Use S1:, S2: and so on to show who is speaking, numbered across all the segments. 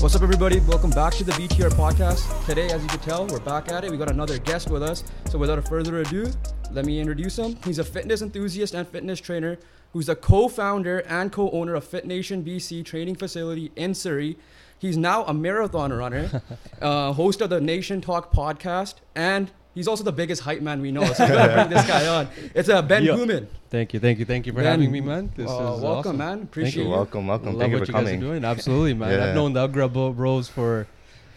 S1: What's up, everybody? Welcome back to the BTR podcast. Today, as you can tell, we're back at it. We got another guest with us. So, without further ado, let me introduce him. He's a fitness enthusiast and fitness trainer who's the co founder and co owner of Fit Nation BC training facility in Surrey. He's now a marathon runner, uh, host of the Nation Talk podcast, and he's also the biggest hype man we know. So, we gotta bring this guy on. It's uh, Ben
S2: Yeah.
S1: Ghuman.
S2: Thank you, thank you, thank you for
S1: Ben,
S2: having me, man. This
S1: uh,
S2: is
S1: welcome,
S2: awesome.
S1: man. Appreciate
S2: you.
S1: you.
S3: Welcome, welcome.
S2: Love
S3: Thank you
S2: what
S3: for
S2: you guys are
S3: coming.
S2: doing. Absolutely, man.
S3: Yeah.
S2: I've known the Upgrade Bro- Bros for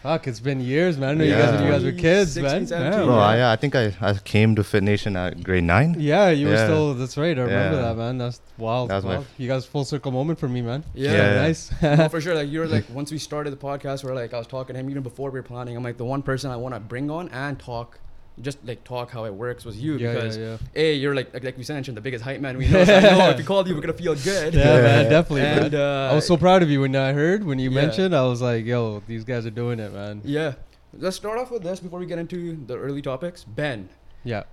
S2: fuck. It's been years, man. I know you guys when you guys were kids,
S1: 16,
S2: man.
S1: 17,
S2: Yeah,
S3: Bro,
S1: Yeah.
S3: I, yeah, I think I, I came to Fit Nation at grade nine.
S2: yeah, you were still. That's right. I remember
S3: Yeah.
S2: that, man. That's wild.
S3: That was my
S2: wild. You guys full circle moment for me, man.
S1: Yeah.
S3: Yeah.
S2: nice.
S1: no, for sure. Like you're like once we started the podcast, we're like I was talking to him even before we were planning. I'm like the one person I want to bring on and talk, just like talk how it works was you
S2: yeah,
S1: because
S2: yeah,
S1: a you're like like, like we mentioned the biggest hype man we know. So I know if we called you, we're gonna feel good.
S2: yeah. yeah, man.
S3: Yeah.
S2: Definitely,
S1: And
S2: man.
S1: uh,
S2: I was so proud of you when I heard when you
S1: Yeah.
S2: mentioned. I was like, yo, these guys are doing it, man.
S1: yeah. Let's start off with this before we get into the early topics. Ben,
S2: Yeah.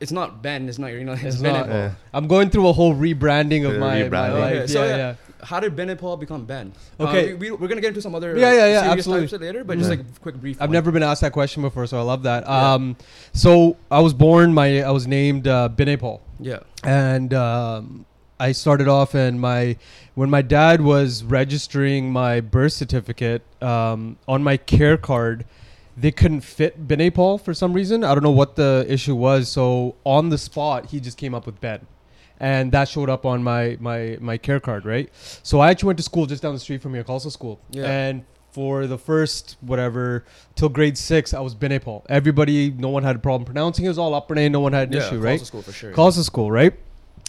S1: It's not Ben. It's not your. You know, it's,
S2: It's
S1: Ben
S2: not.
S3: Yeah.
S2: I'm going through a whole rebranding of
S3: Uh,
S2: my, my
S3: rebranding.
S2: life.
S1: Okay, so
S2: yeah,
S1: yeah.
S2: yeah.
S1: How did Binaypal become Ben? Uh,
S2: Okay.
S1: we, we, we're gonna get into some other
S2: Yeah,
S1: like,
S2: yeah, yeah, absolutely.
S1: types later, but just like a quick brief.
S2: I've
S1: one.
S2: never been asked that question before, so I love that.
S1: Yeah.
S2: Um, so I was born. My I was named uh, Binay Paul,
S1: Yeah.
S2: and um, I started off and my when my dad was registering my birth certificate um, on my care card. They couldn't fit Binay Paul for some reason. I don't know what the issue was. So on the spot, he just came up with Ben, and that showed up on my my my care card, right? So I actually went to school just down the street from here, Khalsa School,
S1: Yeah.
S2: and for the first whatever till grade six, I was Binay Paul. Everybody, no one had a problem pronouncing. It was all upper name. No one had an
S1: yeah,
S2: issue, right?
S1: School for sure.
S2: Khalsa school, right?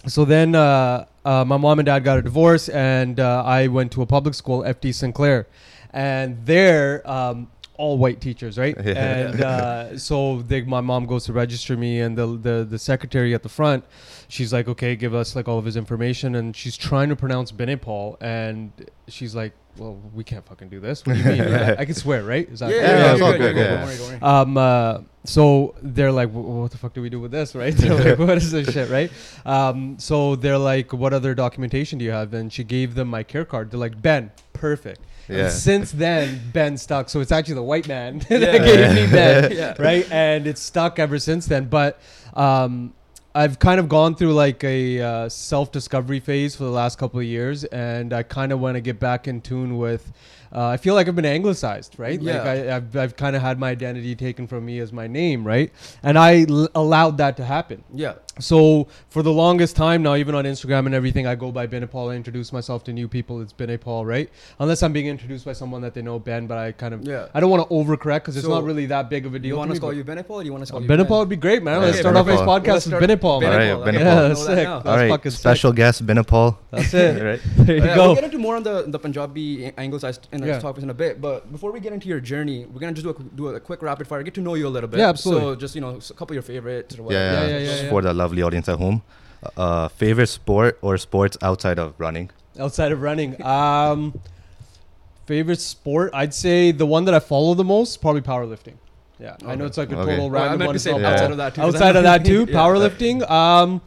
S2: So then uh, uh, my mom and dad got a divorce, and uh, I went to a public school, FD Sinclair, and there. Um, all white teachers, right?
S3: Yeah.
S2: And uh, so they, my mom goes to register me, and the, the the secretary at the front, she's like, "Okay, give us like all of his information," and she's trying to pronounce Binay Paul, and she's like, "Well, we can't fucking do this. What do you mean? I, I can swear, right? Is
S1: Yeah,
S2: that
S1: yeah,
S3: Yeah,
S1: yeah,
S3: it's all
S1: good,
S3: good, yeah.
S1: Don't worry, don't worry.
S2: um, uh, so they're like, what the fuck do we do with this, right? They're like, what is this shit, right? Um, so they're like, what other documentation do you have? And she gave them my care card. They're like, Ben, perfect.
S3: Yeah.
S2: Since then, Ben stuck. So it's actually the white man that
S1: Yeah.
S2: gave me Ben,
S1: Yeah.
S2: right? And it's stuck ever since then. But um, I've kind of gone through like a uh, self discovery phase for the last couple of years, and I kind of want to get back in tune with. Uh, I feel like I've been anglicized, right? Like
S1: Yeah.
S2: I, I've, I've kind of had my identity taken from me as my name, right? And I l- allowed that to happen.
S1: Yeah.
S2: So for the longest time now, even on Instagram and everything, I go by Ben Paul. I introduce myself to new people. It's Ben Paul, right? Unless I'm being introduced by someone that they know Ben, but I kind of
S1: Yeah.
S2: I don't want to overcorrect because it's
S1: So,
S2: not really that big of a deal.
S1: you want
S2: to
S1: us
S2: me,
S1: to call
S2: but-
S1: you Binaypal or do you want to call you
S2: Ben
S1: Ben?
S2: Paul would be great, man.
S3: Yeah,
S2: Let's
S3: okay,
S2: start off this
S3: Binaypal.
S2: podcast
S1: Let's
S2: with
S1: start
S2: Ben Paul, man.
S3: Binaypal.
S1: Binaypal.
S3: Alright,
S1: Okay,
S2: Yeah, that's sick.
S1: now.
S2: That's
S3: All right,
S2: fucking sick.
S3: special guest Binaypal.
S2: That's it.
S3: right.
S2: There you
S1: Uh,
S2: go.
S1: We'll get into more on the the Punjabi anglicized in the
S2: Yeah.
S1: topics in a bit, but before we get into your journey, we're gonna just do a, do a quick rapid fire, get to know you a little bit.
S2: Yeah, absolutely.
S1: So just you know, a couple of your favorites or
S3: Yeah,
S1: whatever.
S3: yeah,
S2: Yeah, yeah,
S3: Just
S2: yeah,
S3: for the lovely audience at home. Uh, favorite sport or sports outside of running?
S2: Outside of running, um, favorite sport? I'd say the one that I follow the most probably powerlifting. Yeah, I know it's like a total
S1: Well, I
S2: random
S1: meant
S2: one.
S1: to say
S2: not
S3: Yeah.
S1: outside of that too. 'cause
S2: Outside of that too,
S1: Yeah.
S2: powerlifting. Um,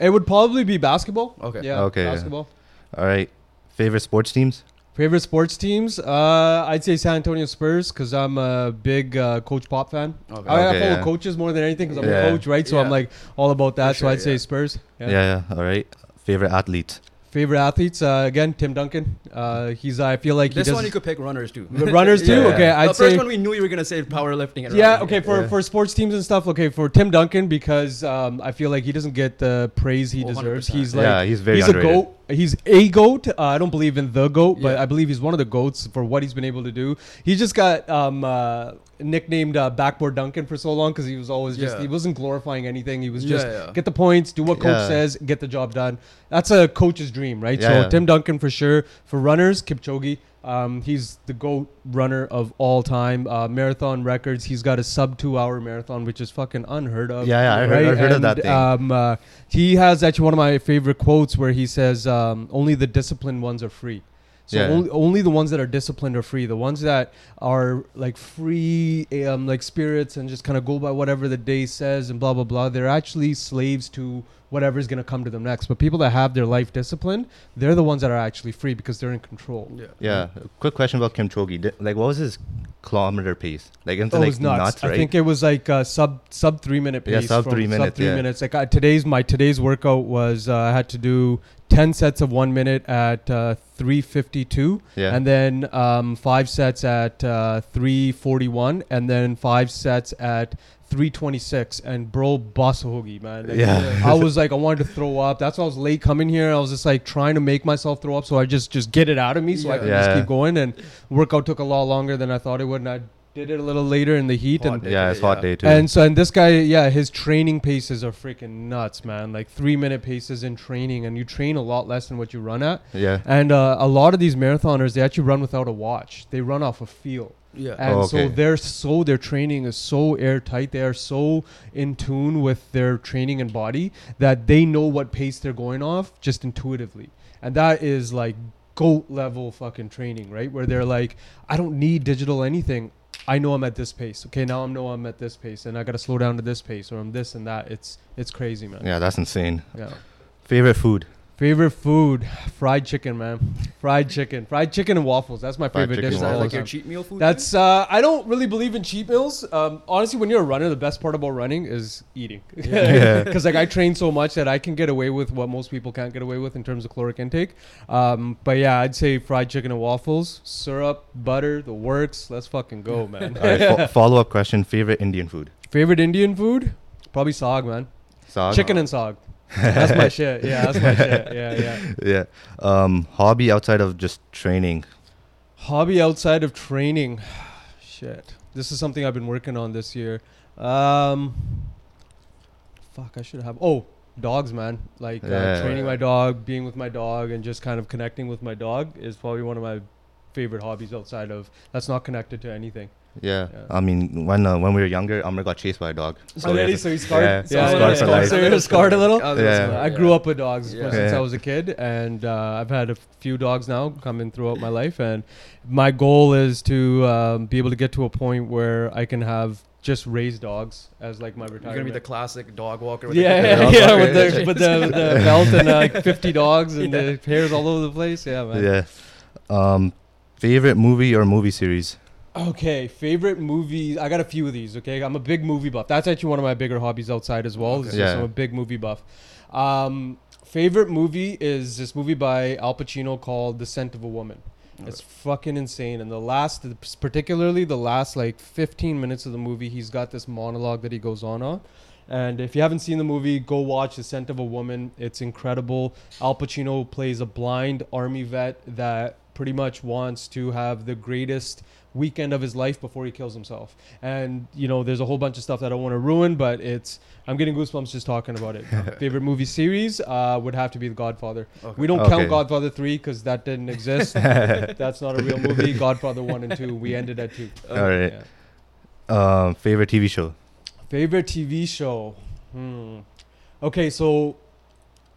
S2: it would probably be basketball.
S1: Okay.
S2: Yeah.
S3: Okay.
S2: Basketball.
S3: All right. Favorite sports teams?
S2: Favorite sports teams? Uh, I'd say San Antonio Spurs because I'm a big uh, Coach Pop fan.
S1: Okay.
S2: I, I
S3: Okay,
S2: follow
S3: yeah.
S2: coaches more than anything because I'm
S3: Yeah.
S2: a coach, right? So I'm
S1: Yeah.
S2: like all about that. So I'd say
S1: yeah.
S2: Spurs.
S3: Yeah. yeah. All right. Favorite athlete?
S2: Favorite athletes? Uh, again, Tim Duncan. Uh, he's. I feel like he
S1: This
S2: does.
S1: one you could pick runners too.
S2: The runners too.
S3: Yeah.
S2: Okay,
S1: the
S2: I'd the
S1: first
S2: say.
S1: one we knew you were gonna say powerlifting. And
S2: Yeah,
S1: running.
S2: okay, for,
S3: Yeah.
S2: for sports teams and stuff, okay, for Tim Duncan, because um, I feel like he doesn't get the praise he
S1: Oh,
S2: deserves.
S1: 100%.
S2: He's like,
S3: yeah, he's very
S2: he's
S3: underrated.
S2: a GOAT. He's a GOAT. Uh, I don't believe in the GOAT, but
S1: Yeah.
S2: I believe he's one of the GOATs for what he's been able to do. He just got um, uh, nicknamed uh, Backboard Duncan for so long because he was always just,
S1: Yeah.
S2: he wasn't glorifying anything. He was just
S1: yeah.
S2: get the points, do what coach
S3: Yeah.
S2: says, get the job done. That's a coach's dream, right?
S3: Yeah,
S2: so
S3: yeah.
S2: Tim Duncan for sure. For runners, Kipchoge. Um, he's the GOAT runner of all time. Uh, marathon records. He's got a sub two hour marathon, which is fucking unheard of.
S3: Yeah, yeah, I heard, I heard of that thing.
S2: Um, uh, he has actually one of my favorite quotes where he says, um, "Only the disciplined ones are free." So
S3: Yeah.
S2: only, only the ones that are disciplined are free. The ones that are like free, um, like spirits and just kind of go by whatever the day says and blah blah blah. They're actually slaves to whatever's gonna come to them next. But people that have their life disciplined, they're the ones that are actually free because they're in control.
S1: Yeah.
S3: Yeah. Quick question about Kim Did, like, what was his kilometer pace? Like, isn't it
S2: Oh, it
S3: like
S2: was nuts.
S3: nuts, right?
S2: I think it was like uh, sub sub three minute pace.
S3: Yeah,
S2: pace.
S3: sub
S2: from
S3: three
S2: Sub
S3: minutes,
S2: three
S3: yeah.
S2: minutes. Like uh, today's my today's workout was uh, I had to do ten sets of one minute at uh, three fifty two.
S3: yeah.
S2: and then um, five sets at uh, 341 and then five sets at 326 and bro boss hoagie man Like,
S3: Yeah.
S2: i was like i wanted to throw up that's why i was late coming here i was just like trying to make myself throw up so i just just get it out of me so i
S1: Yeah.
S2: can just keep going and workout took a lot longer than i thought it would and i did it a little later in the heat
S1: Hot
S2: and
S1: day.
S3: yeah, it's hot
S1: Yeah.
S3: day too.
S2: and so and this guy, yeah, his training paces are freaking nuts, man. Like three minute paces in training, and you train a lot less than what you run at.
S3: yeah.
S2: And uh, a lot of these marathoners, they actually run without a watch. They run off a feel.
S1: Yeah.
S2: And
S3: Oh,
S2: so
S3: okay.
S2: they're so their training is so airtight. They are so in tune with their training and body that they know what pace they're going off just intuitively. And that is like goat level fucking training, right? Where they're like, I don't need digital anything. I know I'm at this pace. Okay, now I know I'm at this pace, and I gotta slow down to this pace, or I'm this and that. It's it's crazy, man.
S3: Yeah, that's insane.
S2: yeah.
S3: Favorite food?
S2: Favorite food, fried chicken, man. Fried chicken, fried chicken and waffles. That's my
S3: Fried
S2: favorite
S3: chicken
S2: dish.
S1: Is that
S2: all
S1: like your
S2: time.
S1: cheat meal food?
S2: That's uh, I don't really believe in cheat meals. Um, honestly, when you're a runner, the best part about running is eating.
S3: Yeah.
S2: Because like I train so much that I can get away with what most people can't get away with in terms of caloric intake. Um, but yeah, I'd say fried chicken and waffles, syrup, butter, the works. Let's fucking go, man.
S3: All right, fo- follow up question. Favorite Indian food?
S2: Favorite Indian food? Probably saag, man.
S3: Saag?
S2: Chicken and saag. That's my shit. Yeah, that's my shit. Yeah, yeah.
S3: Yeah. Um, hobby outside of just training.
S2: Hobby outside of training. Shit. This is something I've been working on this year. Um Fuck, I should have Oh, dogs, man. Like uh,
S3: Yeah.
S2: training my dog, being with my dog and just kind of connecting with my dog is probably one of my favorite hobbies outside of that's not connected to anything.
S3: Yeah.
S2: Yeah.
S3: I mean, when uh, when we were younger, Amr got chased by a dog.
S2: oh, really? So he's scarred.
S3: yeah,
S2: Yeah,
S3: so
S2: yeah,
S3: scarred
S2: yeah,
S3: for life.
S2: So you're scarred a little.
S1: I
S3: Yeah.
S2: I grew up with dogs
S1: Yeah.
S2: since I was a kid, and uh, I've had a few dogs now coming throughout my life. And my goal is to um, be able to get to a point where I can have just raised dogs as like my
S1: You're gonna be the classic dog walker. With
S2: yeah,
S1: the,
S2: yeah,
S3: dog
S2: yeah,
S3: walker.
S2: with the with the, with the belt and uh, like 50 dogs and the hairs all over the place. Yeah, man.
S3: Yeah. Um, favorite movie or movie series?
S2: Okay, favorite movie. I got a few of these. Okay, I'm a big movie buff. That's actually one of my bigger hobbies outside as well.
S1: Okay.
S3: Yeah.
S2: I'm a big movie buff. Um, favorite movie is this movie by Al Pacino called The Scent of a Woman. It's fucking insane. And the last, particularly the last like 15 minutes of the movie, he's got this monologue that he goes on on. And if you haven't seen the movie, go watch The Scent of a Woman. It's incredible. Al Pacino plays a blind army vet that pretty much wants to have the greatest weekend of his life before he kills himself. And you know, there's a whole bunch of stuff that I don't want to ruin, but it's I'm getting goosebumps just talking about it. Favorite movie series uh, would have to be The Godfather.
S1: Okay.
S2: We don't
S3: Okay.
S2: count Godfather three because that didn't exist. That's not a real movie. Godfather one and two, we ended at two.
S3: All right.
S2: Yeah.
S3: Um, favorite TV show?
S2: Favorite TV show? Hmm. Okay, so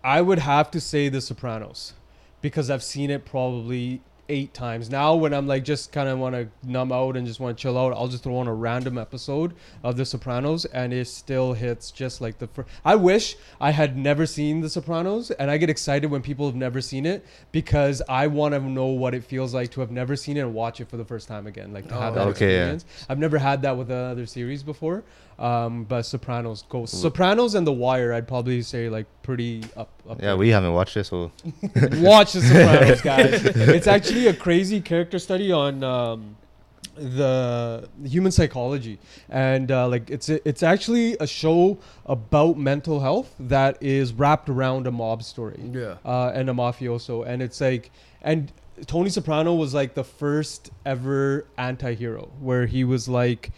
S2: I would have to say The Sopranos because I've seen it probably eight times. Now, when I'm like just kind of want to numb out and just want to chill out, I'll just throw on a random episode of The Sopranos and it still hits just like the first. I wish I had never seen The Sopranos and I get excited when people have never seen it because I want to know what it feels like to have never seen it and watch it for the first time again. Like to have
S1: Oh,
S2: that
S3: okay, yeah.
S2: experience. I've never had that with another series before. Um, but Sopranos go Sopranos and The Wire. I'd probably say like pretty up. up
S3: Yeah,
S2: there.
S3: we haven't watched it, so
S2: watch The Sopranos, guys. It's actually a crazy character study on um, the human psychology, and uh, like it's it's actually a show about mental health that is wrapped around a mob story
S1: Yeah.
S2: uh, and a mafioso, and it's like and. Tony Soprano was like the first ever anti-hero where he was like a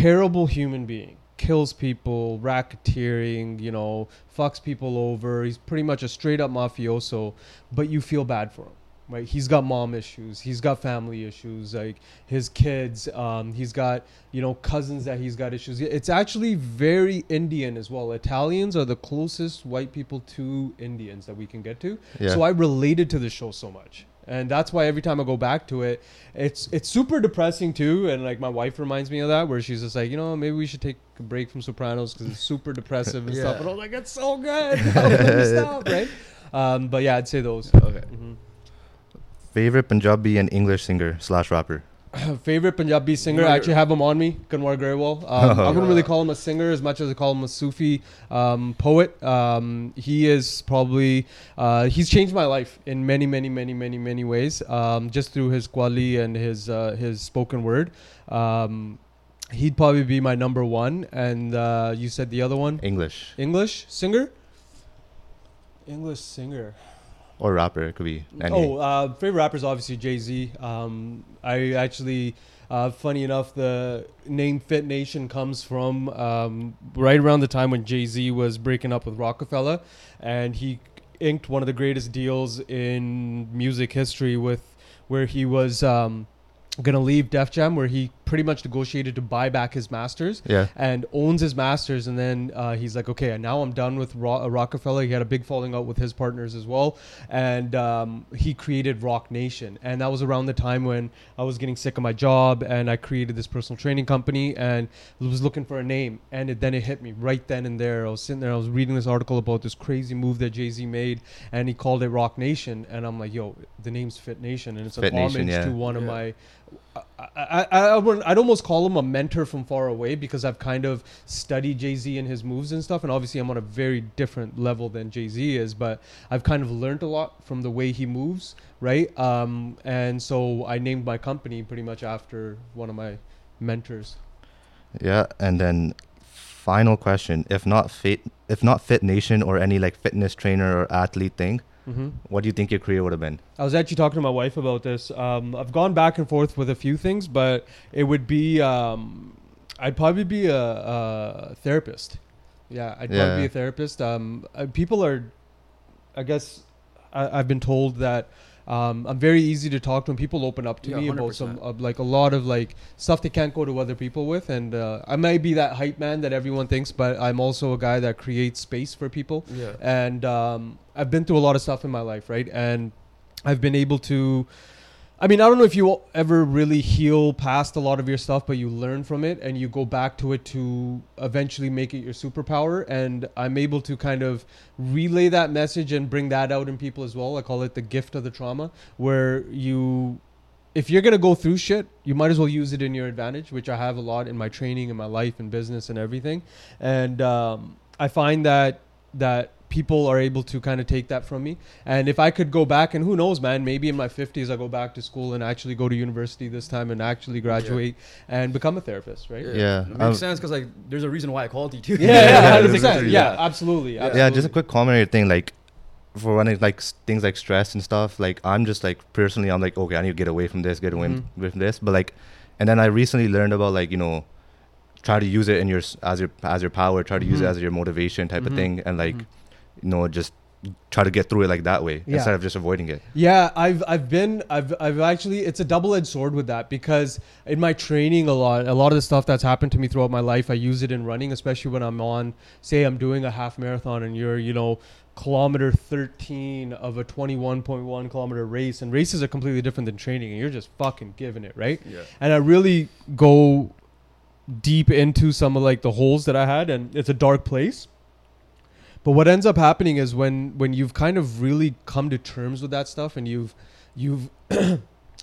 S2: terrible human being. Kills people racketeering you know fucks people over. He's pretty much a straight up mafioso but you feel bad for him right? He's got mom issues. He's got family issues like his kids um, he's got you know cousins that he's got issues. It's actually very indian as well. Italians are the closest white people to indians that we can get to.
S3: Yeah.
S2: so i related to the show so much and that's why every time i go back to it it's it's super depressing too and like my wife reminds me of that where she's just like you know maybe we should take a break from sopranos because it's super depressive and stuff
S1: Yeah.
S2: and I'm like it's so good How can we stop right um, but yeah i'd say those
S1: Okay.
S2: Mm-hmm.
S3: Favorite Punjabi and English singer slash rapper.
S2: favorite Punjabi singer.
S1: Murder.
S2: I actually have him on me, Kanwar Grewal. Um, I wouldn't really call him a singer as much as I call him a Sufi um, poet. Um, he is probably uh, he's changed my life in many, many, many, many, many ways. Um, just through his qawwali and his uh, his spoken word. Um, he'd probably be my number one. And uh, you said the other one,
S3: English
S2: English singer. English singer.
S3: Or rapper. It could be any.
S2: Oh, uh, favorite rapper is obviously Jay Z. Um, I actually, uh, funny enough, the name Fit Nation comes from um, right around the time when Jay Z was breaking up with Roc-A-Fella, and he inked one of the greatest deals in music history with where he was um, gonna leave Def Jam, where he pretty much negotiated to buy back his masters
S3: yeah.
S2: and owns his masters. And then uh, he's like okay now i'm done with Ro- uh, Roc-A-Fella. He had a big falling out with his partners as well. And um, he created Roc Nation. And that was around the time when i was getting sick of my job and i created this personal training company and was looking for a name. And it, then it hit me right then and there. I was sitting there i was reading this article about this crazy move that jay-z made and he called it Roc Nation. And i'm like yo the name's fit nation. And it's
S3: Fit
S2: an
S3: Nation,
S2: homage
S3: yeah.
S2: to one of my I, I, I, I would, I'd almost call him a mentor from far away because I've kind of studied Jay Z and his moves and stuff. And obviously, I'm on a very different level than Jay Z is, but I've kind of learned a lot from the way he moves, right? Um, and so I named my company pretty much after one of my mentors.
S3: Yeah, and then final question: If not fit, if not Fit Nation or any like fitness trainer or athlete thing,
S2: Mm-hmm.
S3: what do you think your career would have been?
S2: I was actually talking to my wife about this. Um, I've gone back and forth with a few things, but it would be um, I'd probably be a, a therapist. Yeah, I'd
S3: Yeah.
S2: probably be a therapist. Um, uh, people are, I guess, I, I've been told that um, I'm very easy to talk to, and people open up to
S1: Yeah,
S2: me about some uh, like a lot of like stuff they can't go to other people with. And uh, I might be that hype man that everyone thinks, but I'm also a guy that creates space for people
S1: Yeah.
S2: and um, I've been through a lot of stuff in my life, right? And I've been able to. I mean, I don't know if you ever really heal past a lot of your stuff, but you learn from it and you go back to it to eventually make it your superpower. And I'm able to kind of relay that message and bring that out in people as well. I call it the gift of the trauma, where you, if you're gonna go through shit, you might as well use it in your advantage, which I have a lot in my training, in my life, and business, and everything. And um, I find that that people are able to kind of take that from me. And if I could go back, and who knows, man, maybe in my 50s I go back to school and actually go to university this time and actually graduate and become a therapist, right?
S3: Yeah,
S1: It makes
S3: um,
S1: sense because like there's a reason why I called you too.
S2: Yeah, yeah,
S3: Yeah,
S2: 100%. Yeah, absolutely.
S1: Yeah,
S2: absolutely.
S3: yeah, just a quick comment on thing, like for when it like things like stress and stuff. Like I'm just like personally, I'm like okay, I need to get away from this, get away
S2: Mhm.
S3: away from this. But like, and then I recently learned about like you know, try to use it in your as your as your power, try to use it
S2: Mhm.
S3: as your motivation type
S2: Mhm.
S3: of thing, and like
S2: Mhm.
S3: you know just try to get through it like that way
S2: Yeah.
S3: instead of just avoiding it.
S2: Yeah, I've I've been I've I've actually it's a double edged sword with that because in my training a lot a lot of the stuff that's happened to me throughout my life I use it in running, especially when I'm on say I'm doing a half marathon and you're you know kilometer 13 of a 21.1 kilometer race and races are completely different than training and you're just fucking giving it right
S1: Yeah.
S2: and I really go deep into some of like the holes that I had, and it's a dark place. But what ends up happening is when when you've kind of really come to terms with that stuff, and you've you've,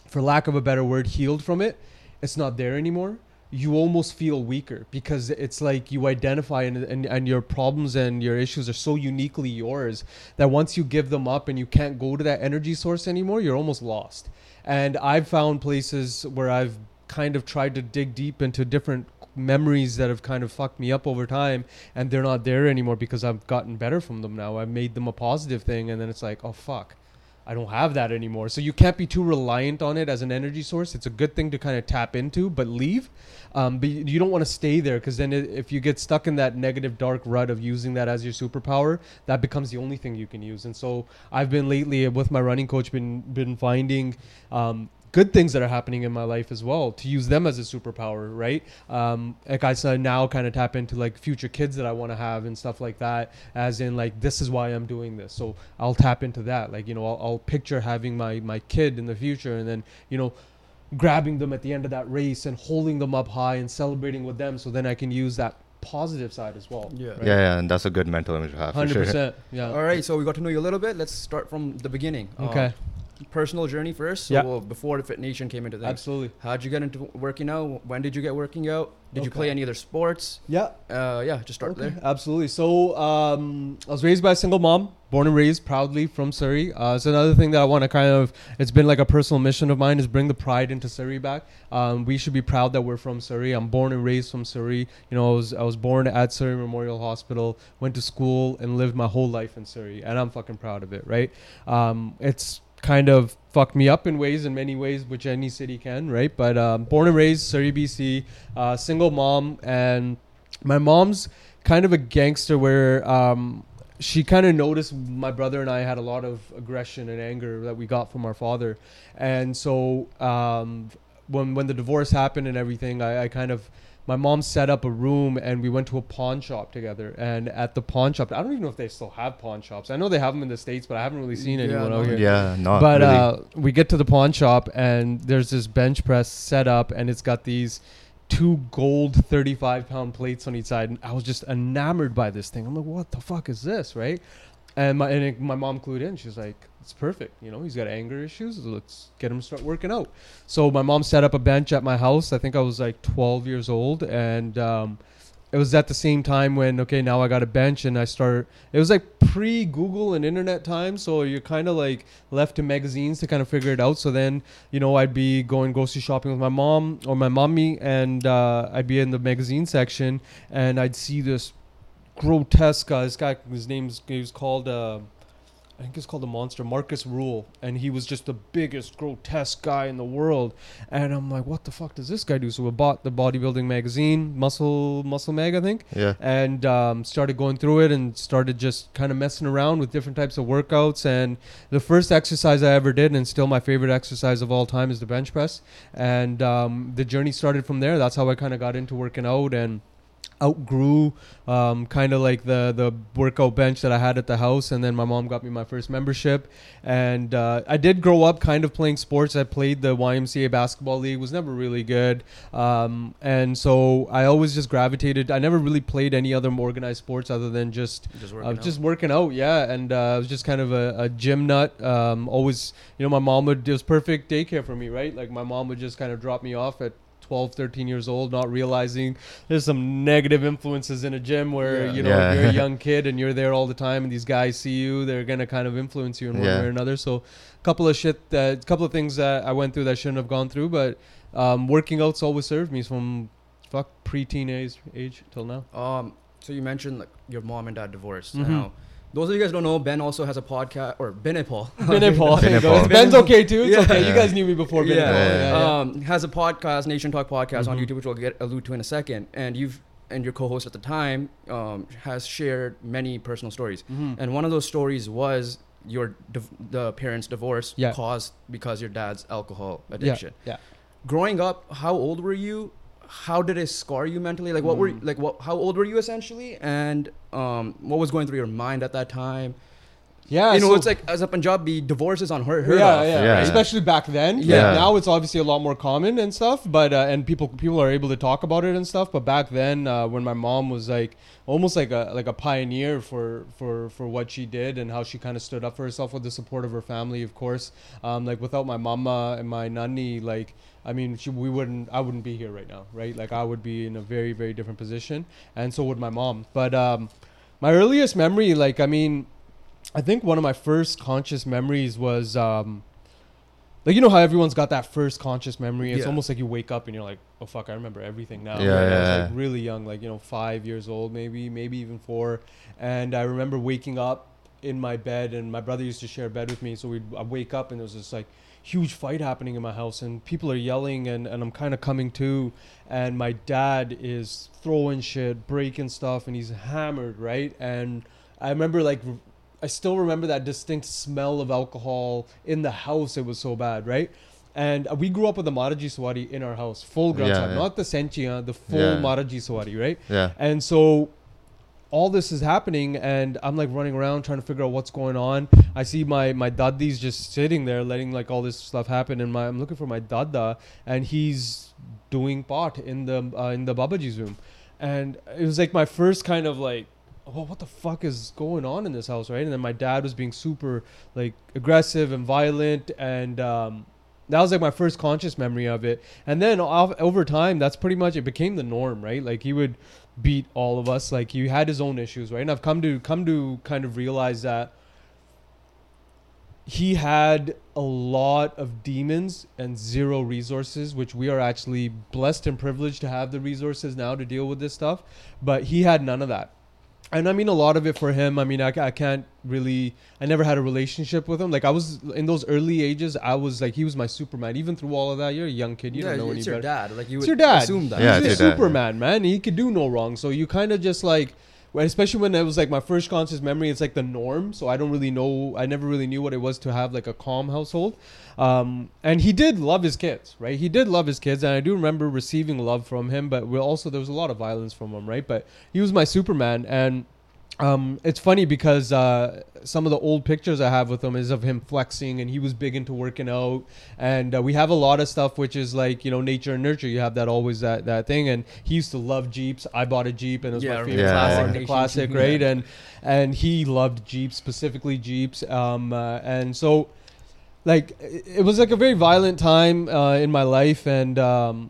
S2: for lack of a better word, healed from it, it's not there anymore. You almost feel weaker because it's like you identify and, and, and your problems and your issues are so uniquely yours that once you give them up and you can't go to that energy source anymore, you're almost lost. And I've found places where I've kind of tried to dig deep into different memories that have kind of fucked me up over time and they're not there anymore because I've gotten better from them now. I've made them a positive thing and then it's like, oh fuck. I don't have that anymore. So you can't be too reliant on it as an energy source. It's a good thing to kind of tap into, but leave. Um, but you don't want to stay there because then if you get stuck in that negative dark rut of using that as your superpower, that becomes the only thing you can use. And so I've been lately with my running coach been been finding um, good things that are happening in my life as well to use them as a superpower right um, like i said now kind of tap into like future kids that i want to have and stuff like that as in like this is why i'm doing this so i'll tap into that like you know i'll, I'll picture having my my kid in the future and then you know grabbing them at the end of that race and holding them up high and celebrating with them so then i can use that positive side as well
S1: Yeah.
S3: Yeah, yeah, and that's a good mental image to have.
S2: 100%
S3: sure.
S2: yeah
S1: All right, so we got to know you a little bit. Let's start from the beginning. Um,
S2: okay
S1: personal journey first. So
S2: Yeah.
S1: well, before the Fit Nation came into things.
S2: absolutely
S1: How'd you get into working out? When did you get working out? Did you play any other sports?
S2: yeah
S1: Uh, yeah, just start
S2: Okay,
S1: there.
S2: Absolutely. So um, I was raised by a single mom, born and raised proudly from Surrey. Uh, it's another thing that I want to kind of. It's been like a personal mission of mine is bring the pride into Surrey back. Um, we should be proud that we're from Surrey. I'm born and raised from Surrey. You know, I was I was born at Surrey Memorial Hospital, went to school, and lived my whole life in Surrey, and I'm fucking proud of it. Right? Um, it's kind of fucked me up in ways in many ways which any city can right? But um, born and raised surrey bc uh, single mom and my mom's kind of a gangster where um, she kind of noticed my brother and I had a lot of aggression and anger that we got from our father, and so um, when when the divorce happened and everything, I, I kind of my mom set up a room and we went to a pawn shop together. And at the pawn shop, I don't even know if they still have pawn shops. I know they have them in the states, but I haven't really seen anyone
S1: no.
S2: out here
S3: Yeah, not
S2: but
S3: really.
S2: uh, we get to the pawn shop and there's this bench press set up and it's got these two gold 35 pound plates on each side and i was just enamored by this thing i'm like what the fuck is this right and my and my mom clued in. She's like it's perfect you know he's got anger issues. Let's get him to start working out. So my mom set up a bench at my house. I think i was like 12 years old. And um, it was at the same time when okay now i got a bench and i start it was like pre google and internet time. So you're kind of like left to magazines to kind of figure it out. So then you know i'd be going grocery shopping with my mom or my mommy. And uh, i'd be in the magazine section and i'd see this grotesque uh, this guy his name's he was called uh, I think it's called the monster Markus Ruhl, and he was just the biggest grotesque guy in the world. And I'm like, what the fuck does this guy do? So we bought the bodybuilding magazine, Muscle Muscle Mag, I think,
S3: yeah.
S2: and um, started going through it and started just kind of messing around with different types of workouts. And the first exercise I ever did, and still my favorite exercise of all time, is the bench press. And um, the journey started from there. That's how I kind of got into working out and outgrew um, kind of like the the workout bench that I had at the house, and then my mom got me my first membership, and uh, I did grow up kind of playing sports. I played the YMCA basketball league, was never really good, um, and so I always just gravitated. I never really played any other organized sports other than just
S1: Just working
S2: was
S1: out.
S2: just working out, yeah, and uh, I was just kind of a, a gym nut. Um, always, you know, my mom would it was perfect daycare for me, right? Like my mom would just kind of drop me off at 12, 13 years old, not realizing there's some negative influences in a gym where
S1: Yeah.
S2: you know
S3: Yeah.
S2: you're a young kid and you're there all the time, and these guys see you, they're gonna kind of influence you in one
S3: Yeah.
S2: way or another. So, a couple of shit, a couple of things that I went through that I shouldn't have gone through, but um, working out's always served me from fuck pre-teen age, age till now.
S1: Um, so you mentioned like your mom and dad divorced.
S2: Mhm.
S1: Now, those of you guys don't know, Ben also has a podcast, or Ben and Paul.
S2: Ben Paul.
S3: Ben and
S2: There you go.
S3: Paul.
S2: Ben's okay too. It's
S1: Yeah.
S2: okay. You guys knew me before Ben
S1: yeah.
S3: Yeah,
S2: Yeah, yeah.
S1: Um, has a podcast, Nation Talk podcast on
S2: Mhm.
S1: YouTube, which we'll get allude to in a second. And you've and your co-host at the time um, has shared many personal stories.
S2: Mhm.
S1: And one of those stories was your div- the parents' divorce
S2: Yeah.
S1: caused because your dad's alcohol
S2: Yeah,
S1: addiction.
S2: yeah.
S1: Growing up, how old were you? How did it scar you mentally? Like what were
S2: Mm.
S1: like what? How old were you essentially? And um, what was going through your mind at that time?
S2: Yeah,
S1: you know,
S2: so-
S1: it's like as a Punjabi, divorce is unheard heard
S2: yeah,
S1: of.
S2: yeah,
S3: Yeah.
S2: especially back then.
S3: Yeah.
S2: Yeah. Now it's obviously a lot more common and stuff, but uh, and people people are able to talk about it and stuff. But back then, uh, when my mom was like almost like a like a pioneer for for for what she did and how she kind of stood up for herself with the support of her family, of course. Um, like without my mama and my nanny, like I mean, she, we wouldn't I wouldn't be here right now, right? Like I would be in a very very different position, and so would my mom. But um, my earliest memory, like I mean. I think one of my first conscious memories was um like you know how everyone's got that first conscious memory. It's
S1: Yeah.
S2: almost like you wake up and you're like, oh fuck, I remember everything now.
S3: Yeah,
S2: Like, I was like really young, like you know, five years old, maybe, maybe even four. And I remember waking up in my bed, and my brother used to share a bed with me. So we'd I'd wake up, and there was this like huge fight happening in my house, and people are yelling, and, and I'm kind of coming to, and my dad is throwing shit, breaking stuff, and he's hammered, right? And I remember like. I still remember that distinct smell of alcohol in the house. It was so bad, right? And we grew up with the Maharaji Sawari in our house, full Granth
S3: Yeah, yeah.
S2: not the Senchia, the full
S3: Yeah.
S2: Maharaji Sawari, right?
S3: Yeah.
S2: And so all this is happening and I'm like running around trying to figure out what's going on. I see my my daddi's just sitting there letting like all this stuff happen and my I'm looking for my dada and he's doing pot in the uh, in the Babaji's room. And it was like my first kind of like well, what the fuck is going on in this house, right? And then my dad was being super like aggressive and violent, and um, that was like my first conscious memory of it. And then off, over time, that's pretty much it became the norm, right? Like he would beat all of us. Like he had his own issues, right? And I've come to come to kind of realize that he had a lot of demons and zero resources, which we are actually blessed and privileged to have the resources now to deal with this stuff. But he had none of that. And I mean, a lot of it for him. I mean, I, I can't really. I never had a relationship with him. Like I was in those early ages. I was like he was my Superman. Even through all of that, you're a young kid. You
S1: yeah,
S2: don't know any
S1: it's your
S2: better.
S1: dad. Like you
S2: It's
S1: would
S2: your dad.
S1: assume that.
S3: Yeah,
S2: He's
S3: it's
S2: a
S3: your dad,
S2: Superman, man. He could do no wrong. So you kind of just like, well, especially when it was like my first conscious memory, it's like the norm. So I don't really know. I never really knew what it was to have like a calm household. Um, and he did love his kids, right? He did love his kids, and I do remember receiving love from him. But we also there was a lot of violence from him, right? But he was my Superman, and um, it's funny because uh, some of the old pictures I have with him is of him flexing, and he was big into working out. And uh, we have a lot of stuff which is like you know nature and nurture. You have that always that that thing. And he used to love Jeeps. I bought a Jeep, and it was
S1: Yeah,
S2: my favorite
S3: Yeah.
S2: car,
S3: classic
S1: Jeep,
S2: right? And and he loved Jeeps, specifically Jeeps. Um, uh, and so like it it was like a very violent time uh, in my life, and um,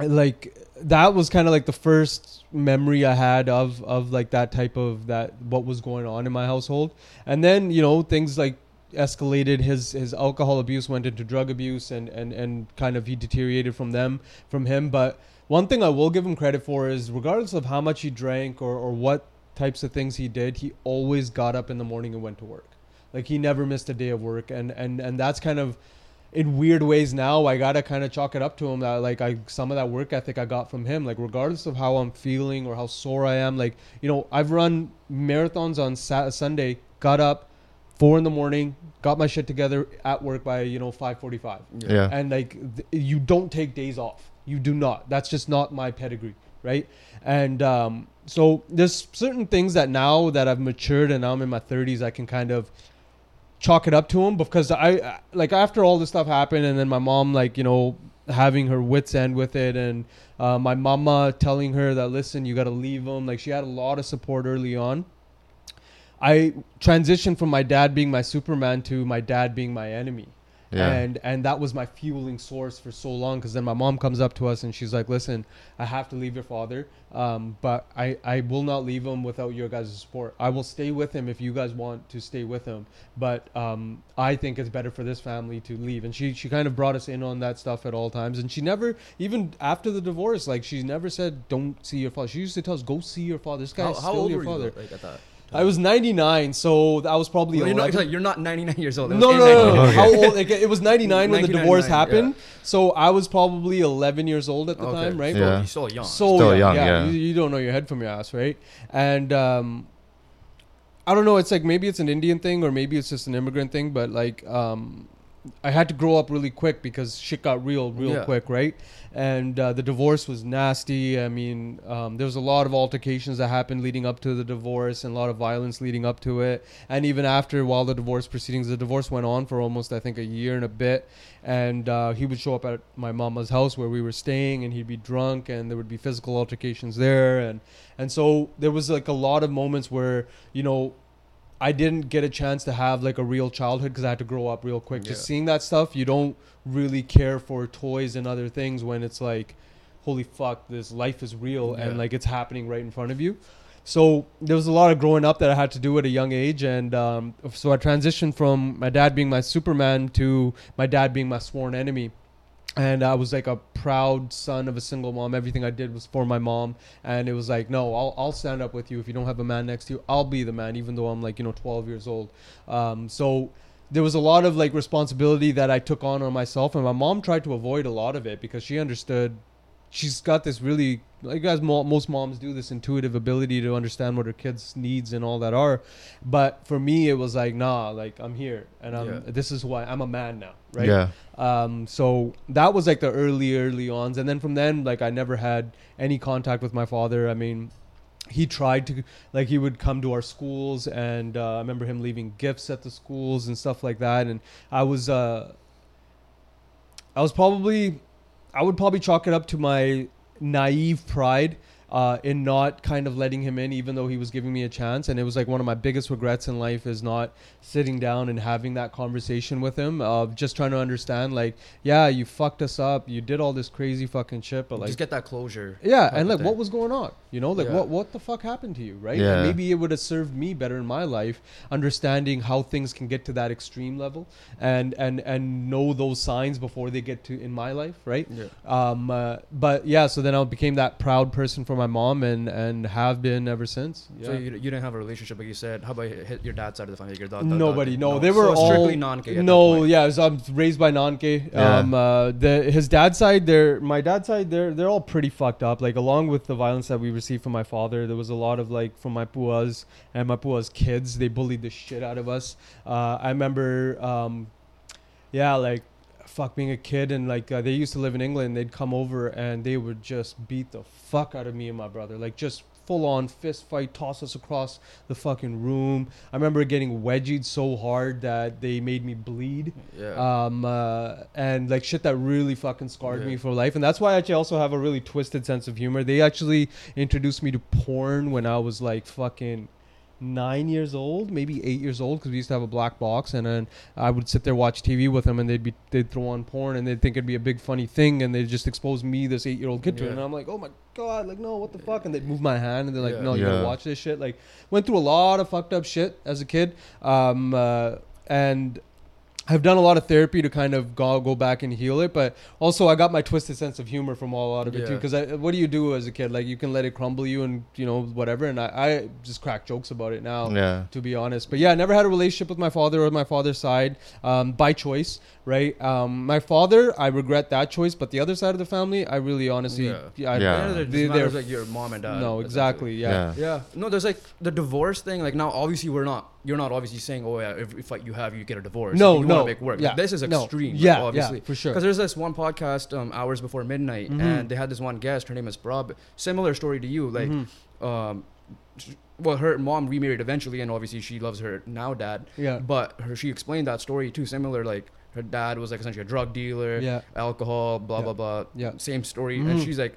S2: like that was kind of like the first memory I had of of like that type of that what was going on in my household. And then you know things like escalated. His his alcohol abuse went into drug abuse and and and kind of he deteriorated from them from him. But one thing I will give him credit for is regardless of how much he drank or or what types of things he did he always got up in the morning and went to work. Like he never missed a day of work. And and and that's kind of in weird ways now i gotta kind of chalk it up to him that like i some of that work ethic i got from him like regardless of how i'm feeling or how sore i am like you know i've run marathons on Sat- sunday got up four in the morning got my shit together at work by you know 5.45
S3: Yeah.
S2: and like th- you don't take days off. You do not. That's just not my pedigree right? And um, so there's certain things that now that i've matured and now i'm in my 30s i can kind of chalk it up to him because I like after all this stuff happened and then my mom like you know having her wits end with it and uh, my mama telling her that listen you got to leave him like she had a lot of support early on. I transitioned from my dad being my Superman to my dad being my enemy
S3: Yeah.
S2: and and that was my fueling source for so long because then my mom comes up to us and she's like listen i have to leave your father um, but i i will not leave him without your guys' support. I will stay with him if you guys want to stay with him but um, i think it's better for this family to leave. And she she kind of brought us in on that stuff at all times and she never even after the divorce like she never said don't see your father. She used to tell us go see your father. This guy's
S1: How, how
S2: still your father
S1: you like, at that?
S2: I was 99 so I was probably
S1: Well, you're, not,
S2: 11.
S1: you're not 99 years old. It
S2: No,
S1: was
S2: no, no, no.
S1: 99.
S2: How old? Like, it was 99 when the divorce happened.
S1: yeah.
S2: So I was probably 11 years old at the
S1: Okay.
S2: time, right?
S1: So
S3: Yeah.
S1: You're still young.
S2: So
S3: Still
S2: young,
S3: young,
S2: yeah.
S3: yeah.
S2: You, you don't know your head from your ass, right? And um, I don't know. It's like maybe it's an Indian thing or maybe it's just an immigrant thing, but like um, I had to grow up really quick because shit got real, real
S1: Yeah.
S2: quick, right? And uh, the divorce was nasty. I mean, um, there was a lot of altercations that happened leading up to the divorce and a lot of violence leading up to it. And even after, while the divorce proceedings, the divorce went on for almost, I think, a year and a bit. And uh, he would show up at my mama's house where we were staying, and he'd be drunk, and there would be physical altercations there. And and so there was like a lot of moments where you know I didn't get a chance to have like a real childhood because I had to grow up real quick. Just
S1: Yeah.
S2: seeing that stuff, you don't really care for toys and other things when it's like, holy fuck, this life is real
S1: Yeah.
S2: and like it's happening right in front of you. So there was a lot of growing up that I had to do at a young age, and um, so I transitioned from my dad being my Superman to my dad being my sworn enemy. And I was like a proud son of a single mom. Everything I did was for my mom, and it was like, no, I'll I'll stand up with you if you don't have a man next to you. I'll be the man, even though I'm like you know 12 years old. Um, so there was a lot of like responsibility that I took on on myself, and my mom tried to avoid a lot of it because she understood. She's got this really, like mo- most moms do, this intuitive ability to understand what her kids' needs and all that are. But for me, it was like, nah, like I'm here, and I'm.
S1: Yeah.
S2: This is why I'm a man now, right?
S3: Yeah.
S2: Um, so that was like the early, early ons, and then from then, like I never had any contact with my father. I mean, he tried to, like, he would come to our schools, and uh, I remember him leaving gifts at the schools and stuff like that. And I was, uh, I was probably, I would probably chalk it up to my naive pride. Uh, in not kind of letting him in, even though he was giving me a chance, and it was like one of my biggest regrets in life is not sitting down and having that conversation with him of just trying to understand like yeah you fucked us up you did all this crazy fucking shit but like
S1: just get that closure.
S2: yeah and like
S1: thing.
S2: what was going on you know like
S1: Yeah.
S2: what what the fuck happened to you right
S3: Yeah.
S2: And maybe it would have served me better in my life understanding how things can get to that extreme level and and and know those signs before they get to in my life right
S1: Yeah.
S2: um uh, but yeah so then i became that proud person for my mom and and have been ever since yeah.
S1: So you, you didn't have a relationship, like you said. How about hit your dad's side of the family? Your dad,
S2: Nobody.
S1: dad-
S2: No, they were
S1: so
S2: all
S1: strictly at
S2: No, yeah, so I'm raised by non-gay.
S3: Yeah.
S2: Um, uh, the his dad's side, they're my dad's side, they're they're all pretty fucked up. Like along with the violence that we received from my father, there was a lot of like from my puas and my puas kids. They bullied the shit out of us. Uh, I remember, um, yeah, like fuck being a kid and like uh, they used to live in England. They'd come over and they would just beat the fuck out of me and my brother, like just full on fist fight, toss us across the fucking room. I remember getting wedgied so hard that they made me bleed.
S1: Yeah.
S2: Um, uh, and like shit that really fucking scarred
S1: Yeah.
S2: me for life. And that's why I actually also have a really twisted sense of humor. They actually introduced me to porn when I was like fucking nine years old, maybe eight years old, because we used to have a black box, and then I would sit there watch TV with them, and they'd be they'd throw on porn, and they'd think it'd be a big funny thing, and they'd just expose me, this eight year old kid, to it, and I'm like, oh my god, like no, what the fuck, and they'd move my hand, and they're like,
S1: Yeah.
S2: no, you
S3: Yeah.
S2: gotta watch this shit. Like went through a lot of fucked up shit as a kid, um, uh, and. I've done a lot of therapy to kind of go, go back and heal it, but also I got my twisted sense of humor from all out of it too. Because what do you do as a kid? Like you can let it crumble you and you know whatever, and I, I just crack jokes about it now
S3: Yeah.
S2: to be honest. But yeah, I never had a relationship with my father or my father's side um, by choice, right? Um, my father, I regret that choice, but the other side of the family, I really honestly,
S1: Yeah.
S2: yeah, I-
S3: Yeah.
S1: It
S2: they-
S1: just
S2: they're-
S1: like your mom and dad.
S2: no, exactly, yeah.
S3: Yeah.
S1: Yeah. No, there's like the divorce thing. Like now, obviously, we're not. You're not obviously saying, "Oh yeah, if, if like you have, you get a divorce."
S2: No,
S1: you
S2: no,
S1: want make work.
S2: yeah,
S1: This is
S2: no,
S1: extreme. like,
S2: yeah, yeah,
S1: obviously.
S2: for sure.
S1: Because there's this one podcast, um, hours before midnight,
S2: Mhm.
S1: and they had this one guest. Her name is Brab. Similar story to you. Like,
S2: Mhm.
S1: um, well, her mom remarried eventually, and obviously she loves her now dad.
S2: yeah,
S1: But her, she explained that story too. Similar, like her dad was like essentially a drug dealer,
S2: yeah,
S1: alcohol, blah
S2: Yeah.
S1: blah blah.
S2: Yeah.
S1: Same story,
S2: Mhm.
S1: and she's like,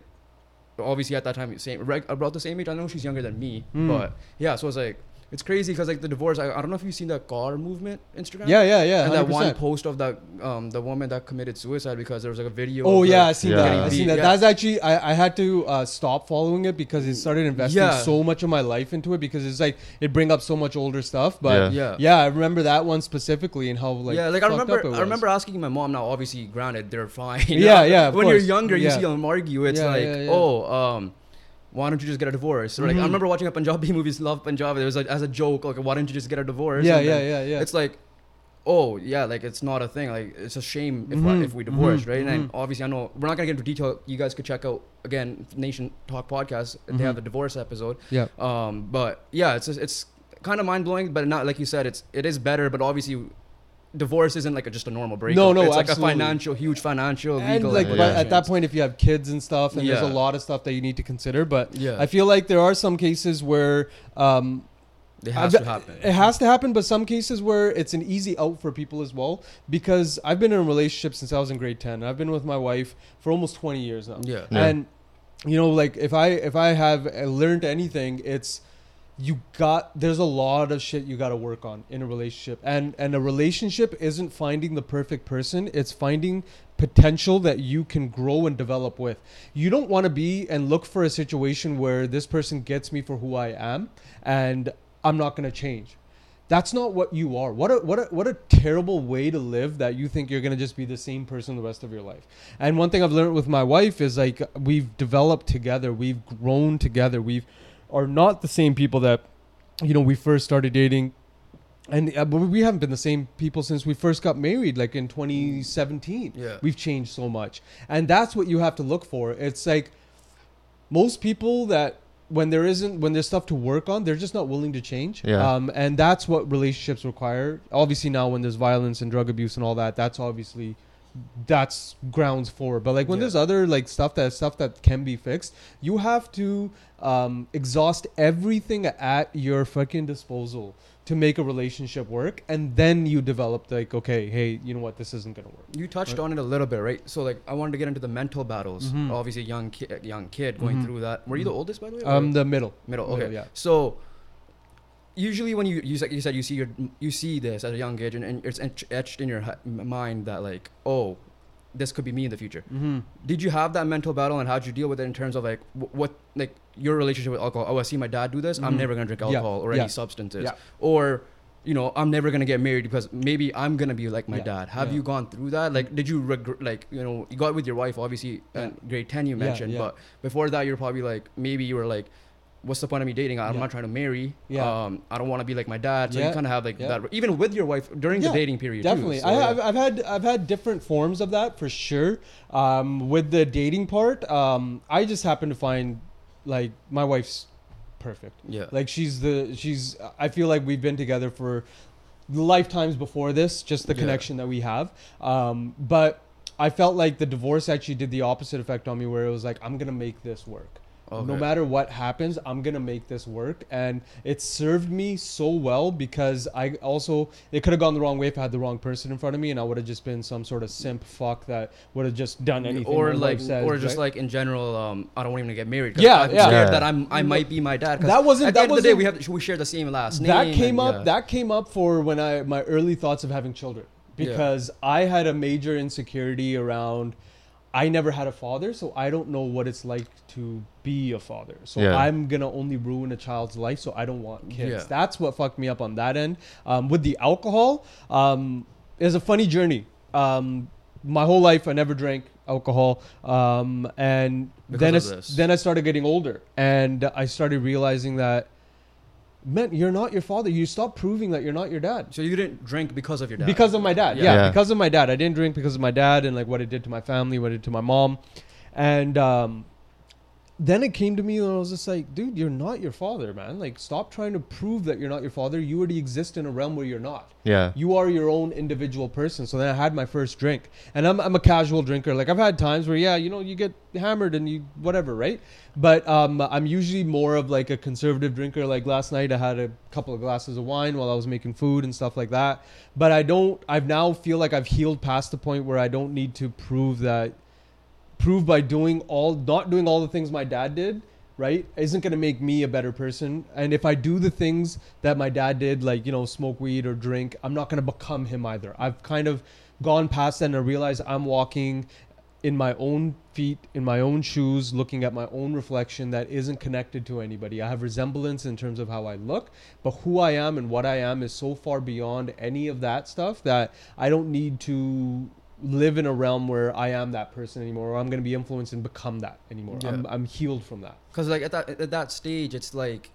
S1: obviously at that time, same about the same age. I know she's younger than me,
S2: Mm.
S1: but yeah. So it's like it's crazy because like the divorce. I, I don't know if you've seen the Kaur Movement Instagram.
S2: yeah, yeah, yeah.
S1: And that one post of that um the woman that committed suicide because there was like a video.
S2: Oh
S1: of
S2: yeah,
S1: her
S2: I seen
S3: Yeah.
S2: that. I seen that.
S1: yeah.
S2: That's actually I, I had to uh, stop following it because it started investing
S1: Yeah.
S2: so much of my life into it because it's like it bring up so much older stuff. But
S1: Yeah.
S2: yeah, I remember that one specifically and how like
S1: yeah, like I remember, I remember asking my mom. Now, obviously, granted, they're fine.
S2: Yeah, yeah, of
S1: when
S2: course.
S1: you're younger, you
S2: Yeah.
S1: see them argue. It's
S2: Yeah,
S1: like,
S2: yeah, yeah.
S1: oh, um, why don't you just get a divorce? Or like, I
S2: Mhm.
S1: remember watching a Punjabi movies, Love Punjab. It was like as a joke, like, why don't you just get a divorce?
S2: Yeah,
S1: And
S2: yeah, yeah, yeah.
S1: It's like, oh yeah, like it's not a thing. Like it's a shame if
S2: Mhm,
S1: if we divorce,
S2: mhm,
S1: right? And
S2: mhm.
S1: obviously, I know we're not gonna get into detail. You guys could check out again Nation Talk podcast. They have the divorce episode.
S2: yeah.
S1: Um, but yeah, it's it's kind of mind blowing, but not like you said. It's it is better, but obviously. Divorce isn't like a, just a normal breakup.
S2: No, no,
S1: it's like a financial, huge financial,
S2: And
S1: legal.
S2: like,
S3: Yeah.
S2: but at that point, if you have kids and stuff, and there's a lot of stuff that you need to consider. But
S1: yeah,
S2: I feel like there are some cases where um,
S1: it has
S2: I've-
S1: to happen.
S2: It has to happen, but some cases where it's an easy out for people as well. Because I've been in a relationship since I was in grade ten. I've been with my wife for almost twenty years now.
S1: Yeah.
S3: Yeah.
S2: And you know, like if I if I have uh, learned anything, it's you got there's a lot of shit you got to work on in a relationship and and a relationship isn't finding the perfect person it's finding potential that you can grow and develop with you don't want to be and look for a situation where this person gets me for who i am and i'm not going to change that's not what you are. What a what a what a terrible way to live that you think you're gonna just be the same person the rest of your life. And one thing I've learned with my wife is like we've developed together, we've grown together, we've are not the same people that you know we first started dating. And uh, but we haven't been the same people since we first got married, like in 2017.
S1: Yeah.
S2: We've changed so much, and that's what you have to look for. It's like most people that when there isn't when there's stuff to work on they're just not willing to change
S3: Yeah.
S2: um, and that's what relationships require obviously now when there's violence and drug abuse and all that that's obviously that's grounds for but like when
S1: Yeah.
S2: there's other like stuff that stuff that can be fixed you have to um, exhaust everything at your fucking disposal to make a relationship work and then you develop like okay hey you know what this isn't gonna work
S1: You touched
S2: Right.
S1: on it a little bit, right? So like, I wanted to get into the mental battles.
S2: Mhm.
S1: Obviously, young kid, young kid going
S2: Mhm.
S1: through that. Were you the
S2: Mhm.
S1: oldest, by the way?
S2: um
S1: or-
S2: the middle
S1: middle.
S2: middle,
S1: Okay.
S2: yeah.
S1: So usually, when you you said you said you see your you see this at a young age, and, and it's etched in your mind that like, oh, this could be me in the future.
S2: mm-hmm.
S1: Did you have that mental battle, and how'd you deal with it in terms of like wh- what like your relationship with alcohol? Oh, I see my dad do this. I'm
S2: Mhm.
S1: never gonna drink
S2: Yeah,
S1: alcohol or
S2: yeah,
S1: any substances.
S2: yeah.
S1: Or you know, I'm never gonna get married because maybe I'm gonna be like my
S2: Yeah,
S1: dad. Have
S2: yeah.
S1: you gone through that? Like, did you regret? Like, you know, you got with your wife, obviously,
S2: Yeah.
S1: in grade ten you
S2: Yeah,
S1: mentioned,
S2: yeah.
S1: but before that, you're probably like maybe you were like. What's the point of me dating? I'm
S2: Yeah.
S1: not trying to marry.
S2: Yeah.
S1: Um, I don't want to be like my dad. So
S2: Yeah,
S1: you kind of have like
S2: yeah.
S1: that, even with your wife during the dating period.
S2: Definitely,
S1: too. So,
S2: I,
S1: yeah.
S2: I've, had I've had different forms of that for sure. Um, with the dating part, um, I just happen to find like my wife's perfect.
S1: yeah.
S2: Like she's the she's. I feel like we've been together for lifetimes before this. Just the connection that we have. Um, but I felt like the divorce actually did the opposite effect on me, where it was like I'm gonna make this work. No matter what happens, I'm gonna make this work, and it served me so well because I also it could have gone the wrong way if I had the wrong person in front of me, and I would have just been some sort of simp fuck that would have just done anything.
S1: or like
S2: says,
S1: or just
S2: right?
S1: like in general um i don't want him to get married.
S2: Yeah,
S1: i'm
S2: yeah.
S1: scared
S3: Yeah.
S1: that i'm i might be my dad 'cause
S2: That wasn't-
S1: at the
S2: that
S1: end of the day we have we share the same last name
S2: that came
S1: and,
S2: up
S1: yeah.
S2: that came up for when I my early thoughts of having children
S1: Yeah.
S2: because I had a major insecurity around I never had a father, so I don't know what it's like to be a father. So
S3: Yeah.
S2: I'm gonna only ruin a child's life, so I don't want kids.
S1: Yeah.
S2: That's what fucked me up on that end. Um, with the alcohol, um, it's a funny journey. Um, my whole life, I never drank alcohol, um, and
S1: Because
S2: then
S1: this.
S2: then I started getting older, and I started realizing that. Man, you're not your father. You stop proving that you're not your dad.
S1: so you didn't drink because of your dad
S2: Because of my dad.
S1: Yeah.
S2: Yeah.
S3: Yeah.
S2: because of my dad. I didn't drink because of my dad and like what it did to my family, what it did to my mom. And um, then it came to me and I was just like, dude, you're not your father, man. Like, stop trying to prove that you're not your father. You already exist in a realm where you're not.
S3: Yeah.
S2: You are your own individual person. So then I had my first drink. And I'm, I'm a casual drinker. Like, I've had times where, yeah, you know, you get hammered and you, whatever, right? But um, I'm usually more of like a conservative drinker. Like last night, I had a couple of glasses of wine while I was making food and stuff like that. But I don't, I've now feel like I've healed past the point where I don't need to prove that, prove by doing all, not doing all the things my dad did right isn't going to make me a better person. And if i do the things that my dad did like you know smoke weed or drink i'm not going to become him either. I've kind of gone past that and i realize i'm walking in my own feet in my own shoes looking at my own reflection that isn't connected to anybody. I have resemblance in terms of how i look but who i am and what i am is so far beyond any of that stuff that i don't need to live in a realm where i am that person anymore or i'm going to be influenced and become that anymore
S1: Yeah.
S2: I'm, I'm healed from that
S1: because like at that at that stage it's like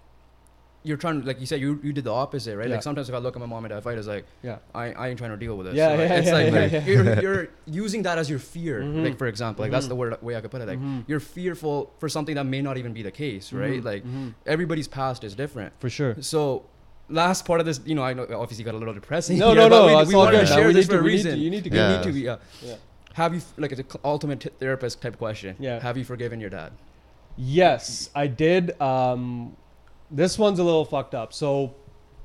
S1: you're trying to like you said you you did the opposite right
S2: Yeah.
S1: like sometimes if i look at my mom and dad fight it's like
S2: yeah
S1: I, I ain't trying to deal with this.
S2: Yeah,
S1: So,
S2: yeah,
S1: it's
S2: yeah,
S1: like,
S2: yeah,
S1: like. You're, you're using that as your fear.
S2: Mhm.
S1: Like for example, like that's
S2: Mhm.
S1: the word way I could put it. Like
S2: Mhm.
S1: you're fearful for something that may not even be the case, right?
S2: Mhm,
S1: Like
S2: mhm.
S1: everybody's past is different.
S2: for sure
S1: So last part of this, you know, I know obviously got a little depressing.
S2: No,
S1: here,
S2: no, no,
S1: We,
S2: that's
S1: we
S2: all
S1: wanted
S2: good.
S1: to share
S2: we
S1: this
S2: need
S1: for a
S2: to- need
S1: reason.
S2: to- you need to
S1: You need to be. Uh,
S2: Yeah.
S1: have you like it's a ultimate t- therapist type question?
S2: Yeah.
S1: Have you forgiven your dad?
S2: Yes, I did. Um, this one's a little fucked up. So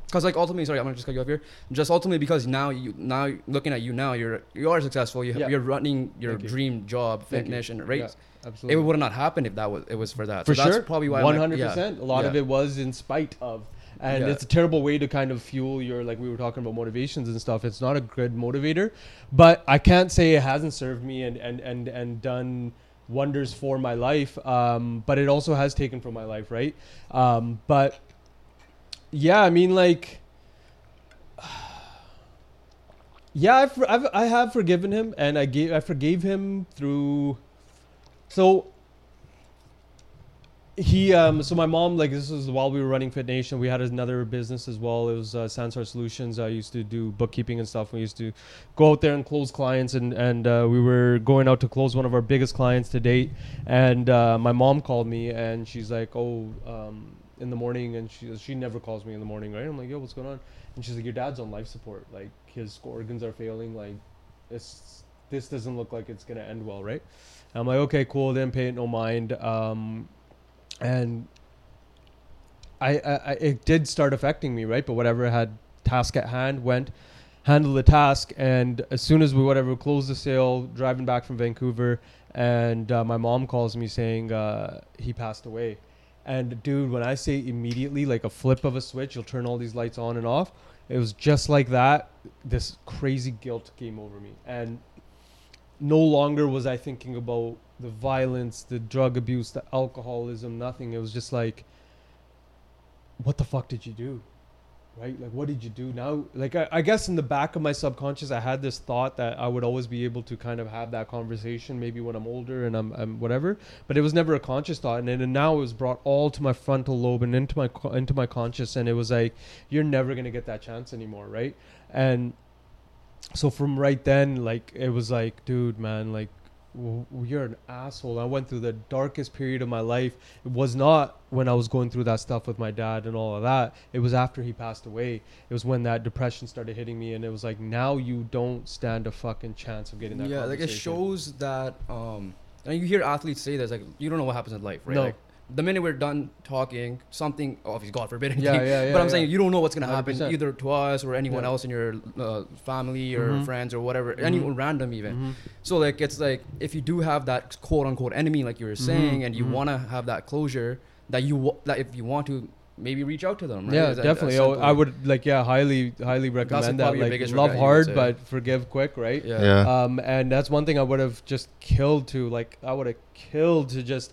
S1: Because like ultimately, sorry, I'm gonna just cut you off here. Just ultimately because now you now looking at you now, you're you are successful. You
S2: Yeah.
S1: you're running your
S2: Thank you.
S1: dream job, fitness, and right.
S2: yeah,
S1: It
S2: absolutely.
S1: would not happen if that was it was for that.
S2: for
S1: so
S2: sure.
S1: That's probably why. I'm
S2: One
S1: like,
S2: hundred percent. A lot of it was in spite of, and
S1: Yeah.
S2: it's a terrible way to kind of fuel your like we were talking about motivations and stuff. It's not a good motivator, but I can't say it hasn't served me and and and and done wonders for my life. Um, but it also has taken from my life, right? Um, but yeah, I mean like. Yeah, I've, I've I have forgiven him, and I gave I forgave him through. So. He um so my mom like this was while we were running Fit Nation we had another business as well. It was uh, Sansar Solutions. I used to do bookkeeping and stuff. We used to go out there and close clients and and uh, we were going out to close one of our biggest clients to date. And uh, my mom called me and she's like oh um in the morning. And she she never calls me in the morning right? I'm like yo what's going on? And she's like your dad's on life support. Like his organs are failing. Like it's this doesn't look like it's gonna end well right? And i'm like okay cool. Didn't pay it no mind. Um and I, I, I it did start affecting me right? But whatever I had task at hand went handled the task. And as soon as we whatever closed the sale driving back from vancouver and uh, my mom calls me saying uh, he passed away. And dude when i say immediately like a flip of a switch you'll turn all these lights on and off it was just like that this crazy guilt came over me. And no longer was i thinking about the violence the drug abuse the alcoholism nothing. It was just like what the fuck did you do? Right? Like what did you do? Now like I, I guess in the back of my subconscious i had this thought that i would always be able to kind of have that conversation maybe when i'm older and i'm, I'm whatever but it was never a conscious thought. And and now it was brought all to my frontal lobe and into my into my conscious and it was like you're never going to get that chance anymore right? And so from right then like it was like dude man like w- you're an asshole. I went through the darkest period of my life. It was not when i was going through that stuff with my dad and all of that. It was after he passed away. It was when that depression started hitting me and it was like now you don't stand a fucking chance of getting that
S1: yeah, like it shows that um and you hear athletes say this like you don't know what happens in life, right?
S2: No.
S1: Like the minute we're done talking, something obviously God forbid anything.
S2: Yeah, yeah, yeah,
S1: but I'm
S2: yeah.
S1: saying you don't know what's gonna happen
S2: 100%.
S1: either to us or anyone
S2: Yeah.
S1: else in your uh, family or
S2: Mhm.
S1: friends or whatever,
S2: Mhm.
S1: anyone random even.
S2: Mhm.
S1: So like it's like if you do have that quote unquote enemy, like you were saying, and you
S2: mhm.
S1: want to have that closure, that you wa- that if you want to maybe reach out to them. Right?
S2: Yeah,
S1: Is
S2: definitely.
S1: that's
S2: Oh, I would like yeah, highly highly recommend that. Like love
S1: regret, you would
S2: hard but forgive quick, right?
S1: Yeah.
S3: Yeah.
S2: Um, and that's one thing I would have just killed to like I would have killed to just,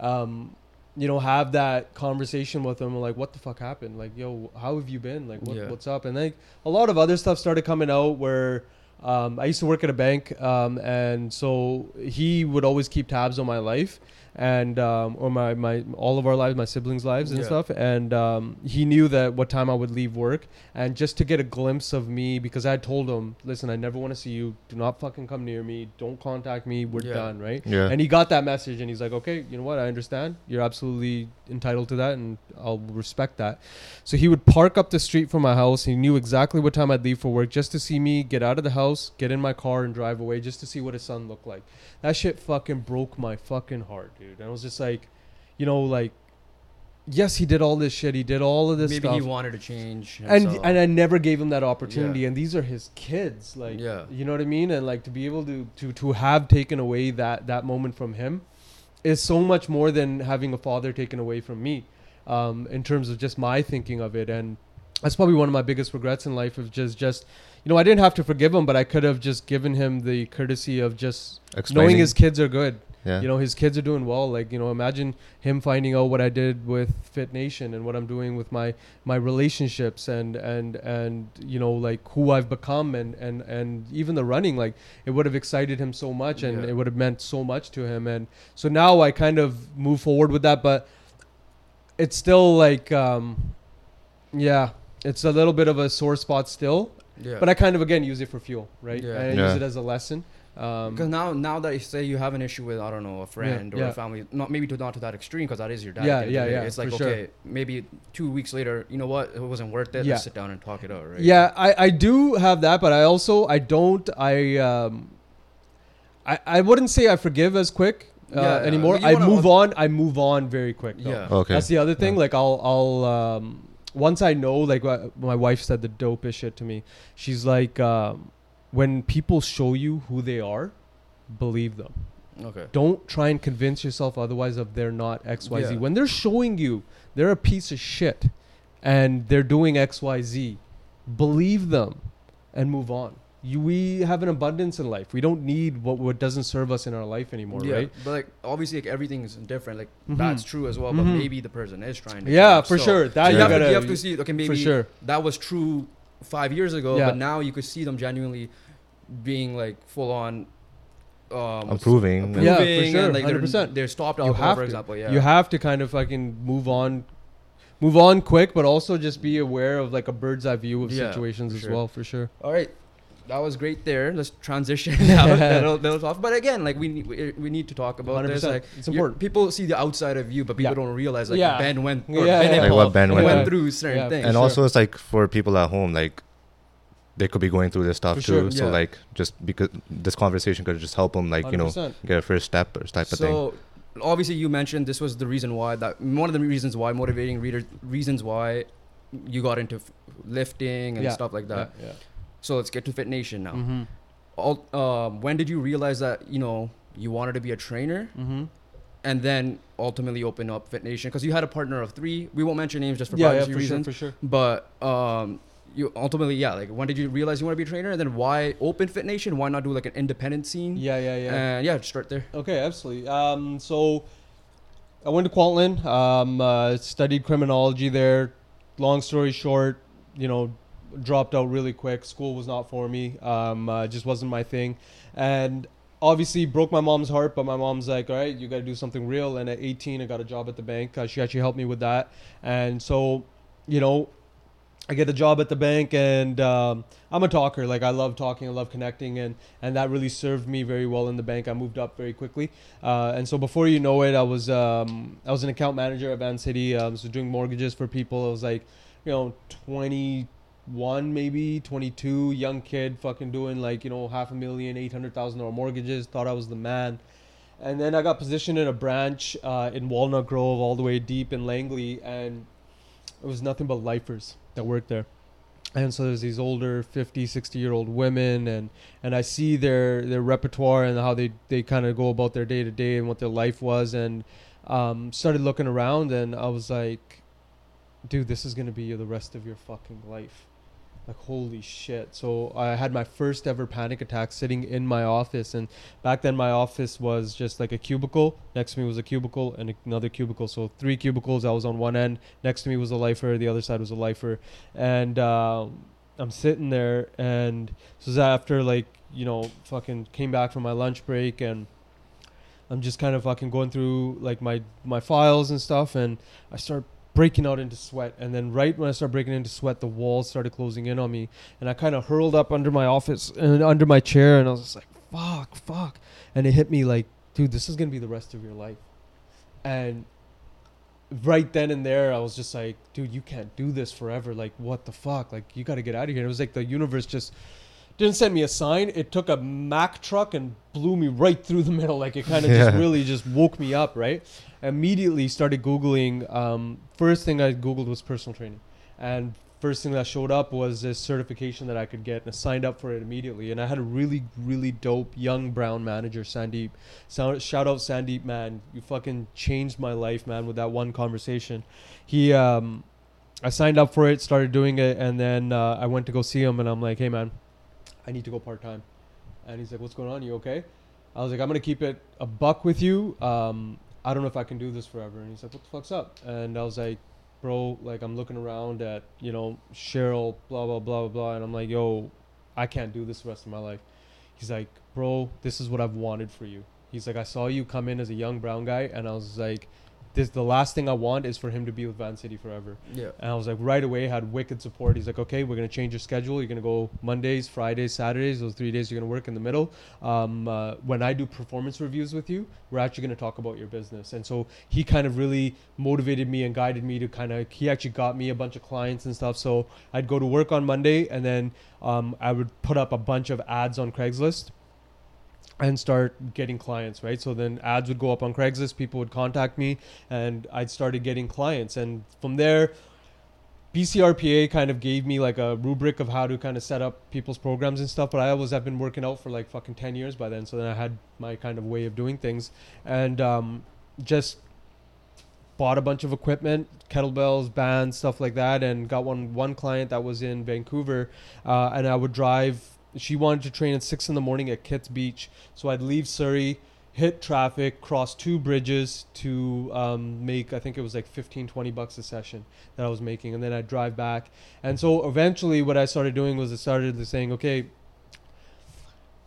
S2: um, you know, have that conversation with them. Like, what the fuck happened? Like, yo, how have you been? Like, what,
S1: Yeah.
S2: what's up? And like a lot of other stuff started coming out where. Um, I used to work at a bank, um, and so he would always keep tabs on my life, and um, or my, my all of our lives, my siblings' lives and
S1: Yeah.
S2: stuff. And um, he knew that what time I would leave work, and just to get a glimpse of me because I told him, listen, I never want to see you. Do not fucking come near me. Don't contact me. We're
S1: Yeah.
S2: done, right?
S3: Yeah.
S2: And he got that message, and he's like, okay, you know what? I understand. You're absolutely entitled to that, and I'll respect that. So he would park up the street from my house. He knew exactly what time I'd leave for work just to see me get out of the house, get in my car, and drive away just to see what his son looked like. That shit fucking broke my fucking heart, dude. And I was just like, you know, like, yes, he did all this shit. He did all of this
S1: maybe
S2: stuff
S1: he wanted to change.
S2: and
S1: himself.
S2: and I never gave him that opportunity.
S1: Yeah.
S2: And these are his kids, like
S1: Yeah.
S2: you know what I mean. And like to be able to to to have taken away that that moment from him is so much more than having a father taken away from me, um, in terms of just my thinking of it. And that's probably one of my biggest regrets in life of just just you know I didn't have to forgive him, but I could have just given him the courtesy of just knowing his kids are good
S3: yeah.
S2: you know his kids are doing well like you know imagine him finding out what i did with fit nation and what i'm doing with my my relationships and and and you know like who i've become and and and even the running like it would have excited him so much and
S1: Yeah.
S2: it would have meant so much to him and so now i kind of move forward with that but it's still like um yeah it's a little bit of a sore spot still
S1: yeah.
S2: but i kind of again use it for fuel right
S1: Yeah.
S2: i use it as a lesson um
S1: Because now, now that you say you have an issue with, I don't know, a friend or
S2: yeah.
S1: a family, not maybe to not to that extreme, because that is your dad.
S2: Yeah,
S1: at the end
S2: yeah,
S1: of the day.
S2: yeah,
S1: It's like
S2: for sure.
S1: okay, maybe two weeks later, you know what, it wasn't worth it.
S2: Yeah.
S1: Let's sit down and talk it out, right?
S2: Yeah, I, I do have that, but I also I don't I um I, I wouldn't say I forgive as quick uh,
S1: Yeah, yeah.
S2: anymore. I move
S1: al-
S2: on. I move on very quick. Though.
S1: Yeah.
S3: Okay.
S2: That's the other thing.
S3: Yeah.
S2: Like I'll I'll um once I know like what- my wife said the dopest shit to me. She's like um, when people show you who they are, believe them.
S1: Okay.
S2: Don't try and convince yourself otherwise of they're not XYZ.
S1: Yeah.
S2: When they're showing you they're a piece of shit and they're doing XYZ, believe them and move on. You, we have an abundance in life. We don't need what, what doesn't serve us in our life anymore,
S1: yeah,
S2: right?
S1: but like obviously, like everything is different. Like
S2: Mhm.
S1: that's true as well. But
S2: Mhm.
S1: maybe the person is trying to.
S2: Yeah, for
S1: So
S2: sure. That
S1: you, have to, you have to see. Okay, maybe
S2: for sure.
S1: that was true five years ago,
S2: Yeah.
S1: but now you could see them genuinely being like full on. Um,
S3: Improving.
S1: improving
S2: Yeah, for sure,
S1: like, they're,
S2: 100%.
S1: they're stopped
S2: You
S1: alcohol,
S2: have
S1: for
S2: to.
S1: example. Yeah,
S2: You have to kind of fucking move on, move on quick, but also just be aware of like a bird's eye view of
S1: Yeah,
S2: situations as
S1: sure.
S2: well, for sure.
S1: All right, that was great. There, let's transition now. that'll, that'll talk. But again, like we need, we, we need to talk about this.
S2: 100%.
S1: Like
S2: It's important.
S1: People see the outside of you, but people
S2: Yeah.
S1: don't realize like
S2: Yeah.
S1: Ben went or
S2: Yeah,
S1: Ben
S2: yeah.
S3: Like what Ben went
S1: went
S3: through.
S1: through certain
S2: Yeah,
S1: things.
S3: and
S2: sure.
S3: also it's like for people at home like they could be going through this stuff
S2: For
S3: too
S2: sure,
S3: so
S1: yeah.
S3: like just because this conversation could just help them like you know get a first step or type of thing
S1: So obviously you mentioned this was the reason why that one of the reasons why motivating readers reasons why you got into f- lifting and
S2: Yeah.
S1: stuff like that.
S2: Yeah,
S1: So let's get to Fit Nation now.
S2: Mm-hmm.
S1: All, um, when did you realize that you know you wanted to be a trainer
S2: Mm-hmm.
S1: and then ultimately open up Fit Nation because you had a partner of three. We won't mention names just for
S2: Yeah, yeah,
S1: privacy
S2: for sure, for sure.
S1: But um, you ultimately, yeah, like when did you realize you want to be a trainer, and then why open Fit Nation? Why not do like an independent scene?
S2: Yeah, yeah, yeah.
S1: and yeah, just start there.
S2: Okay, absolutely. Um, so I went to Kwantlen, um, uh, studied criminology there. Long story short, you know, dropped out really quick. School was not for me. Um, uh, just wasn't my thing, and obviously broke my mom's heart. But my mom's like, "All right, you got to do something real." And at 18, I got a job at the bank. Uh, she actually helped me with that, and so, you know, I get a job at the bank, and um, I'm a talker. Like I love talking, I love connecting, and and that really served me very well in the bank. I moved up very quickly, uh, and so before you know it, I was um, I was an account manager at Vancity. Um, so doing mortgages for people. I was like, you know, 21 maybe 22, young kid, fucking doing like you know half a million, eight hundred thousand dollar mortgages. Thought I was the man. And then I got positioned in a branch uh, in Walnut Grove, all the way deep in Langley, and it was nothing but lifers that worked there and so there's these older 50 60 year old women and and i see their their repertoire and how they they kind of go about their day to day and what their life was and um, started looking around and i was like dude this is gonna be the rest of your fucking life like holy shit. So i had my first ever panic attack sitting in my office and back then my office was just like a cubicle. Next to me was a cubicle and another cubicle. So three cubicles i was on one end. Next to me was a lifer the other side was a lifer. And um, i'm sitting there and this was after like you know fucking came back from my lunch break and i'm just kind of fucking going through like my my files and stuff and i start breaking out into sweat. And then right when i started breaking into sweat the walls started closing in on me. And i kind of hurled up under my office and under my chair and i was just like fuck fuck. And it hit me like dude this is gonna be the rest of your life. And right then and there i was just like dude you can't do this forever. Like what the fuck? Like you got to get out of here. And it was like the universe just didn't send me a sign. It took a mack truck and blew me right through the middle. Like it kind of just really just woke me up right immediately started googling um, first thing i googled was personal training. And first thing that showed up was this certification that i could get and i signed up for it immediately. And i had a really really dope young brown manager sandeep. Shout out sandeep man. You fucking changed my life man with that one conversation. He um i signed up for it started doing it and then uh, i went to go see him and i'm like hey man i need to go part-time. And he's like what's going on? You okay? I was like i'm gonna keep it a buck with you um i don't know if i can do this forever. And he's like what the fuck's up? And i was like bro like i'm looking around at you know cheryl blah blah blah blah blah. And i'm like yo i can't do this the rest of my life. He's like bro this is what i've wanted for you. He's like i saw you come in as a young brown guy. And i was like this the last thing i want is for him to be with Vancity forever
S1: Yeah.
S2: and I was like, right away, had wicked support. He's like, okay, we're gonna change your schedule. You're gonna go Mondays, Fridays, Saturdays. Those three days you're gonna work in the middle. Um, uh, when I do performance reviews with you, we're actually gonna talk about your business. And so he kind of really motivated me and guided me to kind of. He actually got me a bunch of clients and stuff. So I'd go to work on Monday, and then um, I would put up a bunch of ads on Craigslist and start getting clients, right? So then ads would go up on Craigslist, people would contact me, and I'd started getting clients. And from there, BCRPA kind of gave me like a rubric of how to kind of set up people's programs and stuff. But I always have been working out for like fucking 10 years by then. So then I had my kind of way of doing things and um, just bought a bunch of equipment, kettlebells, bands, stuff like that, and got one one client that was in Vancouver, uh, and I would drive. She wanted to train at six in the morning at Kits Beach, so I'd leave Surrey, hit traffic, cross two bridges to um, make, I think it was like 15, 20 bucks a session that I was making. And then I'd drive back. And so eventually what I started doing was I started saying, okay,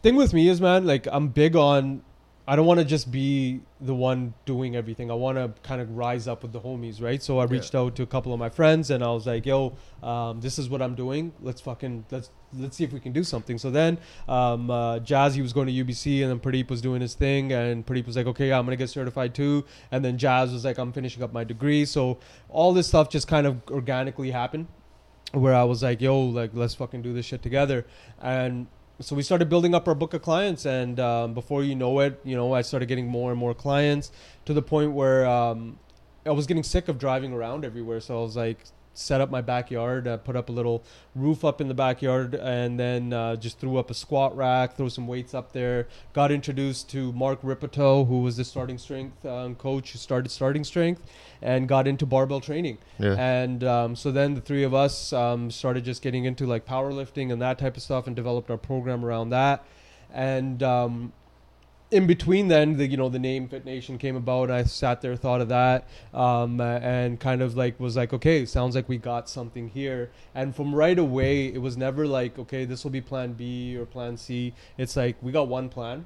S2: thing with me is, man, like I'm big on I don't want to just be the one doing everything. I want to kind of rise up with the homies, right? So I reached out to a couple of my friends and I was like, "Yo, um, this is what I'm doing. Let's fucking let's let's see if we can do something." So then, um, uh, Jazzy was going to UBC and then Pradeep was doing his thing and Pradeep was like, "Okay, yeah, I'm gonna get certified too." And then Jazz was like, "I'm finishing up my degree." So all this stuff just kind of organically happened, where I was like, "Yo, like let's fucking do this shit together." And so we started building up our book of clients and um, before you know it you know i started getting more and more clients to the point where um, i was getting sick of driving around everywhere. So i was like set up my backyard, uh, put up a little roof up in the backyard, and then uh, just threw up a squat rack, threw some weights up there. Got introduced to Mark Rippetoe, who was the starting strength um, coach who started starting strength, and got into barbell training.
S3: Yeah.
S2: And um, so then the three of us um, started just getting into like powerlifting and that type of stuff, and developed our program around that. And um, in between then the you know the name fit nation came about i sat there thought of that um, and kind of like was like okay sounds like we got something here. And from right away it was never like okay this will be plan b or plan c. It's like we got one plan.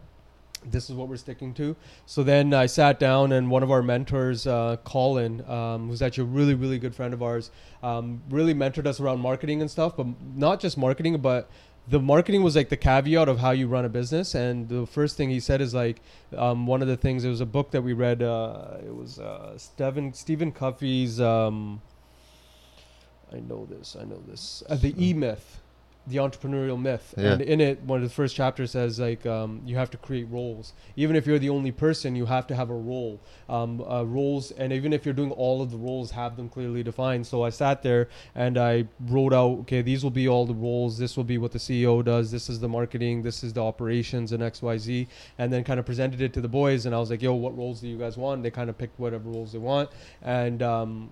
S2: This is what we're sticking to. So then I sat down, and one of our mentors, uh, Colin, um, who's actually a really, really good friend of ours, um, really mentored us around marketing and stuff, but not just marketing, but the marketing was like the caveat of how you run a business and the first thing he said is like um, one of the things it was a book that we read uh, it was uh, Stephen Stephen Covey's um, I know this I know this uh, the E Myth the entrepreneurial myth.
S3: Yeah.
S2: and in it one of the first chapters says like um, you have to create roles. Even if you're the only person you have to have a role. Um, uh, roles and even if you're doing all of the roles have them clearly defined. So i sat there and i wrote out okay these will be all the roles. This will be what the ceo does. This is the marketing. This is the operations and xyz and then kind of presented it to the boys and i was like yo what roles do you guys want? They kind of picked whatever roles they want. And um,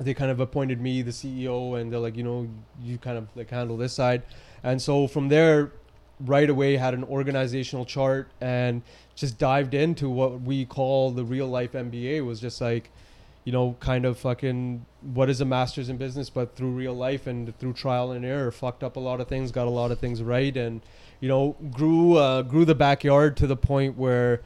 S2: they kind of appointed me the CEO and they're like, you know, you kind of like handle this side. And so from there, right away had an organizational chart and just dived into what we call the real life MBA was just like, you know, kind of fucking what is a master's in business, but through real life and through trial and error, fucked up a lot of things, got a lot of things right, and you know, grew uh, grew the backyard to the point where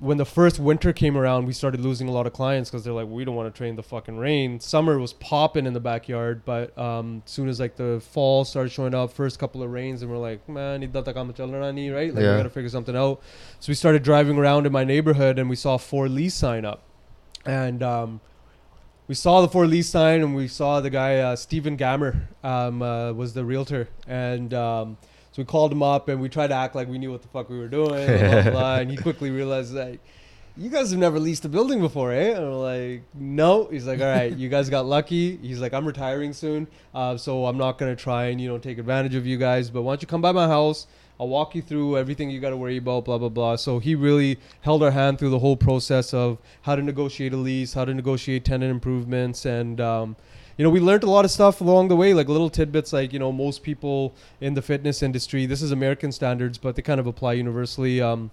S2: when the first winter came around, we started losing a lot of clients because they're like, we don't want to train the fucking rain. Summer was popping in the backyard, but um, soon as like the fall started showing up, first couple of rains, and we're like, man, idda tak hum chalna nahi, right? Like
S3: Yeah.
S2: we gotta figure something out. So we started driving around in my neighborhood, and we saw four lease sign up, and um, we saw the for lease sign, and we saw the guy uh, Stephen Gammer um, uh, was the realtor, and um, so we called him up, and we tried to act like we knew what the fuck we were doing, blah, blah, blah, and he quickly realized that. You guys have never leased a building before, eh? And we're like, no. He's like, all right, you guys got lucky. He's like, I'm retiring soon, uh, so I'm not gonna try and you know take advantage of you guys. But why don't you come by my house? I'll walk you through everything you got to worry about, blah, blah, blah. So he really held our hand through the whole process of how to negotiate a lease, how to negotiate tenant improvements. And, um, you know, we learned a lot of stuff along the way, like little tidbits, like, you know, most people in the fitness industry, this is American standards, but they kind of apply universally. Um,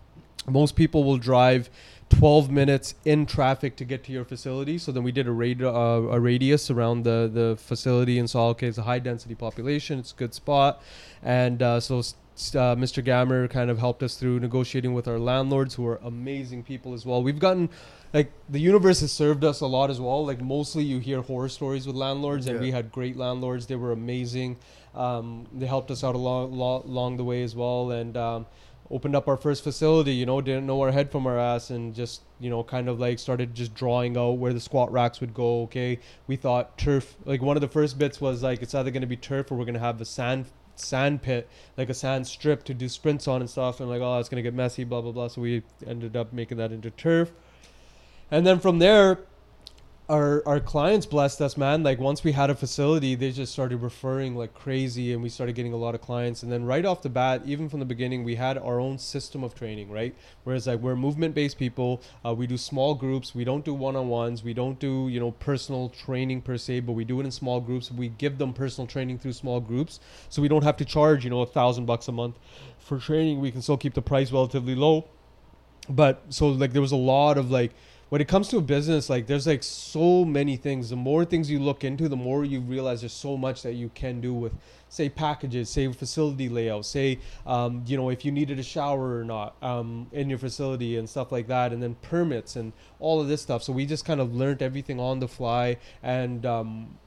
S2: most people will drive 12 minutes in traffic to get to your facility. So then we did a, radi- uh, a radius around the, the facility and saw, okay, it's a high density population, it's a good spot. And uh, so uh, Mr. Gammer kind of helped us through negotiating with our landlords, who are amazing people as well. We've gotten, like, the universe has served us a lot as well. Like, mostly you hear horror stories with landlords, and
S1: Yeah.
S2: we had great landlords. They were amazing. Um, they helped us out along, lo- along the way as well. And, um, opened up our first facility you know didn't know our head from our ass and just you know kind of like started just drawing out where the squat racks would go okay we thought turf like one of the first bits was like it's either going to be turf or we're going to have a sand sand pit like a sand strip to do sprints on and stuff and like oh it's going to get messy blah blah blah so we ended up making that into turf and then from there our our clients blessed us man. Like once we had a facility they just started referring like crazy and we started getting a lot of clients. And then right off the bat even from the beginning we had our own system of training right? Whereas like we're movement based people. Uh, we do small groups. We don't do one-on-ones. We don't do you know personal training per se but we do it in small groups. We give them personal training through small groups. So we don't have to charge you know a thousand bucks a month for training. We can still keep the price relatively low. But so like there was a lot of like when it comes to a business like there's like so many things. The more things you look into the more you realize there's so much that you can do with say packages say facility layout say um, you know if you needed a shower or not um, in your facility and stuff like that and then permits and all of this stuff. So we just kind of learned everything on the fly and um,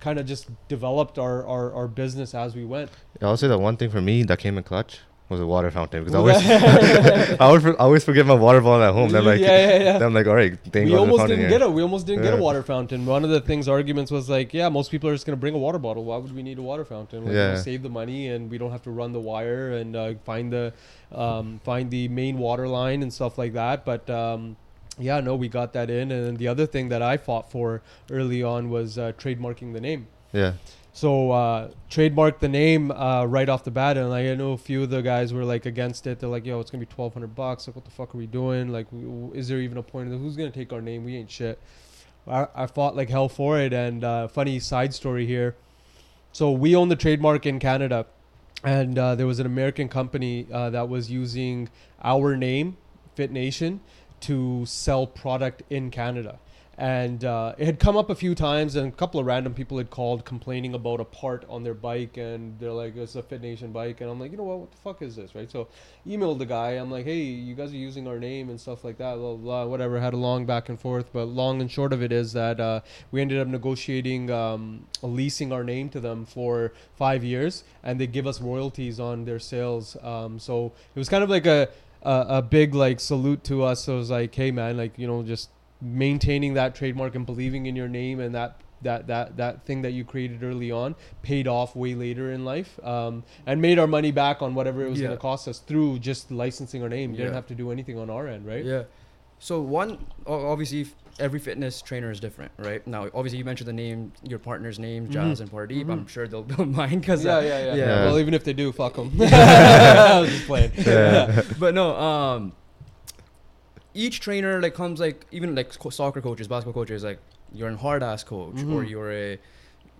S2: kind of just developed our, our, our business as we went.
S3: I'll say that one thing for me that came in clutch was a water fountain because I always I always, for, I always forget my water bottle at home. Then I'm like,
S2: yeah, yeah, yeah.
S3: I'm like, all right, thank
S2: we
S3: God
S2: almost didn't
S3: here.
S2: get it. We almost didn't get a water fountain. One of the things arguments was like, yeah, most people are just gonna bring a water bottle. Why would we need a water fountain? Like,
S3: Yeah.
S2: save the money and we don't have to run the wire and uh, find the um, find the main water line and stuff like that. But um, yeah, no, we got that in. And then the other thing that I fought for early on was uh, trademarking the name.
S3: Yeah,
S2: So uh, trademark the name uh, right off the bat, and like I know a few of the guys were like against it. They're like, "Yo, it's gonna be twelve hundred bucks. Like, what the fuck are we doing? Like, is there even a point? Who's gonna take our name? We ain't shit." I, I fought like hell for it. And uh, funny side story here. So we own the trademark in Canada, and uh, there was an American company uh, that was using our name, Fit Nation, to sell product in Canada. And uh, it had come up a few times, and a couple of random people had called complaining about a part on their bike, and they're like, "It's a Fit Nation bike," and I'm like, "You know what? What the fuck is this?" Right? So, emailed the guy. I'm like, "Hey, you guys are using our name and stuff like that." Blah blah. blah whatever. Had a long back and forth, but long and short of it is that uh, we ended up negotiating um, leasing our name to them for five years, and they give us royalties on their sales. Um, so it was kind of like a, a a big like salute to us. So it was like, hey man, like you know, just maintaining that trademark and believing in your name and that. That, that that thing that you created early on paid off way later in life um, and made our money back on whatever it was
S1: Yeah.
S2: going to cost us through just licensing our name. You didn't have to do anything on our end, right?
S1: Yeah. So one, obviously, every fitness trainer is different, right? Now, obviously, you mentioned the name, your partner's name, Jazz
S2: Mhm.
S1: and Pardeep.
S2: Mhm.
S1: I'm sure they'll don't mind because,
S2: Yeah, yeah, yeah,
S1: yeah.
S2: Well, even if they do, fuck them. I was just playing.
S3: Yeah.
S1: but no, um, each trainer like comes like even like soccer coaches, basketball coaches, like you're a hard ass coach or
S2: Mhm.
S1: you're a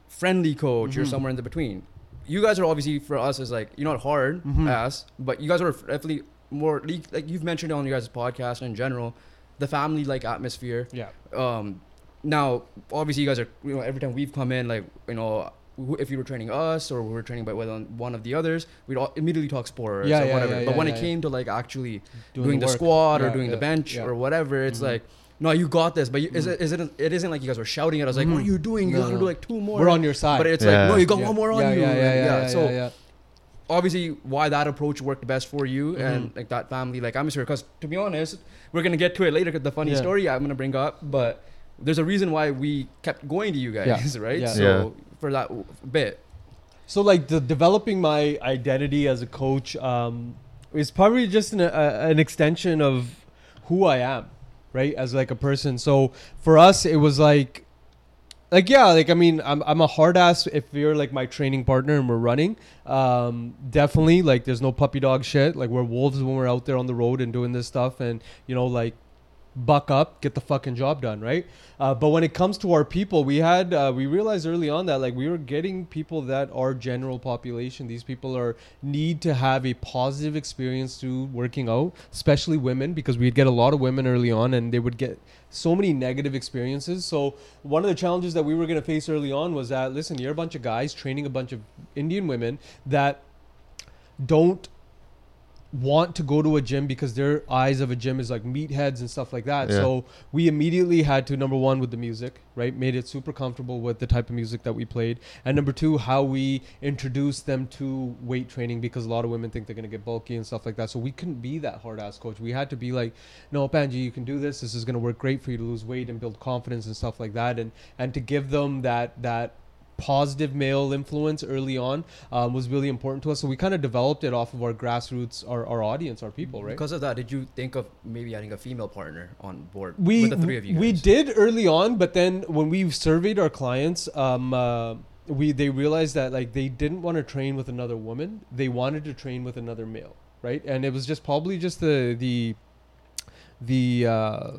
S1: friendly coach. You're
S2: Mhm.
S1: somewhere in the between. You guys are obviously for us is like you're not hard
S2: Mhm.
S1: ass, but you guys are definitely more like like you've mentioned on your guys' podcast in general, the family like atmosphere.
S2: Yeah.
S1: Um, now obviously you guys are you know every time we've come in like you know. Wh- If you were training us or we were training by one one of the others, we'd all immediately talk sports
S2: Yeah,
S1: or
S2: yeah,
S1: whatever.
S2: yeah,
S1: but when
S2: yeah,
S1: it
S2: yeah.
S1: came to like actually
S2: Doing
S1: doing, the,
S2: work.
S1: squat or
S2: Yeah,
S1: doing the bench
S2: yeah.
S1: or whatever, it's
S2: Mhm.
S1: like, no, you got this. But you, is
S2: Mhm.
S1: it, is it, it isn't like you guys were shouting at us like, what are you doing? You
S2: No,
S1: got to
S2: no.
S1: do like two more.
S2: We're on your side.
S1: But it's
S3: Yeah.
S1: like, no, you got
S2: Yeah.
S1: one more on
S2: yeah,
S1: you.
S2: Yeah, yeah, yeah, yeah,
S1: So
S2: yeah, yeah.
S1: obviously, why that approach worked best for you and
S2: Mhm.
S1: like that family, like I'm sure, because to be honest, we're gonna get to it later. 'cause the funny
S2: Yeah.
S1: story I'm gonna bring up, but there's a reason why we kept going to you guys, right?
S2: Yeah.
S1: So
S3: Yeah.
S1: For that bit,
S2: So like the developing my identity as a coach um, is probably just an, a, an extension of who I am, right? As like a person. So for us, it was like, like yeah, like I mean, I'm I'm a hard ass if you're like my training partner and we're running. Um, definitely like there's no puppy dog shit. Like we're wolves when we're out there on the road and doing this stuff, and you know like buck up, get the fucking job done, right? Uh, but when it comes to our people, we had uh, we realized early on that like we were getting people that are general population. These people are need to have a positive experience through working out, especially women, because we'd get a lot of women early on, and they would get so many negative experiences. So one of the challenges that we were going to face early on was that listen, you're a bunch of guys training a bunch of Indian women that don't want to go to a gym because their eyes of a gym is like meatheads and stuff like that.
S3: Yeah.
S2: So we immediately had to number one with the music, right? Made it super comfortable with the type of music that we played, and number two, how we introduced them to weight training because a lot of women think they're gonna get bulky and stuff like that. So we couldn't be that hard ass coach. We had to be like, no, Panji, you can do this. This is gonna work great for you to lose weight and build confidence and stuff like that, and and to give them that that positive male influence early on um, was really important to us. So we kind of developed it off of our grassroots, our, our audience, our people, right?
S1: because of that, did you think of maybe adding a female partner on board
S2: we
S1: with the three of you?
S2: we did early on, but then when we surveyed our clients, um, uh, we they realized that like they didn't want to train with another woman; they wanted to train with another male, right? And it was just probably just the the the uh,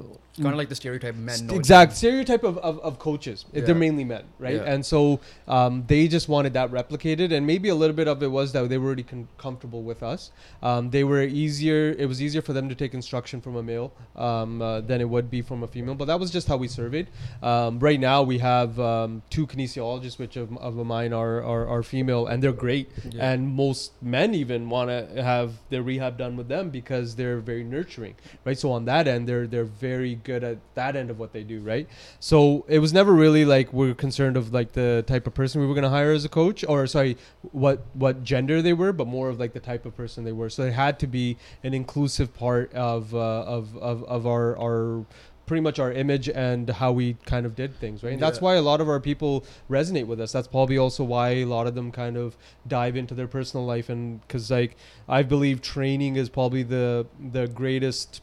S1: Kind of like the stereotype men. Know
S2: exact stereotype of, of, of coaches.
S1: Yeah.
S2: They're mainly men, right?
S1: Yeah.
S2: And so um, they just wanted that replicated, and maybe a little bit of it was that they were already con- comfortable with us. Um, they were easier. It was easier for them to take instruction from a male um, uh, than it would be from a female. But that was just how we surveyed. Um, right now, we have um, two kinesiologists, which of, of mine are, are are female, and they're great.
S1: Yeah.
S2: And most men even want to have their rehab done with them because they're very nurturing, right? So on that end, they're they're very good at that end of what they do, right? So it was never really like we're concerned of like the type of person we were gonna hire as a coach, or sorry, what what gender they were, but more of like the type of person they were. So it had to be an inclusive part of uh, of, of of our our pretty much our image and how we kind of did things right and that's why a lot of our people resonate with us that's probably also why a lot of them kind of dive into their personal life and because like i believe training is probably the the greatest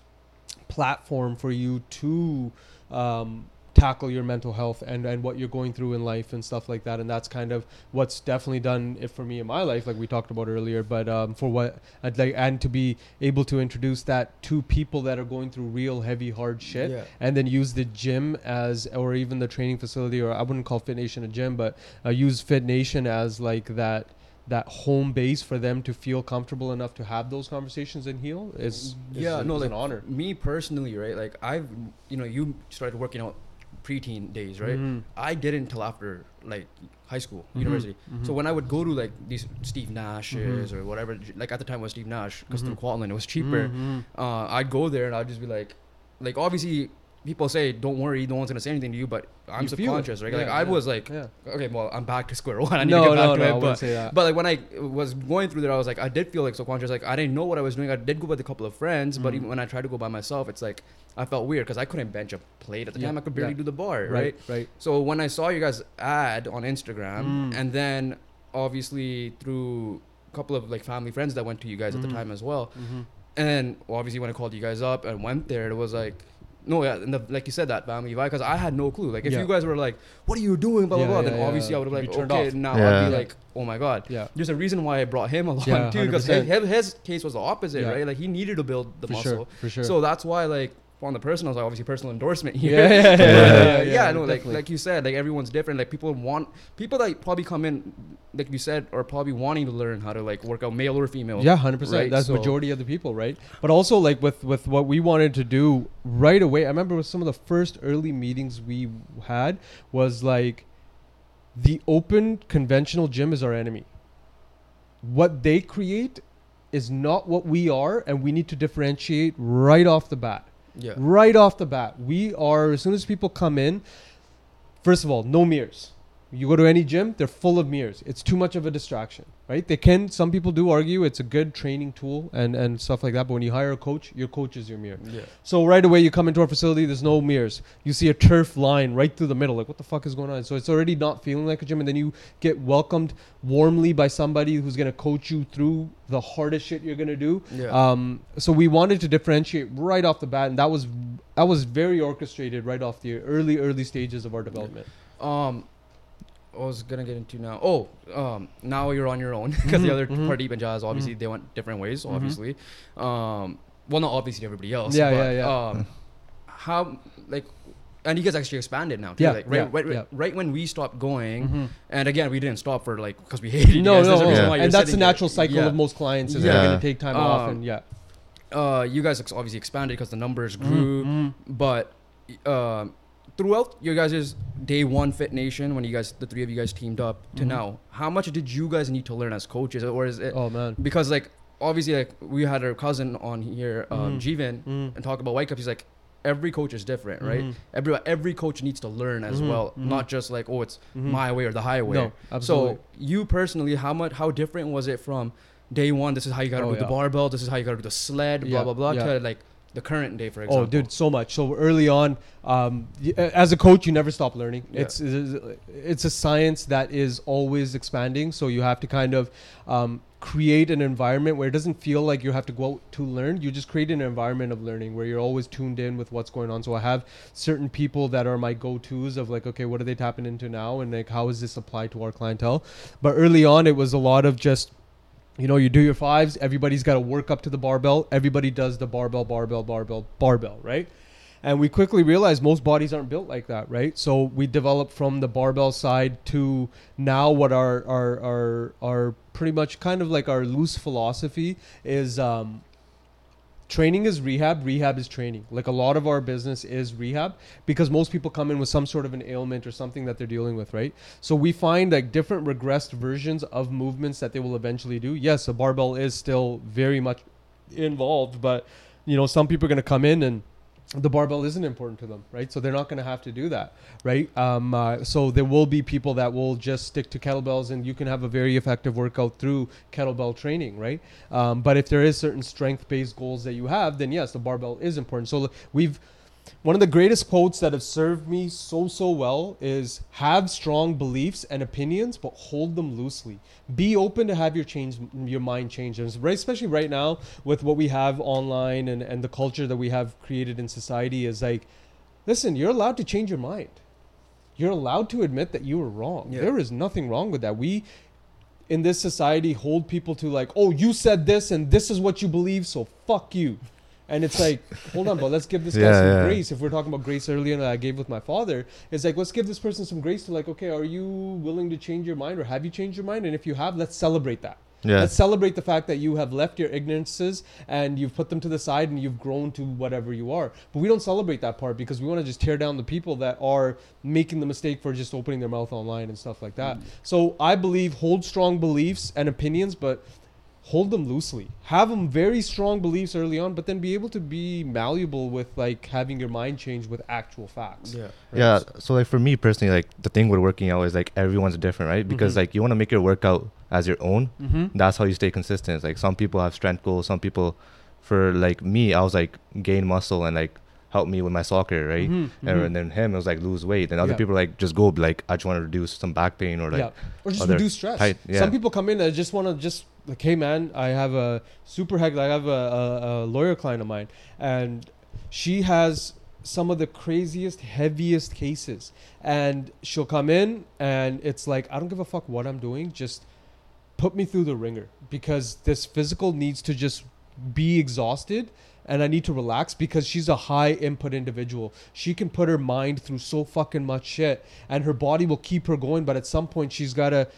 S2: platform for you to um, tackle your mental health and and what you're going through in life and stuff like that and that's kind of what's definitely done it for me in my life like we talked about earlier but um, for what I'd like and to be able to introduce that to people that are going through real heavy hard shit
S1: Yeah.
S2: and then use the gym as or even the training facility or I wouldn't call Fit Nation a gym but uh, use Fit Nation as like that that home base for them to feel comfortable enough to have those conversations and heal is, is
S1: yeah,
S2: is
S1: no, like
S2: an honor.
S1: Me personally, right? Like I've, you know, you started working out preteen days, right?
S2: Mhm.
S1: I didn't until after like high school,
S2: Mhm,
S1: university.
S2: mhm.
S1: So when I would go to like these Steve Nash's
S2: Mhm.
S1: or whatever, like at the time it was Steve Nash because through Kwantlen it was cheaper.
S2: Mhm.
S1: Uh, I'd go there and I'd just be like, like obviously people say don't worry, no one's gonna say anything to you, but I'm
S2: You
S1: subconscious, right? like
S2: Yeah,
S1: I was like,
S2: yeah.
S1: okay, well I'm back to square one. I need
S2: no,
S1: to get back
S2: no,
S1: to
S2: no,
S1: it, but
S2: say that.
S1: but like when I was going through there, I was like, I did feel like subconscious. Like I didn't know what I was doing. I did go with a couple of friends, but
S2: Mhm.
S1: even when I tried to go by myself, it's like I felt weird because I couldn't bench a plate at the
S2: Yeah,
S1: time. I could barely
S2: yeah.
S1: do the bar, right?
S2: right, right.
S1: So when I saw you guys ad on Instagram,
S2: Mm.
S1: and then obviously through a couple of like family friends that went to you guys at
S2: Mhm.
S1: the time as well,
S2: Mm-hmm.
S1: and then well, obviously when I called you guys up and went there, it was like. No, yeah, and the, like you said, that family vibe, because I had no clue. Like, if
S2: Yeah.
S1: you guys were like, "What are you doing?" blah blah
S2: Yeah,
S1: blah, then obviously I would have like,
S2: turned
S1: okay,
S2: off.
S1: now I'd be like, "Oh my god."
S2: Yeah.
S1: There's a reason why I brought him along too, because his, his case was the opposite, right? Like he needed to build the
S2: for
S1: muscle,
S2: sure, for sure.
S1: so that's why like on the personal side, obviously personal endorsement here.
S2: yeah, yeah, yeah,
S1: uh,
S2: yeah,
S1: no, like like you said, like everyone's different. Like people want people that probably come in, like you said, are probably wanting to learn how to like work out, male or female.
S2: Yeah, hundred percent. That's
S1: So-
S2: majority of the people, right? But also like with with what we wanted to do right away. I remember with some of the first early meetings we had was like the open conventional gym is our enemy. What they create is not what we are, and we need to differentiate right off the bat.
S1: Yeah,
S2: Right off the bat, we are as soon as people come in. First of all, no mirrors. You go to any gym, they're full of mirrors. It's too much of a distraction, right? They can. Some people do argue it's a good training tool and and stuff like that. But when you hire a coach, your coach is your mirror.
S1: yeah.
S2: So right away you come into our facility, there's no mirrors. You see a turf line right through the middle. Like what the fuck is going on? So it's already not feeling like a gym, and then you get welcomed warmly by somebody who's gonna coach you through the hardest shit you're gonna do.
S1: Yeah.
S2: Um, so we wanted to differentiate right off the bat, and that was that was very orchestrated right off the early early stages of our development.
S1: Um, I was gonna get into now. Oh, um, now you're on your own because the
S2: Mhm,
S1: other
S2: mhm.
S1: Pardeep and Jazz obviously
S2: Mhm.
S1: they went different ways.
S2: Mhm.
S1: Obviously, um, well, not obviously everybody else.
S2: Yeah,
S1: but,
S2: yeah, yeah.
S1: Um, how like, and you guys actually expanded now too.
S2: Yeah,
S1: like right,
S2: yeah,
S1: right, right,
S2: yeah.
S1: right when we stopped going,
S2: Mhm.
S1: and again we didn't stop for like because we hated you
S2: No,
S1: guys. There's
S2: no,
S3: Yeah.
S2: and that's the
S1: sitting there.
S2: natural cycle
S1: Yeah.
S2: of most clients is
S1: Yeah.
S2: they're gonna take time off,
S1: Um,
S2: and yeah.
S1: uh, you guys obviously expanded because the numbers grew,
S2: Mhm.
S1: but uh, throughout your guys' day one Fit Nation, when you guys, the three of you guys teamed up to
S2: Mhm.
S1: now, how much did you guys need to learn as coaches, or is it
S2: Oh man.
S1: because like obviously like we had our cousin on here, um,
S2: Mhm.
S1: Jeevan,
S2: Mhm.
S1: and talk about White Cup. He's like. Every coach is different, right?
S2: Mhm.
S1: Every every coach needs to learn as
S2: Mhm,
S1: well,
S2: mhm.
S1: not just like oh it's my way or the highway.
S2: No, absolutely.
S1: So you personally, how much how different was it from day one? This is how you got to
S2: Oh,
S1: do the barbell. This is how you got to do the sled. Blah
S2: Yeah,
S1: blah blah.
S2: yeah.
S1: To like the current day, for example.
S2: Oh, dude, so much. So early on, um, as a coach, you never stop learning.
S1: Yeah.
S2: It's, it's it's a science that is always expanding. So you have to kind of um, create an environment where it doesn't feel like you have to go out to learn. You just create an environment of learning where you're always tuned in with what's going on. So I have certain people that are my go-tos of like, okay, what are they tapping into now, and like how is this applied to our clientele? But early on, it was a lot of just you know, you do your fives. Everybody's got to work up to the barbell. Everybody does the barbell, barbell, barbell, barbell, right? And we quickly realized most bodies aren't built like that, right? So we developed from the barbell side to now what our our our, our pretty much kind of like our loose philosophy is um, training is rehab. Rehab is training. Like a lot of our business is rehab because most people come in with some sort of an ailment or something that they're dealing with right? So we find like different regressed versions of movements that they will eventually do. Yes a barbell is still very much involved but you know some people are going to come in and the barbell isn't important to them, right? So they're not going to have to do that, right? Um, uh, so there will be people that will just stick to kettlebells, and you can have a very effective workout through kettlebell training, right? Um, but if there is certain strength-based goals that you have, then yes, the barbell is important. So we've one of the greatest quotes that have served me so so well is have strong beliefs and opinions but hold them loosely. Be open to have your change your mind change. And especially right now with what we have online and and the culture that we have created in society is like listen you're allowed to change your mind. You're allowed to admit that you were wrong.
S1: Yeah.
S2: there is nothing wrong with that. We in this society hold people to like oh you said this and this is what you believe so fuck you and it's like hold on but let's give this guy
S3: Yeah,
S2: some
S3: yeah.
S2: grace. If we're talking about grace earlier that i gave with my father it's like let's give this person some grace to like okay are you willing to change your mind or have you changed your mind? And if you have let's celebrate that.
S3: Yeah.
S2: let's celebrate the fact that you have left your ignorances and you've put them to the side and you've grown to whatever you are. But we don't celebrate that part because we want to just tear down the people that are making the mistake for just opening their mouth online and stuff like that. Mm. So i believe hold strong beliefs and opinions but hold them loosely have them very strong beliefs early on but then be able to be malleable with like having your mind change with actual facts
S1: Yeah.
S2: right?
S3: Yeah. So like for me personally, like the thing with working out is like everyone's different, right? Because
S2: Mhm.
S3: like you want to make your workout as your own.
S2: mm-hmm.
S3: That's how you stay consistent. It's like some people have strength goals. Some people, for like me, I was like gain muscle and like help me with my soccer, right?
S2: Mhm,
S3: And,
S2: mhm.
S3: and then him it was like lose weight. And other
S2: Yeah.
S3: people like just go like I just want to reduce some back pain or like
S2: yeah. or just reduce stress.
S3: height- yeah.
S2: Some people come in and just want to just like, hey man, I have a super heck. I have a, a, a lawyer client of mine, and she has some of the craziest, heaviest cases, and she'll come in and it's like I don't give a fuck what I'm doing, just put me through the ringer because this physical needs to just be exhausted and I need to relax because she's a high input individual. She can put her mind through so fucking much shit and her body will keep her going, but at some point she's got to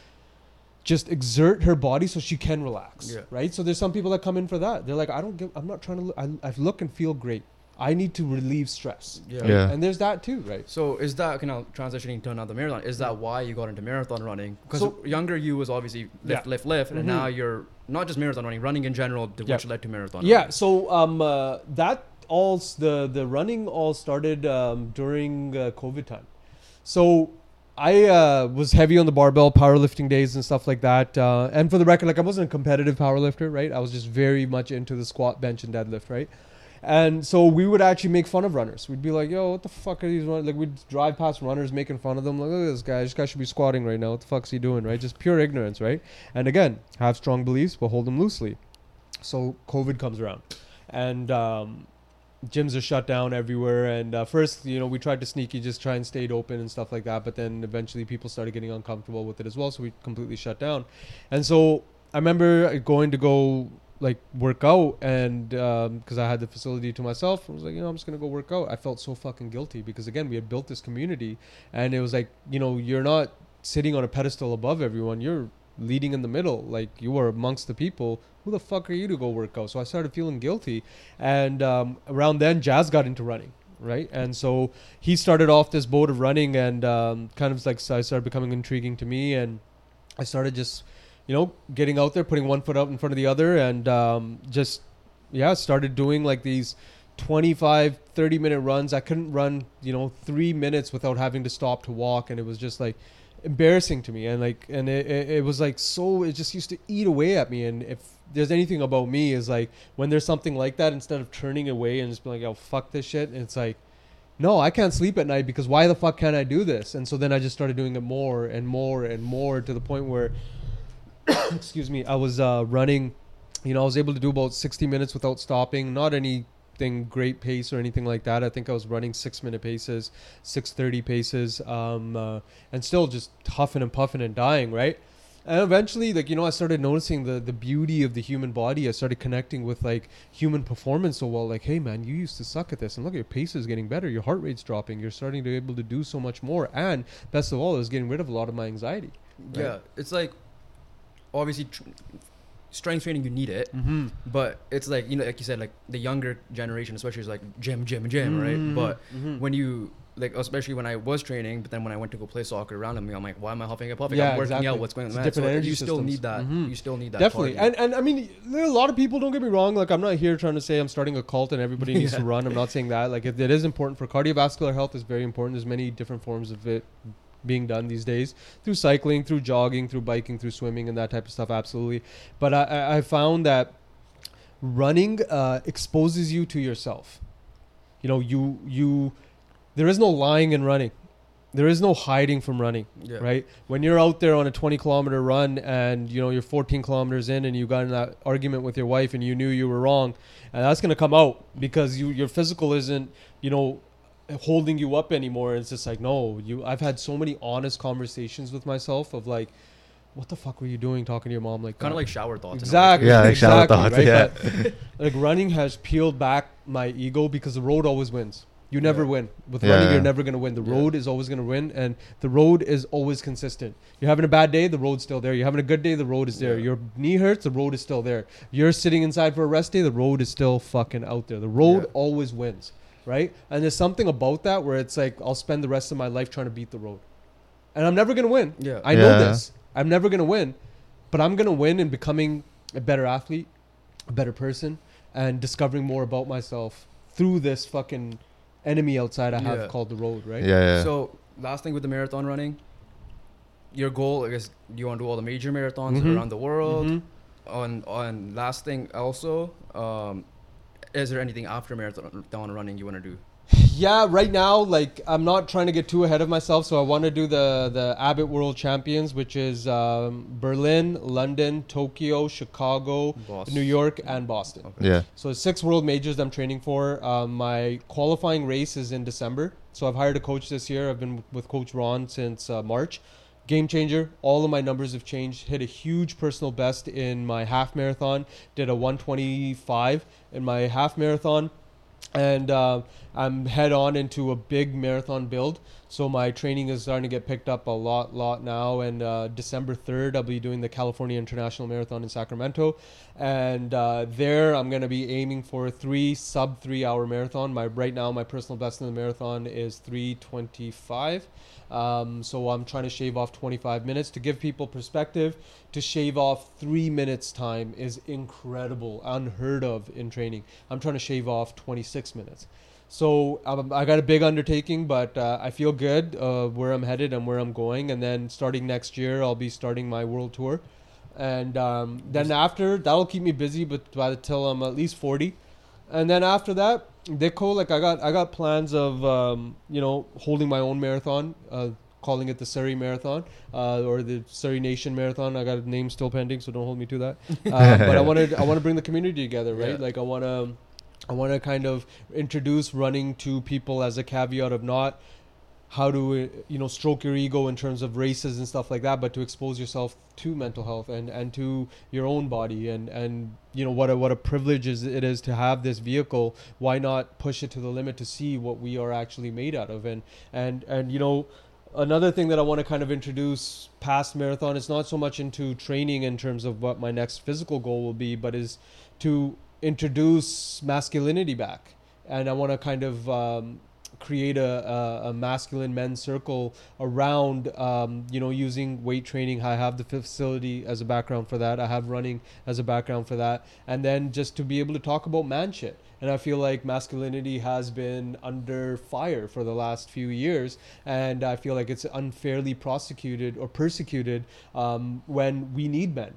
S2: just exert her body so she can relax.
S1: Yeah.
S2: Right? So there's some people that come in for that. They're like, I don't give, I'm not trying to look, I, I look and feel great. I need to relieve stress.
S1: Yeah.
S3: Yeah.
S2: And there's that too, right?
S1: So is that kind of transitioning to another marathon? Is that why you got into marathon running? Because
S2: So-
S1: younger you was obviously lift,
S2: Yeah.
S1: lift, lift, and
S2: Mhm.
S1: now you're not just marathon running, running in general, to
S2: Yeah.
S1: which led to marathon.
S2: Yeah.
S1: running.
S2: So um, uh, that all the the running all started um, during uh, COVID time. So I uh, was heavy on the barbell powerlifting days and stuff like that. Uh, and for the record, like I wasn't a competitive powerlifter, right? I was just very much into the squat, bench, and deadlift, right? And so we would actually make fun of runners. We'd be like, "Yo, what the fuck are these runners?" Like we'd drive past runners, making fun of them. Like, look at this guy. This guy should be squatting right now. What the fuck's he doing? Right? Just pure ignorance, right? And again, have strong beliefs, but hold them loosely. So COVID comes around, and um, gyms are shut down everywhere. And uh, first, you know, we tried to sneaky just try and stayed open and stuff like that. But then eventually, people started getting uncomfortable with it as well. So we completely shut down. And so I remember going to go like work out, and because I had the facility to myself, I was like, you know, I'm just gonna go work out. I felt so fucking guilty because again, we had built this community, and it was like, you know, you're not sitting on a pedestal above everyone. You're leading in the middle. Like you are amongst the people. Who the fuck are you to go work out? So I started feeling guilty. And um, around then, Jazz got into running, right? And so he started off this boat of running, and um, kind of like I started becoming intriguing to me, and I started just, you know, getting out there, putting one foot out in front of the other, and um, just yeah, started doing like these 25 30 minute runs i couldn't run you know three minutes without having to stop to walk and it was just like embarrassing to me and like and it, it, it was like so it just used to eat away at me and if there's anything about me is like when there's something like that instead of turning away and just being like oh fuck this shit it's like no i can't sleep at night because why the fuck can't i do this? And so then i just started doing it more and more and more to the point where excuse me i was uh, running you know i was able to do about 60 minutes without stopping not anything great pace or anything like that i think i was running six minute paces 630 paces um, uh, and still just huffing and puffing and dying right And eventually, like you know, I started noticing the the beauty of the human body. I started connecting with like human performance so well. Like, hey man, you used to suck at this, and look, your pace is getting better. Your heart rate's dropping. You're starting to be able to do so much more. And best of all, it was getting rid of a lot of my anxiety. Right.
S1: Yeah, it's like obviously tr- strength training you need it,
S2: Mm-hmm.
S1: but it's like you know, like you said, like the younger generation, especially is like gym, gym, gym, right?
S2: Mm-hmm.
S1: But when you like, especially when I was training, but then when I went to go play soccer around me, I'm like, why am I huffing and puffing?
S2: Yeah,
S1: I'm working
S2: exactly.
S1: out. What's going on?
S2: different
S1: So
S2: energy
S1: you still
S2: systems.
S1: need that.
S2: Mhm.
S1: You still need that.
S2: Definitely, and and I mean, there are a lot of people. Don't get me wrong. Like, I'm not here trying to say I'm starting a cult and everybody needs to run. I'm not saying that. Like, it, it is important for cardiovascular health. is very important. There's many different forms of it being done these days through cycling, through jogging, through biking, through swimming, and that type of stuff. Absolutely, but I- I, found that running uh, exposes you to yourself. You know, you you there is no lying in running. There is no hiding from running
S1: yeah.
S2: right? When you're out there on a 20 kilometer run and you know you're 14 kilometers in and you got in that argument with your wife and you knew you were wrong, and that's gonna come out because you your physical isn't you know holding you up anymore. It's just like no, you. I've had so many honest conversations with myself of like, what the fuck were you doing talking to your mom like
S1: Kind of like shower thoughts. in a way,
S2: Exactly.
S3: Yeah, like shower
S2: exactly,
S3: thoughts,
S2: right?
S3: yeah.
S2: But, like running has peeled back my ego because the road always wins. You never
S1: Yeah.
S2: win. With
S3: Yeah.
S2: running, you're never gonna win. The
S1: Yeah.
S2: road is always gonna win, and the road is always consistent. You're having a bad day, the road's still there. You're having a good day, the road is there.
S1: Yeah.
S2: Your knee hurts, the road is still there. You're sitting inside for a rest day, the road is still fucking out there. The road
S1: Yeah.
S2: always wins, right? And there's something about that where it's like I'll spend the rest of my life trying to beat the road, and I'm never gonna win.
S1: Yeah.
S2: I know
S3: Yeah.
S2: this. I'm never gonna win, but I'm gonna win in becoming a better athlete, a better person, and discovering more about myself through this fucking enemy outside I have
S1: Yeah.
S2: called the road. Right?
S3: Yeah, yeah.
S1: So last thing with the marathon running, your goal, I guess, you want to do all the major marathons
S2: Mhm.
S1: around the world.
S2: Mhm.
S1: On on last thing also, um, is there anything after marathon running you want to do?
S2: Yeah, right now, like I'm not trying to get too ahead of myself, so I want to do the the Abbott World Champions, which is um, Berlin, London, Tokyo, Chicago,
S1: Boss.
S2: New York, and Boston.
S1: Okay.
S3: yeah.
S2: So six world majors I'm training for. Um, my qualifying race is in December. So I've hired a coach this year. I've been with Coach Ron since uh, March. Game changer. All of my numbers have changed. Hit a huge personal best in my half marathon. Did a 125 in my half marathon. And uh, I'm head on into a big marathon build. So my training is starting to get picked up a lot, lot now. And uh, December 3rd, I'll be doing the California International Marathon in Sacramento and uh, there I'm going to be aiming for a three sub three hour marathon. My right now my personal best in the marathon is 325. Um, so I'm trying to shave off 25 minutes to give people perspective. To shave off three minutes time is incredible, unheard of in training. I'm trying to shave off 26 minutes. So um, I got a big undertaking, but uh, I feel good uh, where I'm headed and where I'm going. And then starting next year, I'll be starting my world tour. And um, then after that'll keep me busy but by the till i'm at least 40 and then after that Deco, like i got i got plans of um, you know holding my own marathon uh, calling it the surrey marathon uh, or the surrey nation marathon. I got a name still pending so don't hold me to that. Uh, but i want to i want to bring the community together right?
S1: Yeah.
S2: like i want to i want to kind of introduce running to people as a caveat of not how to you know stroke your ego in terms of races and stuff like that but to expose yourself to mental health and and to your own body and and you know what a what a privilege is it is to have this vehicle. Why not push it to the limit to see what we are actually made out of? And and and you know another thing that I want to kind of introduce past marathon is not so much into training in terms of what my next physical goal will be but is to introduce masculinity back. And I want to kind of um, create a, a, a masculine men's circle around um, you know using weight training. I have the facility as a background for that. I have running as a background for that. And then just to be able to talk about man shit. And i feel like masculinity has been under fire for the last few years. And i feel like it's unfairly prosecuted or persecuted um, when we need men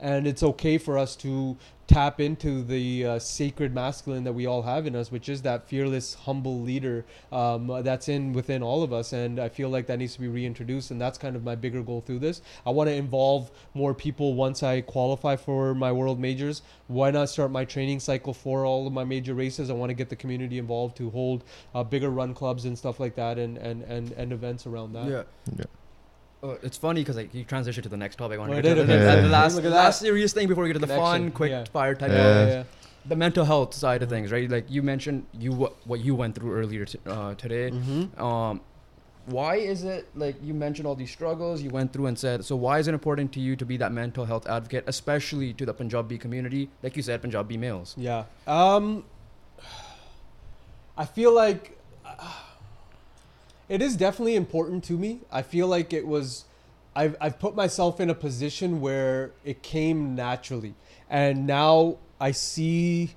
S2: and it's okay for us to tap into the uh, sacred masculine that we all have in us, which is that fearless, humble leader um, that's in within all of us. And I feel like that needs to be reintroduced, and that's kind of my bigger goal through this. I want to involve more people once I qualify for my world majors. Why not start my training cycle for all of my major races? I want to get the community involved to hold uh, bigger run clubs and stuff like that, and and and, and events around that.
S1: Yeah.
S3: Yeah.
S1: Uh, it's funny because like you transition to the next topic. I want
S2: Oh,
S1: to get to the, the last, last serious thing before we get to the fun, quick
S2: yeah.
S1: fire type
S3: Yeah.
S1: of
S2: yeah.
S1: the mental health side of things, right? Like you mentioned, you what, what you went through earlier t- uh, today.
S2: Mm-hmm.
S1: Um, why is it like you mentioned all these struggles you went through and said? So why is it important to you to be that mental health advocate, especially to the Punjabi community, like you said, Punjabi males?
S2: Yeah. Um, I feel like uh, it is definitely important to me. I feel like it was. I've I've put myself in a position where it came naturally, and now I see.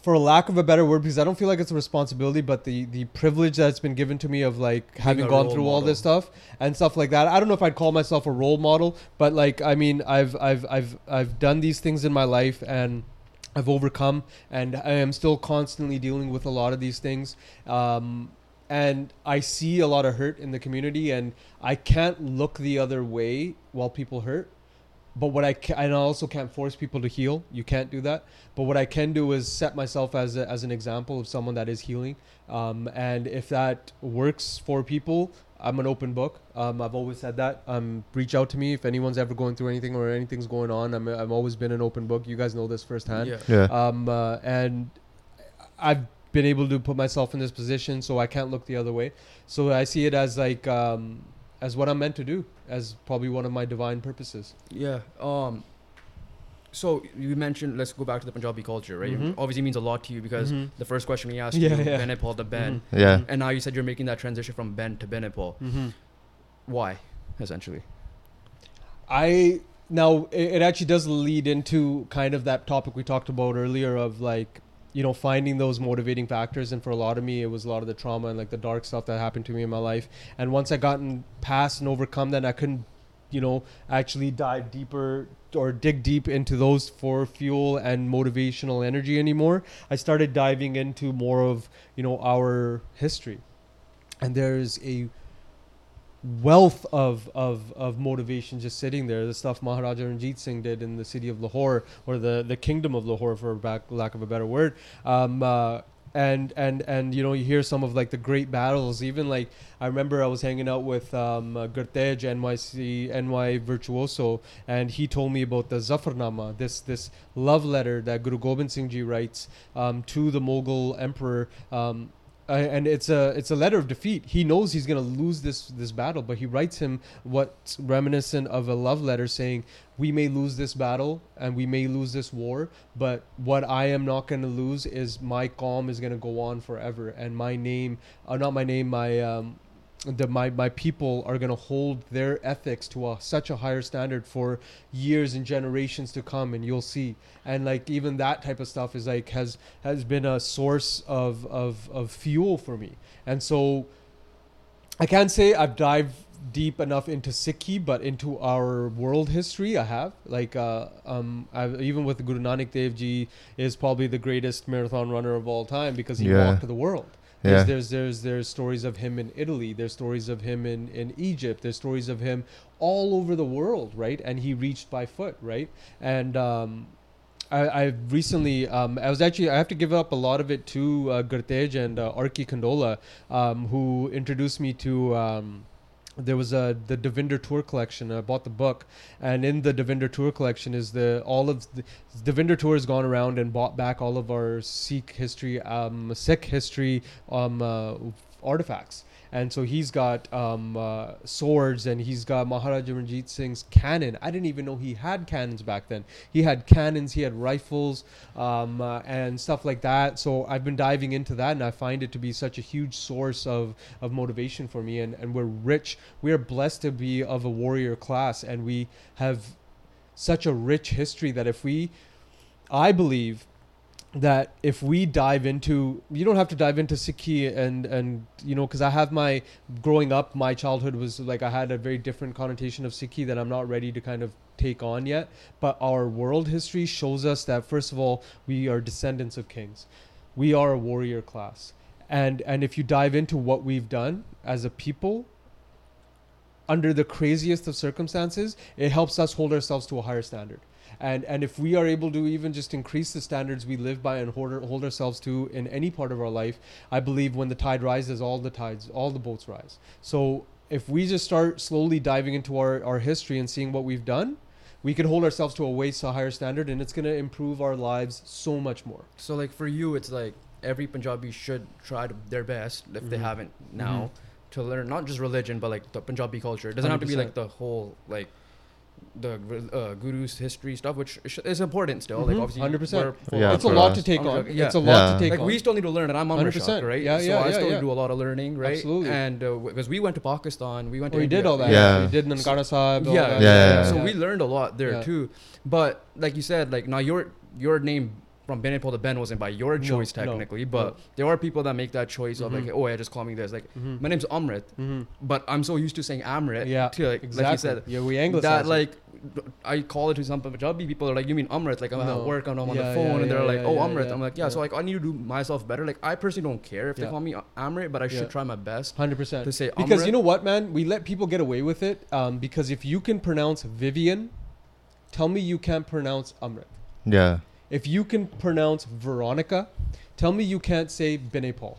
S2: For lack of a better word, because I don't feel like it's a responsibility, but the the privilege that's been given to me of like having gone through all this stuff and stuff like that. I don't know if I'd call myself a role model, but like I mean, I've I've I've I've done these things in my life and I've overcome, and I am still constantly dealing with a lot of these things. Um, and I see a lot of hurt in the community, and I can't look the other way while people hurt. But what I can, and I also can't force people to heal. You can't do that. But what I can do is set myself as a, as an example of someone that is healing. Um, and if that works for people, I'm an open book. Um, I've always said that. Um, reach out to me if anyone's ever going through anything or anything's going on. I'm I've always been an open book. You guys know this firsthand.
S1: Yeah.
S3: Yeah.
S2: Um, uh, and I've been able to put myself in this position, so I can't look the other way. So I see it as like um, as what I'm meant to do, as probably one of my divine purposes.
S1: Yeah. Um. So you mentioned let's go back to the Punjabi culture, right?
S2: Mhm.
S1: Obviously means a lot to you because
S2: Mhm.
S1: the first question we asked
S2: Yeah,
S1: you,
S2: yeah.
S1: Binaypal to Ben,
S3: Yeah.
S1: and now you said you're making that transition from Ben to Binaypal.
S2: Mm-hmm.
S1: Why, essentially?
S2: I now it, it actually does lead into kind of that topic we talked about earlier of like you know finding those motivating factors. And for a lot of me it was a lot of the trauma and like the dark stuff that happened to me in my life. And once i gotten past and overcome that i couldn't you know actually dive deeper or dig deep into those for fuel and motivational energy anymore. I started diving into more of you know our history. And there's a wealth of, of, of motivation just sitting there. The stuff Maharaja Ranjit Singh did in the city of Lahore, or the, the kingdom of Lahore, for back, lack of a better word. Um, uh, and and and you know you hear some of like the great battles. Even like I remember I was hanging out with um, uh, Gurtej NYC NY Virtuoso, and he told me about the Zafarnama, this this love letter that Guru Gobind Singh Ji writes um, to the Mughal emperor. Um, uh, and it's a it's a letter of defeat. He knows he's gonna lose this this battle, but he writes him what's reminiscent of a love letter saying, "We may lose this battle and we may lose this war, but what I am not gonna lose is my qaum is gonna go on forever, and my name, uh, not my name, my um, the my my people are gonna hold their ethics to a, such a higher standard for years and generations to come, and you'll see." And like even that type of stuff is like has has been a source of of of fuel for me, and so I can't say I've dived deep enough into Sikhi, but into our world history, I have. Like, uh, um, I've, even with Guru Nanak Dev Ji is probably the greatest marathon runner of all time because he
S3: Yeah.
S2: walked the world. There's, there's there's there's stories of him in Italy. There's stories of him in in Egypt. There's stories of him all over the world, right? And he reached by foot, right? And um, I, I recently um, I was actually I have to give up a lot of it to uh, Gurtej and uh, Arki Kandola, um, who introduced me to. Um, there was a the Davinder Toor collection. I bought the book, and in the Davinder Toor collection is the all of the Davinder Toor has gone around and bought back all of our Sikh history, um, Sikh history um, uh, artifacts. And so he's got um, uh, swords and he's got Maharaja Ranjit Singh's cannon. I didn't even know he had cannons back then. He had cannons, he had rifles, um, uh, and stuff like that. So I've been diving into that, and I find it to be such a huge source of, of motivation for me. And, and we're rich. We are blessed to be of a warrior class, and we have such a rich history that if we, I believe, that if we dive into you don't have to dive into Sikhi and and you know because I have my growing up my childhood was like I had a very different connotation of Sikhi that I'm not ready to kind of take on yet. But our world history shows us that first of all we are descendants of kings. We are a warrior class. And and if you dive into what we've done as a people under the craziest of circumstances it helps us hold ourselves to a higher standard and and if we are able to even just increase the standards we live by and hold, hold ourselves to in any part of our life i believe when the tide rises all the tides all the boats rise so if we just start slowly diving into our, our history and seeing what we've done, we can hold ourselves to a way so higher standard and it's going to improve our lives so much more.
S1: So like for you, it's like every Punjabi should try to, their best if they
S2: Mhm.
S1: haven't now to learn not just religion but like the Punjabi culture. It doesn't have to be like the whole like the uh, guru's history stuff, which is- is important still. Like
S2: Mhm.
S1: obviously,
S2: 100%.
S3: Yeah,
S2: it's a lot
S3: us.
S2: to take on.
S1: yeah.
S2: It's a lot
S3: Yeah.
S2: to take
S1: like
S2: on.
S1: we still need to learn, and I'm Amrit
S2: 100%.
S1: right?
S2: Yeah,
S1: so
S2: yeah,
S1: I
S2: yeah,
S1: still
S2: yeah.
S1: do a lot of learning, right?
S2: Absolutely.
S1: And because we went to Pakistan, we went to
S2: Oh, you did all that.
S3: Yeah.
S2: we did Nankana Sahib. all
S1: yeah.
S3: Yeah, yeah,
S1: So
S3: yeah.
S1: we learned a lot there
S2: Yeah.
S1: too. But like you said, like now your your name from Binaypal to Ben wasn't by your choice
S2: no,
S1: technically,
S2: no.
S1: but there are people that make that choice of
S2: Mhm.
S1: like, oh, yeah, just call me this. Like
S2: Mhm.
S1: my name's Amrit,
S2: Mhm.
S1: but I'm so used to saying Amrit.
S2: Yeah,
S1: to, like,
S2: Exactly.
S1: like you said.
S2: yeah, we anglicize
S1: That
S2: it.
S1: like I call it to some Punjabi people are like you mean Amrit like I'm
S2: No.
S1: at work and I'm on
S2: Yeah,
S1: the phone
S2: yeah,
S1: and they're
S2: yeah,
S1: like oh
S2: yeah,
S1: Amrit
S2: yeah,
S1: I'm like yeah,
S2: yeah.
S1: so like I need to do myself better like I personally don't care if they call me Amrit but I should
S2: Yeah.
S1: try my best
S2: Hundred percent.
S1: to say
S2: Because you know what, man, we let people get away with it. Um, because if you can pronounce Vivian, tell me you can't pronounce Amrit.
S3: Yeah.
S2: If you can pronounce Veronica, tell me you can't say Binaypal.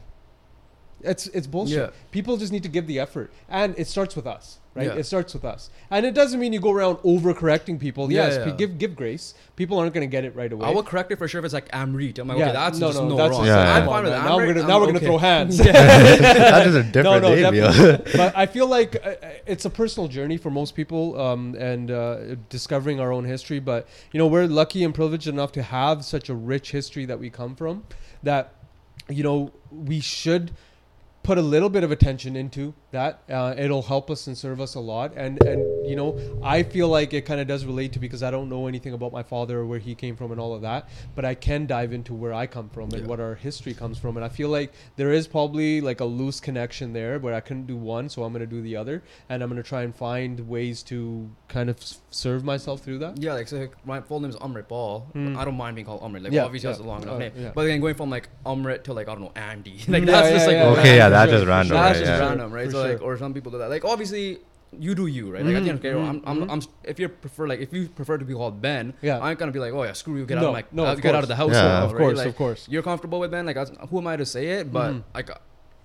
S2: It's it's bullshit.
S1: Yeah.
S2: People just need to give the effort, and it starts with us, right?
S1: Yeah.
S2: It starts with us, and it doesn't mean you go around overcorrecting people.
S1: Yeah,
S2: yes,
S1: yeah.
S2: give give grace. People aren't going to get it right away.
S1: I will correct it for sure if it's like Amrit I'm like
S2: Yeah,
S1: okay that's
S2: no,
S1: just
S2: no,
S1: no,
S2: that's
S1: wrong
S3: just- Yeah.
S1: I'm fine with
S2: man.
S1: Amrit
S2: Now we're gonna
S1: I'm
S2: now we're gonna throw hands.
S3: that is a different
S2: no,
S3: name,
S2: but I feel like uh, it's a personal journey for most people, um, and uh, discovering our own history. But you know, we're lucky and privileged enough to have such a rich history that we come from. That you know, we should put a little bit of attention into that. Uh, it'll help us and serve us a lot. And and you know, I feel like it kind of does relate to because I don't know anything about my father or where he came from and all of that, but I can dive into where I come from and
S1: Yeah.
S2: what our history comes from. And I feel like there is probably like a loose connection there where I couldn't do one, so I'm going to do the other, and I'm going to try and find ways to kind of s- serve myself through that.
S1: Yeah, like so my full name is Amrit Ball.
S2: Mm.
S1: I don't mind being called Amrit. Like
S2: Yeah,
S1: obviously that's a long enough
S2: Uh,
S1: name.
S2: yeah.
S1: But then going from like Amrit to like I don't know Andy. like that's
S2: yeah,
S1: just like
S2: yeah, yeah.
S3: Okay, yeah,
S2: For
S3: that's just random,
S1: that's
S3: right?
S1: just
S3: Yeah.
S1: random, right?
S2: For
S1: so like or some people do that. Like obviously you do you, right? Like at the end of the day,
S2: Mhm,
S1: I'm, I'm,
S2: mhm.
S1: I'm, if you prefer like if you prefer to be called Ben,
S2: Yeah.
S1: I ain't gonna be like, oh yeah, screw you, get out
S2: No,
S1: of my,
S2: no,
S1: uh,
S2: of
S1: get out of the house.
S3: Yeah.
S1: now,
S2: of
S1: right?
S2: course,
S1: Like,
S2: of course.
S1: You're comfortable with Ben, like who am I to say it? But
S2: Mhm.
S1: like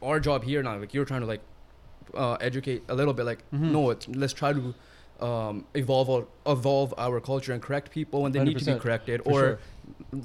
S1: our job here now, like you're trying to like uh, educate a little bit. Like
S2: Mhm.
S1: no, it's, let's try to um, evolve our, evolve our culture and correct people when they need to be corrected,
S2: For
S1: or
S2: sure.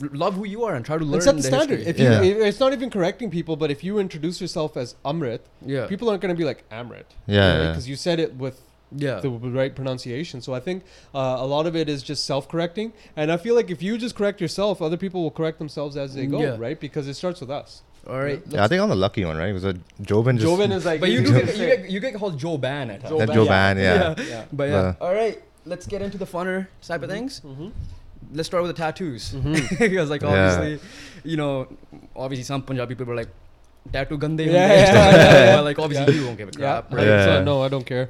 S1: R- love who you are and try to learn
S2: And set the
S1: the
S2: standard.
S1: history.
S2: If you,
S3: Yeah.
S2: if- it's not even correcting people, but if you introduce yourself as Amrit,
S1: yeah,
S2: people aren't going to be like Amrit.
S3: Yeah, yeah.
S2: Because you said it with
S1: yeah,
S2: the right pronunciation. So I think uh, a lot of it is just self-correcting, and I feel like if you just correct yourself, other people will correct themselves as they go,
S1: Yeah.
S2: right? Because it starts with us.
S1: all right.
S3: Yeah, I think I'm the lucky one, right? Because Jobin just.
S2: Jobin is like,
S1: But you do get, you get you get called Joe Ban at times.
S2: Joe
S3: That's
S2: Ban,
S3: Joban, yeah.
S2: yeah.
S1: But yeah,
S3: Yeah.
S1: all right. Let's get into the funner type of things.
S2: Mhm.
S1: Let's start with the tattoos
S2: Mhm.
S1: because like
S3: Yeah.
S1: obviously, you know, obviously some Punjabi people are like tattoo gande
S2: Yeah,
S1: hunde,"
S2: yeah,
S1: like
S2: yeah, yeah.
S1: but like obviously
S2: Yeah.
S1: you won't give a
S2: Yeah,
S1: crap, right?
S3: Yeah.
S2: So, no, I don't care.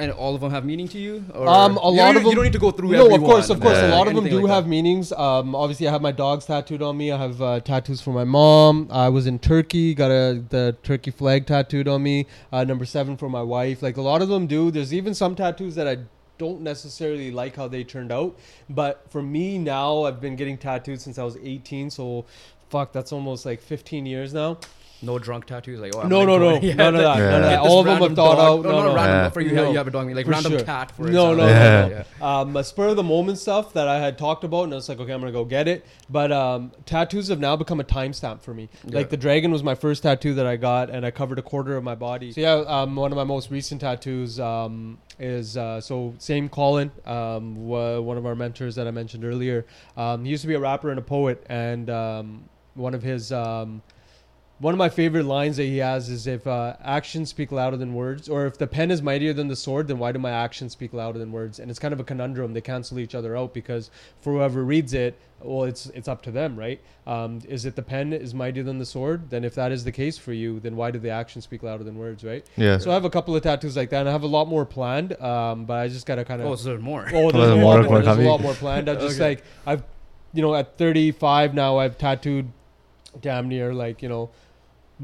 S1: And all of them have meaning to you. Or
S2: Um, a
S1: you
S2: lot
S1: don't-
S2: of them-
S1: You don't need to go through.
S2: No,
S1: every
S2: of course, of course.
S3: Yeah.
S2: A lot of them do
S1: like
S2: have
S1: that.
S2: meanings. Um, obviously, I have my dogs tattooed on me. I have uh, tattoos for my mom. I was in Turkey, got a the Turkey flag tattooed on me. Uh, number seven for my wife. Like a lot of them do. There's even some tattoos that I don't necessarily like how they turned out. But for me now, I've been getting tattooed since I was 18. So, fuck, that's almost like 15 years now.
S1: No drunk tattoos, like oh, I'm
S2: No,
S1: like
S2: no, no,
S1: yeah,
S2: none of that,
S3: Yeah.
S2: none of that. All of them
S1: random
S2: have thought
S1: dog-
S2: out.
S1: No,
S2: No,
S1: not
S2: no.
S1: random.
S3: Yeah.
S1: For you,
S2: No.
S1: you have a dog, like
S2: For
S1: random
S2: sure.
S1: cat. For
S2: No, no,
S3: no,
S1: Yeah.
S3: no.
S2: um, a spur of the moment stuff that I had talked about, and I was like, okay, I'm gonna go get it. But um, tattoos have now become a timestamp for me.
S1: Yeah.
S2: Like the dragon was my first tattoo that I got, and I covered a quarter of my body. So yeah, um, one of my most recent tattoos um, is uh, so same Colin, um, wa- one of our mentors that I mentioned earlier. Um, he used to be a rapper and a poet, and um, one of his um, one of my favorite lines that he has is if uh, actions speak louder than words, or if the pen is mightier than the sword, then why do my actions speak louder than words? And it's kind of a conundrum. They cancel each other out because for whoever reads it, well, it's it's up to them, right? Um, is it the pen is mightier than the sword? Then if that is the case for you, then why do the actions speak louder than words, right?
S3: Yeah.
S2: So I have a couple of tattoos like that, and I have a lot more planned. Um, but I just gotta kind of
S1: Oh, so there's more.
S2: Oh,
S3: Well,
S2: there's a
S3: more-
S2: lot more.
S3: more
S2: There's a lot more planned. I've just
S1: Okay.
S2: like I've, you know, at 35 now, I've tattooed damn near like you know,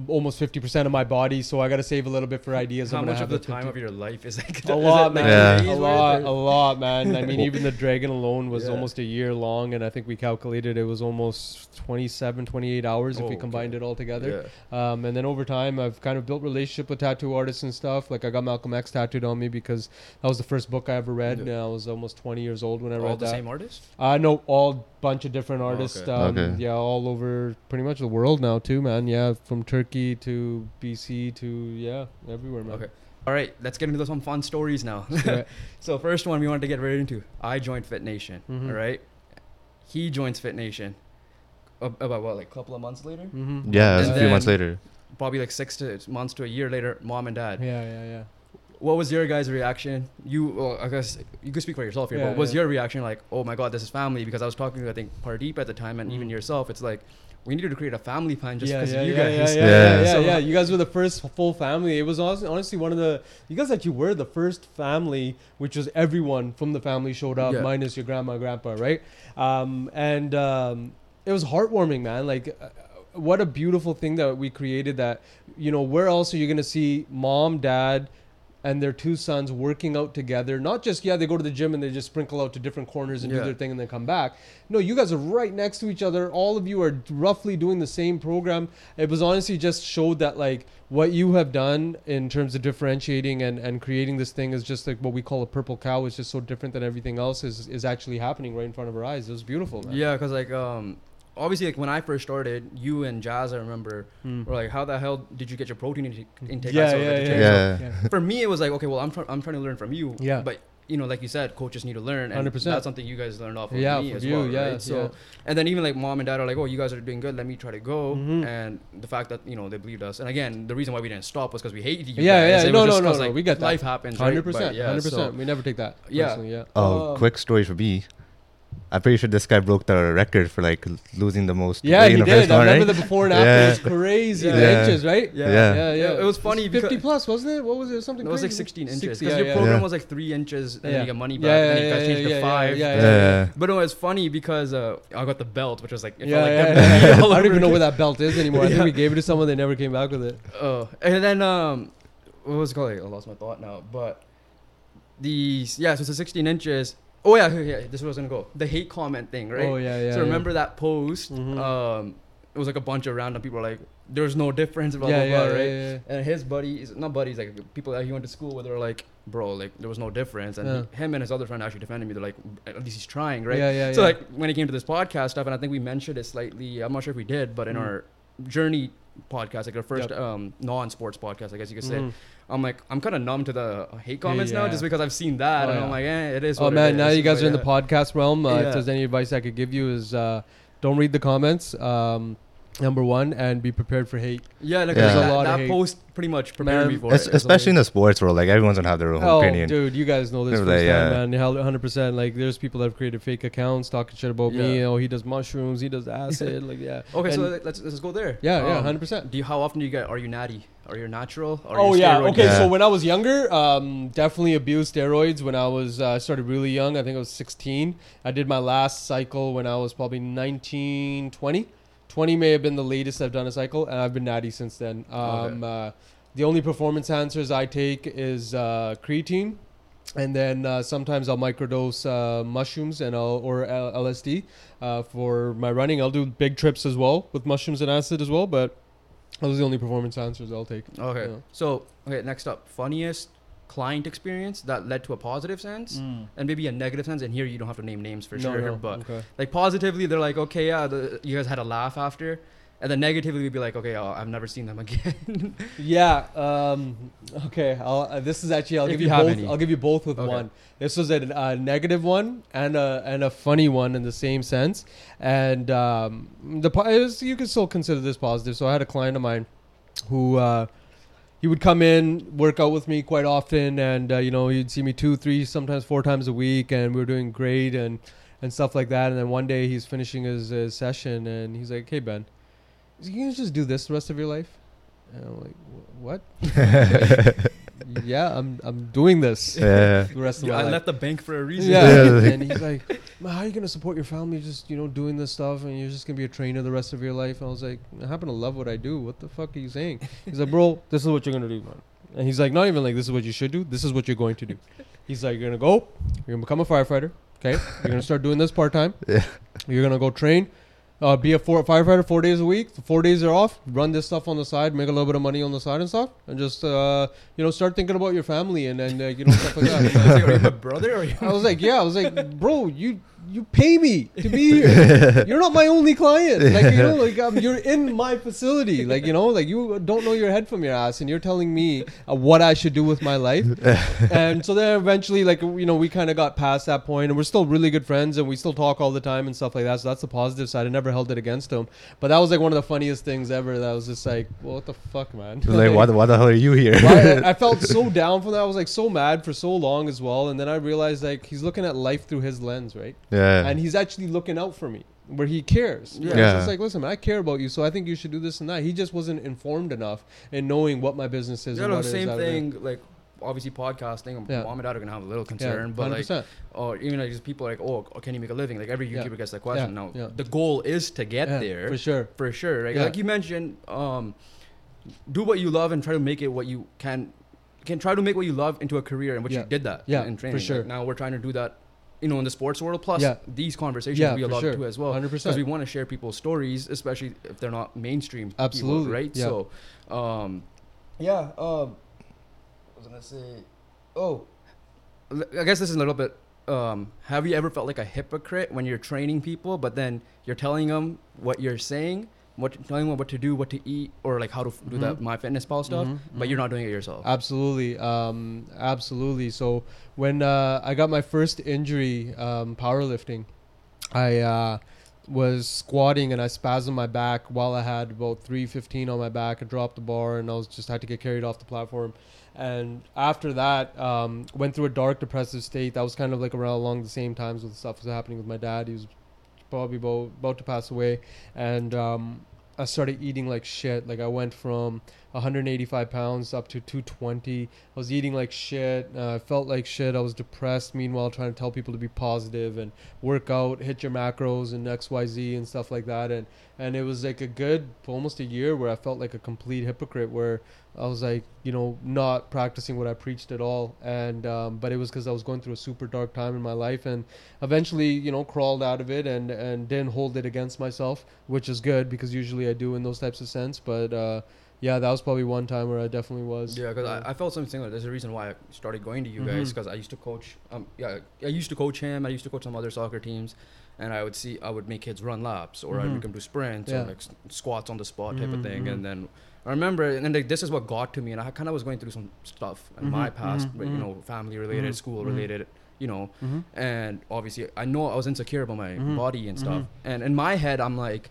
S2: almost 50% of my body, so I got to save a little bit for ideas.
S1: How
S2: I'm gonna
S1: much
S2: have
S1: of the
S2: the
S1: time
S2: 50
S1: of your life is like
S2: a lot,
S1: it
S2: man.
S3: Yeah.
S2: A lot, a lot, man. I mean, even the dragon alone was
S1: Yeah.
S2: almost a year long, and I think we calculated it was almost 27, 28 hours if
S1: Oh,
S2: we
S1: okay.
S2: combined it all together.
S1: Yeah.
S2: Um, and then over time, I've kind of built relationship with tattoo artists and stuff. Like I got Malcolm X tattooed on me because that was the first book I ever read.
S1: Yeah.
S2: And I was almost 20 years old when I read it
S1: All
S2: read
S1: the
S2: that.
S1: same artist?
S2: I know all bunch of different
S1: Oh,
S2: artists.
S1: okay.
S2: Um,
S3: Okay.
S2: Yeah, all over pretty much the world now too, man. Yeah, from Turkey to BC to yeah, everywhere, man.
S1: Okay. All right, let's get into those some fun stories now.
S2: Yeah.
S1: so first one we wanted to get right into. I joined Fit Nation.
S2: Mhm.
S1: All right. He joins Fit Nation. About what, like a couple of months later?
S2: Mm-hmm.
S3: Yeah, it was
S1: And
S3: a few months later.
S1: Probably like six to months to a year later. Mom and dad.
S2: Yeah, yeah, yeah.
S1: What was your guys' reaction? You, well, I guess you could speak for yourself here.
S2: Yeah,
S1: but was
S2: yeah.
S1: your reaction like, "Oh my God, this is family"? Because I was talking to I think Pardeep at the time, and even
S2: Mhm.
S1: yourself. It's like we needed to create a family plan just because
S2: yeah,
S1: of you
S2: yeah,
S1: guys.
S2: Yeah, yeah,
S3: Yeah.
S2: yeah, yeah,
S1: So-
S2: yeah. You guys were the first full family. It was honestly, honestly one of the you guys actually were the first family, which was everyone from the family showed up,
S1: Yeah.
S2: minus your grandma, grandpa, right? Um, and um, it was heartwarming, man. Like. Uh, what a beautiful thing that we created that you know where else are you going to see mom dad and their two sons working out together. Not just yeah they go to the gym and they just sprinkle out to different corners and
S1: Yeah.
S2: do their thing and then come back. No you guys are right next to each other. All of you are roughly doing the same program. It was honestly just showed that like what you have done in terms of differentiating and, and creating this thing is just like what we call a purple cow is just so different than everything else is is actually happening right in front of our eyes. It was beautiful man.
S1: Yeah, because like um, obviously like when I first started, you and Jazz, I remember,
S2: Mm.
S1: were like, "How the hell did you get your protein intake?" intake?" I
S2: yeah, yeah, yeah,
S1: gym.
S3: Yeah.
S2: yeah.
S1: For me, it was like, okay, well, I'm tr- I'm trying to learn from you.
S2: Yeah.
S1: But you know, like you said, coaches need to learn, and
S2: 100%.
S1: that's something you guys learned off of
S2: Yeah,
S1: me as
S2: you,
S1: well,
S2: yeah,
S1: right? So,
S2: yeah.
S1: and then even like mom and dad are like, "Oh, you guys are doing good. Let me try to go."
S2: Mhm.
S1: And the fact that you know they believed us, and again, the reason why we didn't stop was because we hated you.
S2: Yeah,
S1: guys.
S2: yeah,
S1: It
S2: no,
S1: was
S2: no,
S1: just
S2: no,
S1: 'cause,
S2: no,
S1: like,
S2: we get that.
S1: Life happens.
S2: Hundred percent, hundred percent. We never take that.
S1: Yeah.
S2: yeah.
S3: Oh,
S1: Uh,
S3: quick story for me. I'm pretty sure this guy broke the record for like losing the most
S2: Yeah, he
S3: in
S2: did. I
S3: one,
S2: remember
S3: right?
S2: the before and after.
S3: Yeah.
S2: It was crazy. The
S3: Yeah.
S2: inches, right?
S1: Yeah.
S3: Yeah.
S2: yeah, yeah.
S1: It was funny
S2: Fifty plus, wasn't it? What was it? Something.
S1: It was like 16 inches
S2: 60,
S1: because
S2: yeah,
S1: your
S2: yeah.
S1: program
S3: Yeah.
S1: was like three inches, and
S2: Yeah.
S1: then you get money back,
S2: Yeah,
S1: and then
S2: yeah,
S1: you guys
S2: yeah,
S1: changed
S2: yeah,
S1: to
S2: yeah,
S1: five.
S2: yeah,
S3: Yeah.
S1: But no, was funny because uh, I got the belt, which was like it
S2: Yeah,
S1: felt like
S2: yeah,
S1: WWE
S2: yeah.
S1: all
S2: I don't even know where that belt is anymore. I think we gave it to someone. They never came back with it.
S1: Oh, and then um, what was it called? I lost my thought now. But the yeah, so it's a 16 inches. Oh yeah, yeah, yeah, this is where I was gonna go. The hate comment thing, right?
S2: Oh yeah, yeah.
S1: so
S2: yeah.
S1: remember that post?
S2: Mhm.
S1: Um, it was like a bunch of random people were like, "There's no difference," blah
S2: yeah,
S1: blah
S2: yeah,
S1: blah, right?
S2: yeah.
S1: And his buddies, not buddies, like people that he went to school with, They're like, "Bro, like there was no difference." And he, him and his other friend actually defended me. They're like, "At least he's trying, right?"
S2: Yeah, yeah,
S1: so like when it came to this podcast stuff, and I think we mentioned it slightly. I'm not sure if we did, but in
S2: Mm.
S1: our journey podcast, like our first
S2: Yep.
S1: um, non-sports podcast, I guess you could say.
S2: Mhm.
S1: I'm like, I'm kind of numb to the hate comments now,
S2: yeah.
S1: just because I've seen that,
S2: Oh,
S1: and
S2: yeah.
S1: I'm like, eh, it is.
S2: Oh
S1: what it
S2: man, now
S1: is.
S2: you guys are in the podcast realm. Uh. If there's any advice I could give you is uh, don't read the comments. Um, number one, and be prepared for hate.
S1: Yeah, like
S3: There's a
S1: that,
S2: lot of
S1: that
S2: hate.
S1: post pretty much prepared
S2: Man,
S1: me for
S3: Es-
S1: it. It's
S3: especially in the sports world, like everyone's gonna have their own
S2: Oh,
S3: opinion.
S2: dude, you guys know this
S3: They're like,
S2: firsthand,
S3: yeah.
S2: man. Hundred percent. Like, there's people that have created fake accounts talking shit about me.
S1: Yeah.
S2: Oh, he does mushrooms. He does acid. like, yeah.
S1: Okay, so
S2: And-
S1: let's let's go there.
S2: yeah, yeah,
S1: Um,
S2: hundred percent.
S1: Do you how often do you get? Are you natty? Are you natural? Are
S2: Oh
S1: you
S2: yeah.
S1: steroid
S2: Okay.
S3: Yeah.
S2: So when I was younger, um, definitely abused steroids. When I was uh, started really young, I think I was 16. I did my last cycle when I was probably 19, 20. 20 may have been the latest I've done a cycle, and I've been natty since then. Um, uh, the only performance enhancers I take is uh, creatine, and then uh, sometimes I'll microdose uh, mushrooms and I'll, or L- LSD uh, for my running. I'll do big trips as well with mushrooms and acid as well, but those are the only performance enhancers I'll take.
S1: Okay.
S2: Yeah.
S1: So okay, next up, funniest client experience that led to a positive sense and maybe a negative sense. And here you don't have to name names for
S2: No,
S1: sure,
S2: no,
S1: but
S2: okay.
S1: like positively, they're like, okay, yeah, the, you guys had a laugh after. And then negatively, we'd be like, okay, oh, I've never seen them again.
S2: Yeah. Um, okay. I'll, uh, this is actually I'll
S1: If
S2: give
S1: you
S2: both.
S1: any.
S2: I'll give you both with
S1: Okay.
S2: one. This was a, a negative one and a and a funny one in the same sense. And um, the was, you can still consider this positive. So I had a client of mine who uh, he would come in work out with me quite often, and uh, you know he'd see me two, three, sometimes four times a week, and we were doing great and and stuff like that. And then one day he's finishing his, his session, and he's like, "Hey Ben." you gonna just do this the rest of your life? And I'm like, what? yeah, I'm I'm doing this
S3: yeah.
S2: the rest of
S1: Yeah,
S2: my
S1: I
S2: life.
S1: left the bank for a reason.
S2: Yeah.
S3: Yeah.
S2: and he's like, "Man, how are you gonna support your family just you know doing this stuff and you're just gonna be a trainer the rest of your life? And I was like, I happen to love what I do. What the fuck are you saying? He's like, bro, this is what you're gonna do, man. And he's like, not even like this is what you should do. This is what you're going to do. He's like, you're gonna go, you're gonna become a firefighter. Okay, you're gonna start doing this part time.
S3: Yeah.
S2: You're gonna go train. Uh, be a four, firefighter four days a week. Four days are off. Run this stuff on the side. Make a little bit of money on the side and stuff. And just uh, you know start thinking about your family and and uh, you know stuff like
S1: I was
S2: that.
S1: like, are you my brother? Or you
S2: I was like, yeah. I was like, bro, you you pay me to be here. You're not my only client. Like you know, like um, you're in my facility. Like you know, like you don't know your head from your ass, and you're telling me uh, what I should do with my life. and so then eventually, like you know, we kind of got past that point, and we're still really good friends, and we still talk all the time and stuff like that. So that's the positive side. I never held it against him, but that was like one of the funniest things ever. That was just like, well, what the fuck, man?
S3: like, why, the- why the hell are you here?
S2: Why- I, I felt so down from that. I was like so mad for so long as well, and then I realized like he's looking at life through his lens, right?
S3: Yeah.
S2: And he's actually looking out for me, where he cares.
S1: Yeah.
S2: Yeah,
S3: Yeah.
S2: it's like listen, man, I care about you, so I think you should do this and that. He just wasn't informed enough in knowing what my business is.
S1: you know,
S2: what it is
S1: same
S2: out
S1: thing. Like obviously podcasting.
S2: Yeah.
S1: Mom and dad are gonna have a little
S2: Yeah,
S1: concern, but like,
S2: 100%.
S1: or even like just people are like, oh, can you make a living? Like every
S2: Yeah.
S1: YouTuber gets that question.
S2: Yeah,
S1: Now
S2: yeah.
S1: the goal is to get
S2: Yeah,
S1: there
S2: for sure.
S1: for sure. Right?
S2: Yeah.
S1: Like you mentioned, um, do what you love and try to make it what you can. Can try to make what you love into a career, and which
S2: Yeah.
S1: you did that
S2: Yeah,
S1: in
S2: for
S1: training.
S2: For sure.
S1: Like, now we're trying to do that, you know, in the sports world. Plus,
S2: Yeah.
S1: these conversations
S2: Yeah,
S1: we
S2: for
S1: allowed
S2: sure.
S1: to as well.
S2: 100%
S1: because we want to share people's stories, especially if they're not mainstream. people,
S2: Absolutely,
S1: right?
S2: yeah.
S1: So, um, yeah. Um, I was gonna say, oh, i guess this is a little bit. Um, have you ever felt like a hypocrite when you're training people, but then you're telling them what you're saying, what telling them what to do, what to eat, or like how to f- do that
S2: Mhm.
S1: MyFitnessPal stuff,
S2: Mhm,
S1: but you're
S2: mhm.
S1: not doing it yourself.
S2: Absolutely, um, absolutely. So when uh, I got my first injury, um, powerlifting, I uh, was squatting and I spasmed my back while I had about 315 on my back. I dropped the bar and I was just had to get carried off the platform. And after that, um, went through a dark depressive state. That was kind of like around along the same times with stuff was happening with my dad. He was probably about, about to pass away, and um, I started eating like shit. Like I went from 185 pounds up to 220. I was eating like shit. Uh, I felt like shit. I was depressed. Meanwhile, trying to tell people to be positive and work out, hit your macros and X, Y, Z and stuff like that. And and it was like a good almost a year where I felt like a complete hypocrite. Where I was like, you know, not practicing what I preached at all. And um, but it was because I was going through a super dark time in my life, and eventually, you know, crawled out of it and and didn't hold it against myself, which is good because usually I do in those types of sense. But uh, yeah, that was probably one time where I definitely was.
S1: Yeah, because I, I felt something similar. There's a reason why I started going to you guys
S2: Mhm.
S1: because I used to coach. Um, yeah, I used to coach him. I used to coach some other soccer teams, and I would see I would make kids run laps or I'd
S2: Mhm.
S1: make them do sprints
S2: Yeah.
S1: or like s- squats on the spot type
S2: Mhm,
S1: of thing.
S2: mhm.
S1: And then I remember, and like, this is what got to me. And I kind of was going through some stuff in my
S2: Mhm,
S1: past,
S2: mhm,
S1: but, you know, family related,
S2: Mhm,
S1: school
S2: mhm.
S1: related, you know. And obviously, I know I was insecure about my body and stuff. And in my head, I'm like,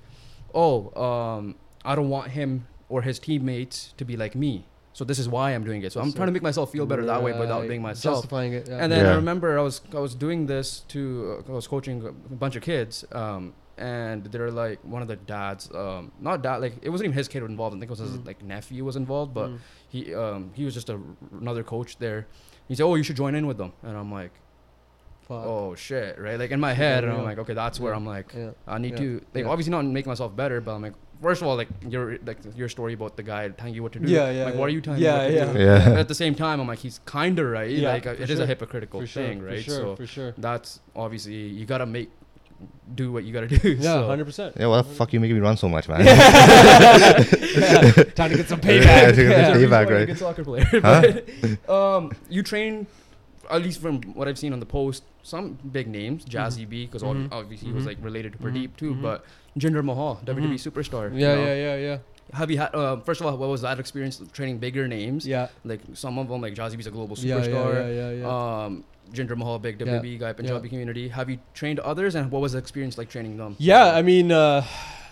S1: oh, um, I don't want him or his teammates to be like me. So this is why I'm doing it. So I'm
S2: Yes,
S1: trying to make myself feel better that way without being myself.
S2: Justifying it. Yeah.
S1: And then I remember I was I was doing this to uh, I was coaching a bunch of kids, um, and they're like one of the dads, um, not dad, like it wasn't even his kid involved. I think it was his
S2: Mhm.
S1: like nephew was involved, but
S2: Mm.
S1: he um, he was just a, another coach there. He said, "Oh, you should join in with them," and I'm like,
S2: Fuck.
S1: "Oh shit!" Right? Like in my head, and I'm
S2: real.
S1: like, "Okay, that's where I'm like."
S2: Yeah.
S1: I need
S2: Yeah.
S1: to like
S2: Yeah.
S1: obviously not make myself better, but I'm like first of all like your like your story about the guy telling you what to do.
S2: Yeah, yeah,
S1: Like
S2: yeah.
S1: what are you telling
S2: Yeah,
S1: me what to
S2: yeah.
S1: do?
S3: Yeah.
S1: At the same time, I'm like he's kind of right.
S2: Yeah,
S1: like uh,
S2: for
S1: it is a hypocritical
S2: For sure.
S1: thing,
S2: For
S1: right?
S2: sure.
S1: so
S2: for sure.
S1: that's obviously you gotta make do what you gotta do.
S2: Yeah.
S1: so.
S2: Hundred percent.
S3: Yeah, why the fuck you making me run so much, man?
S2: Time to get some
S3: Yeah,
S2: payback.
S3: to get
S1: That's
S3: some
S1: reason
S3: payback,
S1: why you're a
S3: right?
S1: Good soccer player.
S3: Huh?
S1: but, um, you train, at least from what I've seen on the post, some big names, Jazzy B, because
S2: Mhm.
S1: obviously he was
S2: Mhm.
S1: like related to. Pradeep too,
S2: Mhm.
S1: but Jinder Mahal, WWE superstar. you
S2: Yeah,
S1: know?
S2: yeah, yeah, yeah,
S1: Have you had? Uh, first of all, what was that experience training bigger names?
S2: yeah.
S1: Like some of them, like Jazzy B's a global
S2: Yeah,
S1: superstar.
S2: yeah, yeah, yeah, yeah.
S1: Um, Jinder Mahal, big
S2: Yeah,
S1: WWE guy, Punjabi community. Have you trained others, and what was the experience like training them?
S2: Yeah, I mean, uh,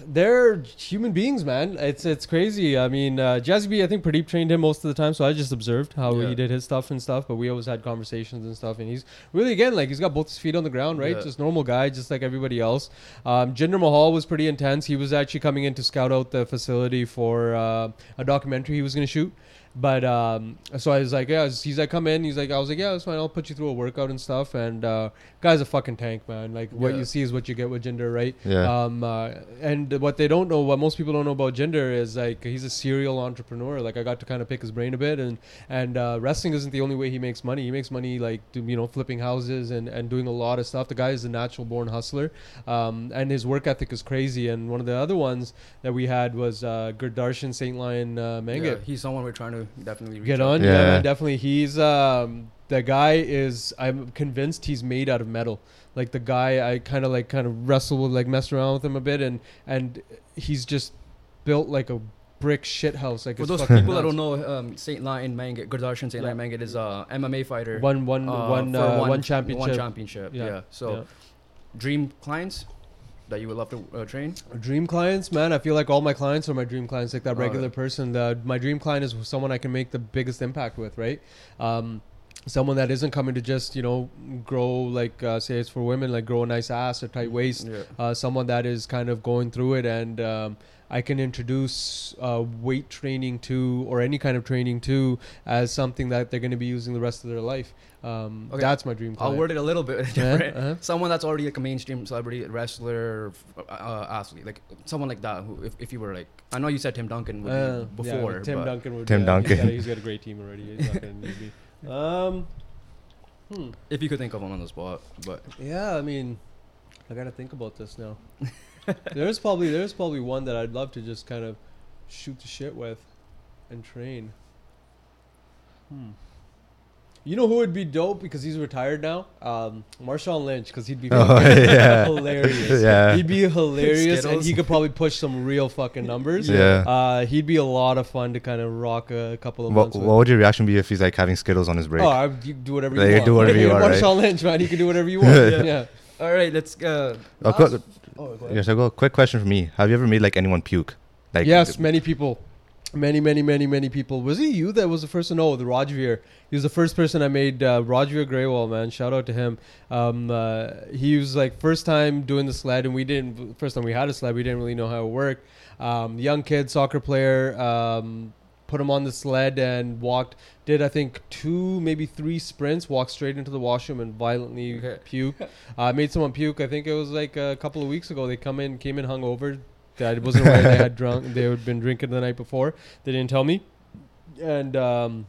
S2: they're human beings, man. It's it's crazy. I mean, uh, Jazzy B, I think Pradeep trained him most of the time, so I just observed how
S1: Yeah.
S2: he did his stuff and stuff. But we always had conversations and stuff, and he's really again like he's got both his feet on the ground, right?
S1: Yeah.
S2: Just normal guy, just like everybody else. Um, Jinder Mahal was pretty intense. He was actually coming in to scout out the facility for uh, a documentary he was going to shoot. But um, so I was like, yeah, he's like, come in. He's like, I was like, yeah, that's fine. I'll put you through a workout and stuff. And uh, guy's a fucking tank, man. Like what
S1: Yeah.
S2: you see is what you get with Jinder, right?
S3: Yeah.
S2: Um, uh, and what they don't know, what most people don't know about Jinder is like he's a serial entrepreneur. Like I got to kind of pick his brain a bit, and and uh, wrestling isn't the only way he makes money. He makes money like do- you know flipping houses and and doing a lot of stuff. The guy is a natural born hustler, um, and his work ethic is crazy. And one of the other ones that we had was uh, Gurdarshan Saint Lion uh, Mangat
S1: Yeah, he's someone we're trying to definitely reach
S2: get
S1: out
S2: on yeah,
S3: Yeah.
S2: man, definitely he's um the guy is i'm convinced he's made out of metal like the guy i kind of like kind of wrestle with like mess around with him a bit and and he's just built like a brick shit house like
S1: For those
S2: fucking
S1: people that don't know, um, Saint Lion Mangat, Gurdarshan Saint
S2: Yeah.
S1: Lion Mangat is a MMA fighter.
S2: one one
S1: uh,
S2: one
S1: for
S2: uh, one championship
S1: One championship.
S2: Yeah.
S1: Yeah. So,
S2: Yeah.
S1: dream clients that you would love to uh, train.
S2: dream clients man i feel like all my clients are my dream clients like that regular
S1: yeah.
S2: person the, my dream client is someone i can make the biggest impact with right um, someone that isn't coming to just you know grow like uh, say it's for women like grow a nice ass or tight waist
S1: Yeah.
S2: uh, someone that is kind of going through it and um, I can introduce uh, weight training to or any kind of training to as something that they're going to be using the rest of their life. Um,
S1: Okay.
S2: That's my dream.
S1: Call.
S2: I'll
S1: word it a little bit
S2: Yeah,
S1: different.
S2: uh-huh.
S1: Someone that's already like a mainstream celebrity, wrestler, f- uh, athlete, like someone like that. Who, if, if you were like, I know you said Tim Duncan would
S2: Uh,
S1: be
S2: yeah,
S1: before,
S2: Tim
S1: but
S2: Duncan would.
S3: Tim
S2: yeah, He's got, a,
S3: Duncan.
S2: he's got a great team already. He's not gonna. Um, hmm.
S1: if you could think of one on the spot, but
S2: Yeah, I mean, I gotta think about this now. there's probably there's probably one that I'd love to just kind of shoot the shit with and train. Hmm. You know who would be dope because he's retired now? Um, Marshawn Lynch because he'd be
S3: Oh, yeah.
S2: hilarious.
S3: Yeah.
S2: He'd be hilarious and he could probably push some real fucking numbers.
S3: Yeah.
S2: Uh, he'd be a lot of fun to kind of rock a couple of
S3: What,
S2: months with.
S3: what would your reaction be if he's like having Skittles on his break?
S2: Oh, I, you do whatever you
S3: Like, you
S2: want.
S3: do whatever you want, right?
S2: Marshawn Lynch, man, you can do whatever you want.
S3: Yeah.
S2: yeah.
S1: all right, let's. Uh,
S3: Uh, quick-
S1: oh, go ahead.
S3: yeah, so go. Quick question for me: Have you ever made like anyone puke? Like
S2: yes, many people. Many, many, many, many people. Was it you that was the first to know? The Rajveer. He was the first person I made. Uh, Rajveer Grewal, man. Shout out to him. Um, uh, he was like first time doing the sled, and we didn't. First time we had a sled, we didn't really know how it worked. Um, young kid, soccer player. Um, put him on the sled and walked. Did I think two, maybe three sprints. Walked straight into the washroom and violently
S1: Okay.
S2: puke. Uh, made someone puke. I think it was like a couple of weeks ago. They come in, came in hungover. I wasn't aware they had drunk. They had been drinking the night before. They didn't tell me, and um,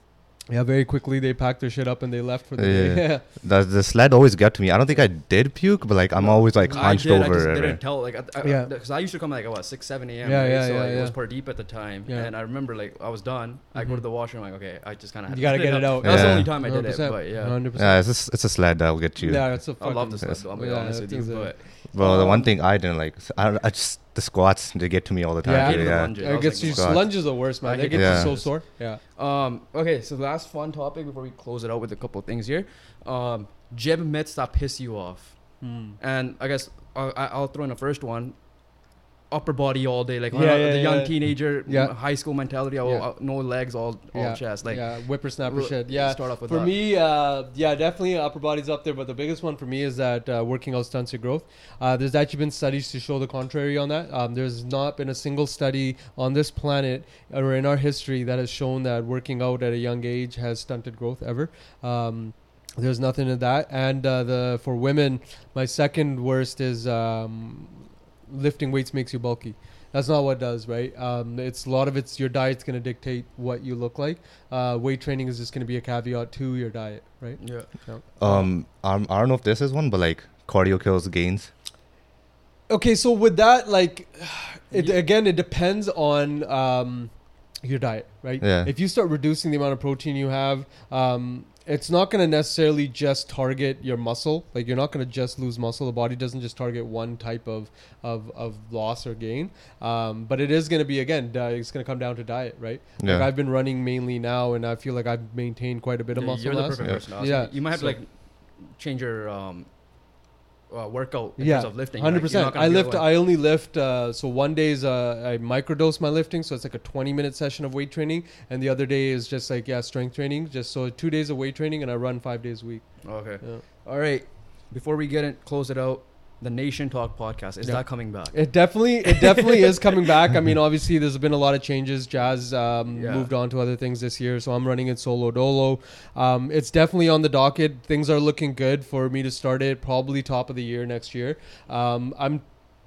S2: yeah, very quickly they packed their shit up and they left for the
S3: Yeah.
S2: day.
S3: the the sled always got to me. I don't think I did puke, but like I'm always like
S1: I
S3: hunched
S1: did,
S3: over.
S1: I just didn't tell. Like, I, I,
S2: Yeah.
S1: because I used to come like what six, seven a.m.
S2: Yeah,
S1: right?
S2: yeah,
S1: so
S2: yeah,
S1: like, it was
S2: yeah.
S1: per deep at the time,
S2: Yeah.
S1: and I remember like I was done. I go to the washroom. like, okay, I just kind of
S2: You gotta get it out.
S1: That's the only time I did it. But yeah,
S2: 100%.
S3: yeah, it's a, it's a sled that'll get you.
S2: Yeah, that's a
S1: I
S2: fucking.
S1: love this.
S3: Yes.
S1: I'll be
S2: Yeah,
S1: honest with you,
S2: a-
S1: but
S3: Well, the one
S1: Um,
S3: thing I didn't like, I, I just the squats they get to me all the time.
S2: Yeah.
S1: I
S3: yeah.
S1: lunges.
S2: It gets
S1: like,
S2: you.
S3: Squats.
S2: Lunges are the worst, man. They
S1: hate
S2: get
S3: Yeah.
S2: you so sore. Yeah.
S1: Um. Okay. So the last fun topic before we close it out with a couple of things here. Um. Jib myths that piss you off,
S2: Hmm.
S1: and I guess I'll, I- I'll throw in the first one. Upper body all day, like
S2: Yeah,
S1: uh,
S2: yeah,
S1: the young
S2: yeah.
S1: teenager,
S2: Yeah.
S1: high school mentality. Oh,
S2: Yeah.
S1: uh, no legs, all all chest. Like
S2: yeah, whippersnapper
S1: we'll
S2: shit. Yeah.
S1: Start off with
S2: For
S1: that.
S2: me, uh, yeah, definitely upper body's up there, but the biggest one for me is that uh, working out stunts your growth. Uh, there's actually been studies to show the contrary on that. Um, there's not been a single study on this planet or in our history that has shown that working out at a young age has stunted growth ever. Um, there's nothing in that. And uh, the for women, my second worst is um, lifting weights makes you bulky. That's not what it does, right? Um, it's a lot of it's your diet's going to dictate what you look like. Uh, weight training is just going to be a caveat to your diet, right?
S1: Yeah.
S3: Um, um, I don't know if this is one, but like cardio kills gains.
S2: Okay, so with that, like, it
S1: Yeah.
S2: again, it depends on um, your diet, right?
S3: Yeah.
S2: If you start reducing the amount of protein you have, um, it's not going to necessarily just target your muscle. Like, you're not going to just lose muscle. The body doesn't just target one type of of, of loss or gain. Um, but it is going to be again, di- it's going to come down to diet, right? Like, I've been running mainly now, and I feel like I've maintained quite a bit of muscle
S1: You're the
S2: mass.
S1: perfect
S3: Yeah.
S1: person to
S2: Yeah.
S1: You might have
S2: So-
S1: to like change your um, uh, workout in
S2: Yeah,
S1: terms of lifting.
S2: Hundred
S1: like,
S2: percent.
S1: gonna
S2: I lift. I only lift. Uh, so one day is uh, I microdose my lifting, so it's like a twenty-minute session of weight training, and the other day is just like yeah, strength training. Just so two days of weight training, and I run five days a week.
S1: Okay.
S2: Yeah.
S1: All right. Before we get it, close it out. The Nation Talk podcast. Is
S2: Yeah.
S1: that coming back?
S2: It definitely, it definitely is coming back. I mean, obviously, there's been a lot of changes. Jazz um,
S1: Yeah.
S2: moved on to other things this year, so I'm running it solo dolo. Um, it's definitely on the docket. Things are looking good for me to start it probably top of the year next year. Um, I'm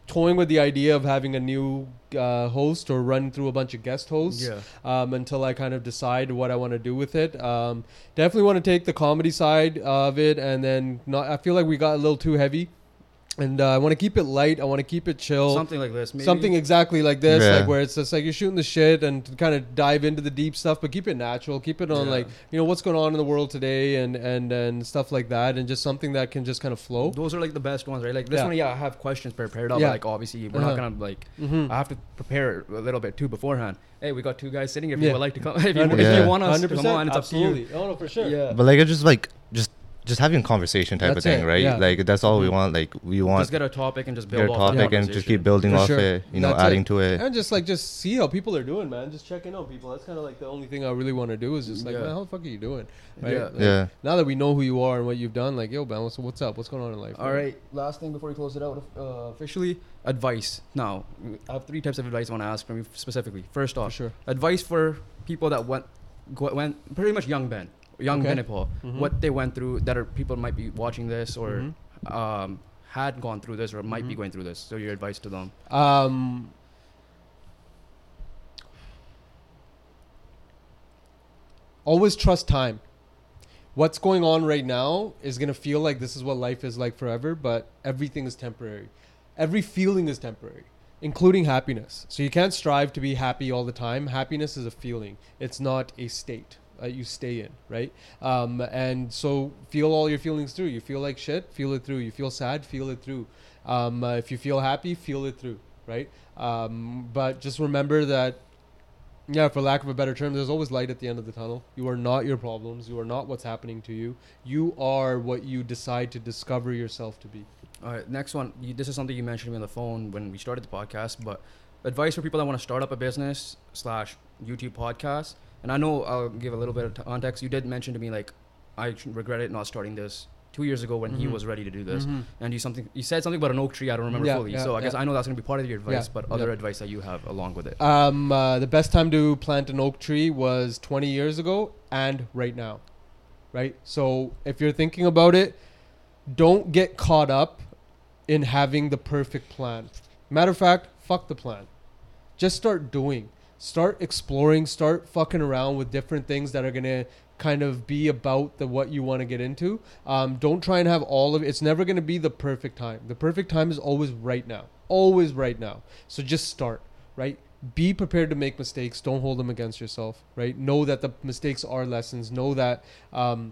S2: toying with the idea of having a new uh, host or run through a bunch of guest hosts
S1: Yeah.
S2: um, until I kind of decide what I want to do with it. Um, definitely want to take the comedy side of it, and then not. I feel like we got a little too heavy, and uh, I want to keep it light. I want to keep it chill.
S1: Something like this. Maybe.
S2: Something exactly like this,
S3: Yeah.
S2: like where it's just like you're shooting the shit and kind of dive into the deep stuff, but keep it natural. Keep it on
S1: Yeah.
S2: like you know what's going on in the world today and and and stuff like that, and just something that can just kind of flow.
S1: Those are like the best ones, right? Like this
S2: Yeah.
S1: one, yeah, I have questions prepared up.
S2: Yeah.
S1: Like obviously, we're
S2: Uh-huh.
S1: not gonna like.
S2: Mm-hmm.
S1: I have to prepare a little bit too beforehand. Hey, we got two guys sitting. Here if
S2: Yeah.
S1: you would like to come, if you,
S2: Hundred
S1: if you want us to come on, it's up to you.
S2: Absolutely. Oh no, for sure.
S1: Yeah.
S3: But like I just like just just having a conversation type
S2: That's
S3: of thing,
S2: it,
S3: right?
S2: yeah.
S3: Like that's all we
S2: Mhm.
S3: want. Like we want
S1: just get a topic and just build
S3: get a
S1: off
S3: topic and just keep building
S2: For
S3: off
S2: sure.
S3: it. You know,
S2: That's
S3: adding
S2: it.
S3: to it.
S2: And just like just see how people are doing, man. Just checking on people. That's kind of like the only thing I really want to do is just like,
S1: Yeah.
S2: man, how the fuck are you doing? Right?
S1: Yeah.
S2: Like,
S3: Yeah.
S2: Now that we know who you are and what you've done, like, yo, man, what's, what's up? What's going on in life?
S1: All right, last thing before we close it out uh, officially, advice. Now, I have three types of advice I want to ask from you specifically. First
S2: For
S1: off,
S2: sure.
S1: advice for people that went, went pretty much young Ben, young
S2: Okay.
S1: Binaypal,
S2: Mhm.
S1: what they went through that are people might be watching this or
S2: Mhm.
S1: um, had gone through this or might be
S2: Mhm.
S1: going through this. So your advice to them.
S2: Um, always trust time. What's going on right now is going to feel like this is what life is like forever, but everything is temporary. Every feeling is temporary, including happiness. So you can't strive to be happy all the time. Happiness is a feeling, it's not a state that you stay in, right? Um, and so feel all your feelings through. You feel like shit, feel it through. You feel sad, feel it through. Um, uh, if you feel happy, feel it through, right? Um, but just remember that, yeah, for lack of a better term, there's always light at the end of the tunnel. You are not your problems. You are not what's happening to you. You are what you decide to discover yourself to be.
S1: All right, next one. You, this is something you mentioned to me on the phone when we started the podcast, but advice for people that want to start up a business slash YouTube podcast. And I know I'll give a little bit of context. You did mention to me like I regretted not starting this two years ago when he
S2: Mhm.
S1: was ready to do this.
S2: Mhm.
S1: And you something you said something about an oak tree. I don't remember
S2: Yeah,
S1: fully.
S2: yeah,
S1: so I guess
S2: yeah.
S1: I know that's gonna be part of your advice, but other advice that you have along with it.
S2: Um, uh, the best time to plant an oak tree was 20 years ago and right now, right? So if you're thinking about it, don't get caught up in having the perfect plan. Matter of fact, fuck the plan. Just start doing. Start exploring. Start fucking around with different things that are gonna kind of be about the what you want to get into. Um, don't try and have all of it. It's never gonna be the perfect time. The perfect time is always right now. Always right now. So just start. Right. Be prepared to make mistakes. Don't hold them against yourself. Right. Know that the mistakes are lessons. Know that um,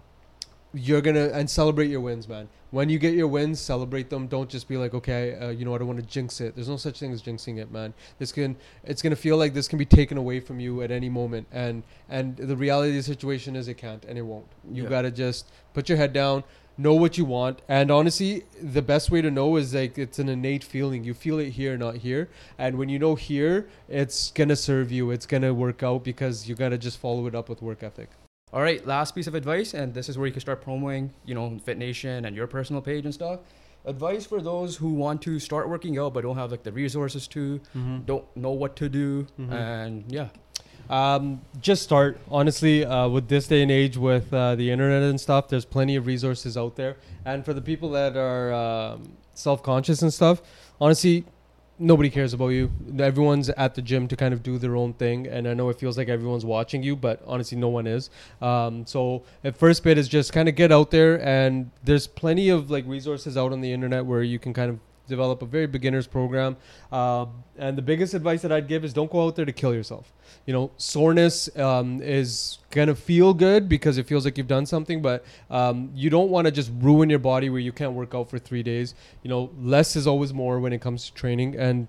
S2: you're gonna and celebrate your wins, man. When you get your wins, celebrate them. Don't just be like, okay, uh, you know, I don't want to jinx it. There's no such thing as jinxing it, man. This can, it's gonna feel like this can be taken away from you at any moment, and and the reality of the situation is it can't and it won't. You
S1: Yeah.
S2: gotta just put your head down, know what you want, and honestly, the best way to know is like it's an innate feeling. You feel it here, not here, and when you know here, it's gonna serve you. It's gonna work out because you gotta just follow it up with work ethic.
S1: All right, last piece of advice, and this is where you can start promoting, you know, Fit Nation and your personal page and stuff. Advice for those who want to start working out but don't have like the resources to, don't know what to do,
S2: Mhm.
S1: and yeah.
S2: Um, just start. Honestly, uh, with this day and age, with uh, the internet and stuff, there's plenty of resources out there. And for the people that are um, self-conscious and stuff, honestly, nobody cares about you. Everyone's at the gym to kind of do their own thing. And I know it feels like everyone's watching you, but honestly, no one is. Um, so the first bit is just kind of get out there, and there's plenty of like resources out on the internet where you can kind of develop a very beginner's program. Uh, and the biggest advice that I'd give is don't go out there to kill yourself you know soreness um, is gonna feel good because it feels like you've done something but um, you don't want to just ruin your body where you can't work out for three days. You know less is always more when it comes to training and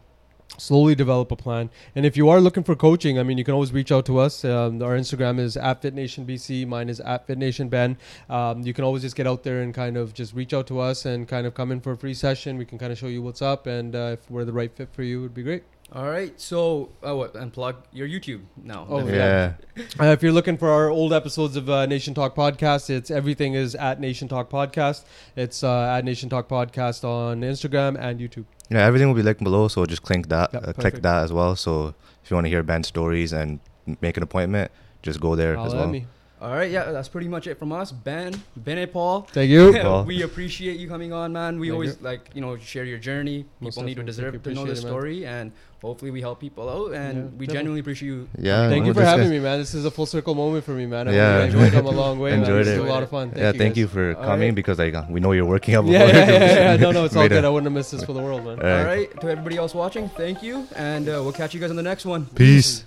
S2: slowly develop a plan. And if you are looking for coaching i mean you can always reach out to us. Um, our instagram is at fitnationbc mine is at fitnationben. Um, you can always just get out there and kind of just reach out to us and kind of come in for a free session. We can kind of show you what's up and uh, if we're the right fit for you it would be great
S1: All right. So, oh, what, and plug your YouTube now.
S2: Oh,
S3: yeah.
S2: Uh, if you're looking for our old episodes of uh, Nation Talk Podcast, it's everything is at Nation Talk Podcast. It's uh, at Nation Talk Podcast on Instagram and YouTube.
S3: Yeah, everything will be linked below, so just click that,
S2: Yep,
S3: uh, click that as well. So if you want to hear Ben's stories and make an appointment, just go there as
S2: Holla at
S3: well.
S2: me.
S1: All right. Yeah, that's pretty much it from us. Ben, Binaypal.
S2: Thank you.
S3: Paul.
S1: we appreciate you coming on, man. We
S2: Thank
S1: always
S2: you.
S1: like you know share your journey.
S2: Most
S1: People need to deserve
S2: Thank
S1: to know the
S2: Appreciate it, man.
S1: story, and hopefully we help people out. And
S2: Yeah,
S1: we
S2: definitely.
S1: genuinely appreciate you.
S3: Yeah.
S2: Thank you for having
S3: guy-
S2: me, man. This is a full circle moment for me, man. I
S3: Yeah.
S2: really enjoyed come a long way. man.
S3: Enjoyed
S2: This is
S3: it.
S2: a lot of fun. Thank
S3: yeah,
S2: you
S3: thank you for
S1: All
S3: coming
S1: right.
S3: because like uh, we know you're working out.
S2: Yeah,
S3: before.
S2: yeah, yeah, yeah. No, no, it's all good. I wouldn't have missed this for the world, man.
S3: All right.
S1: All right. To everybody else watching, thank you, and uh, we'll catch you guys on the next one.
S3: Peace.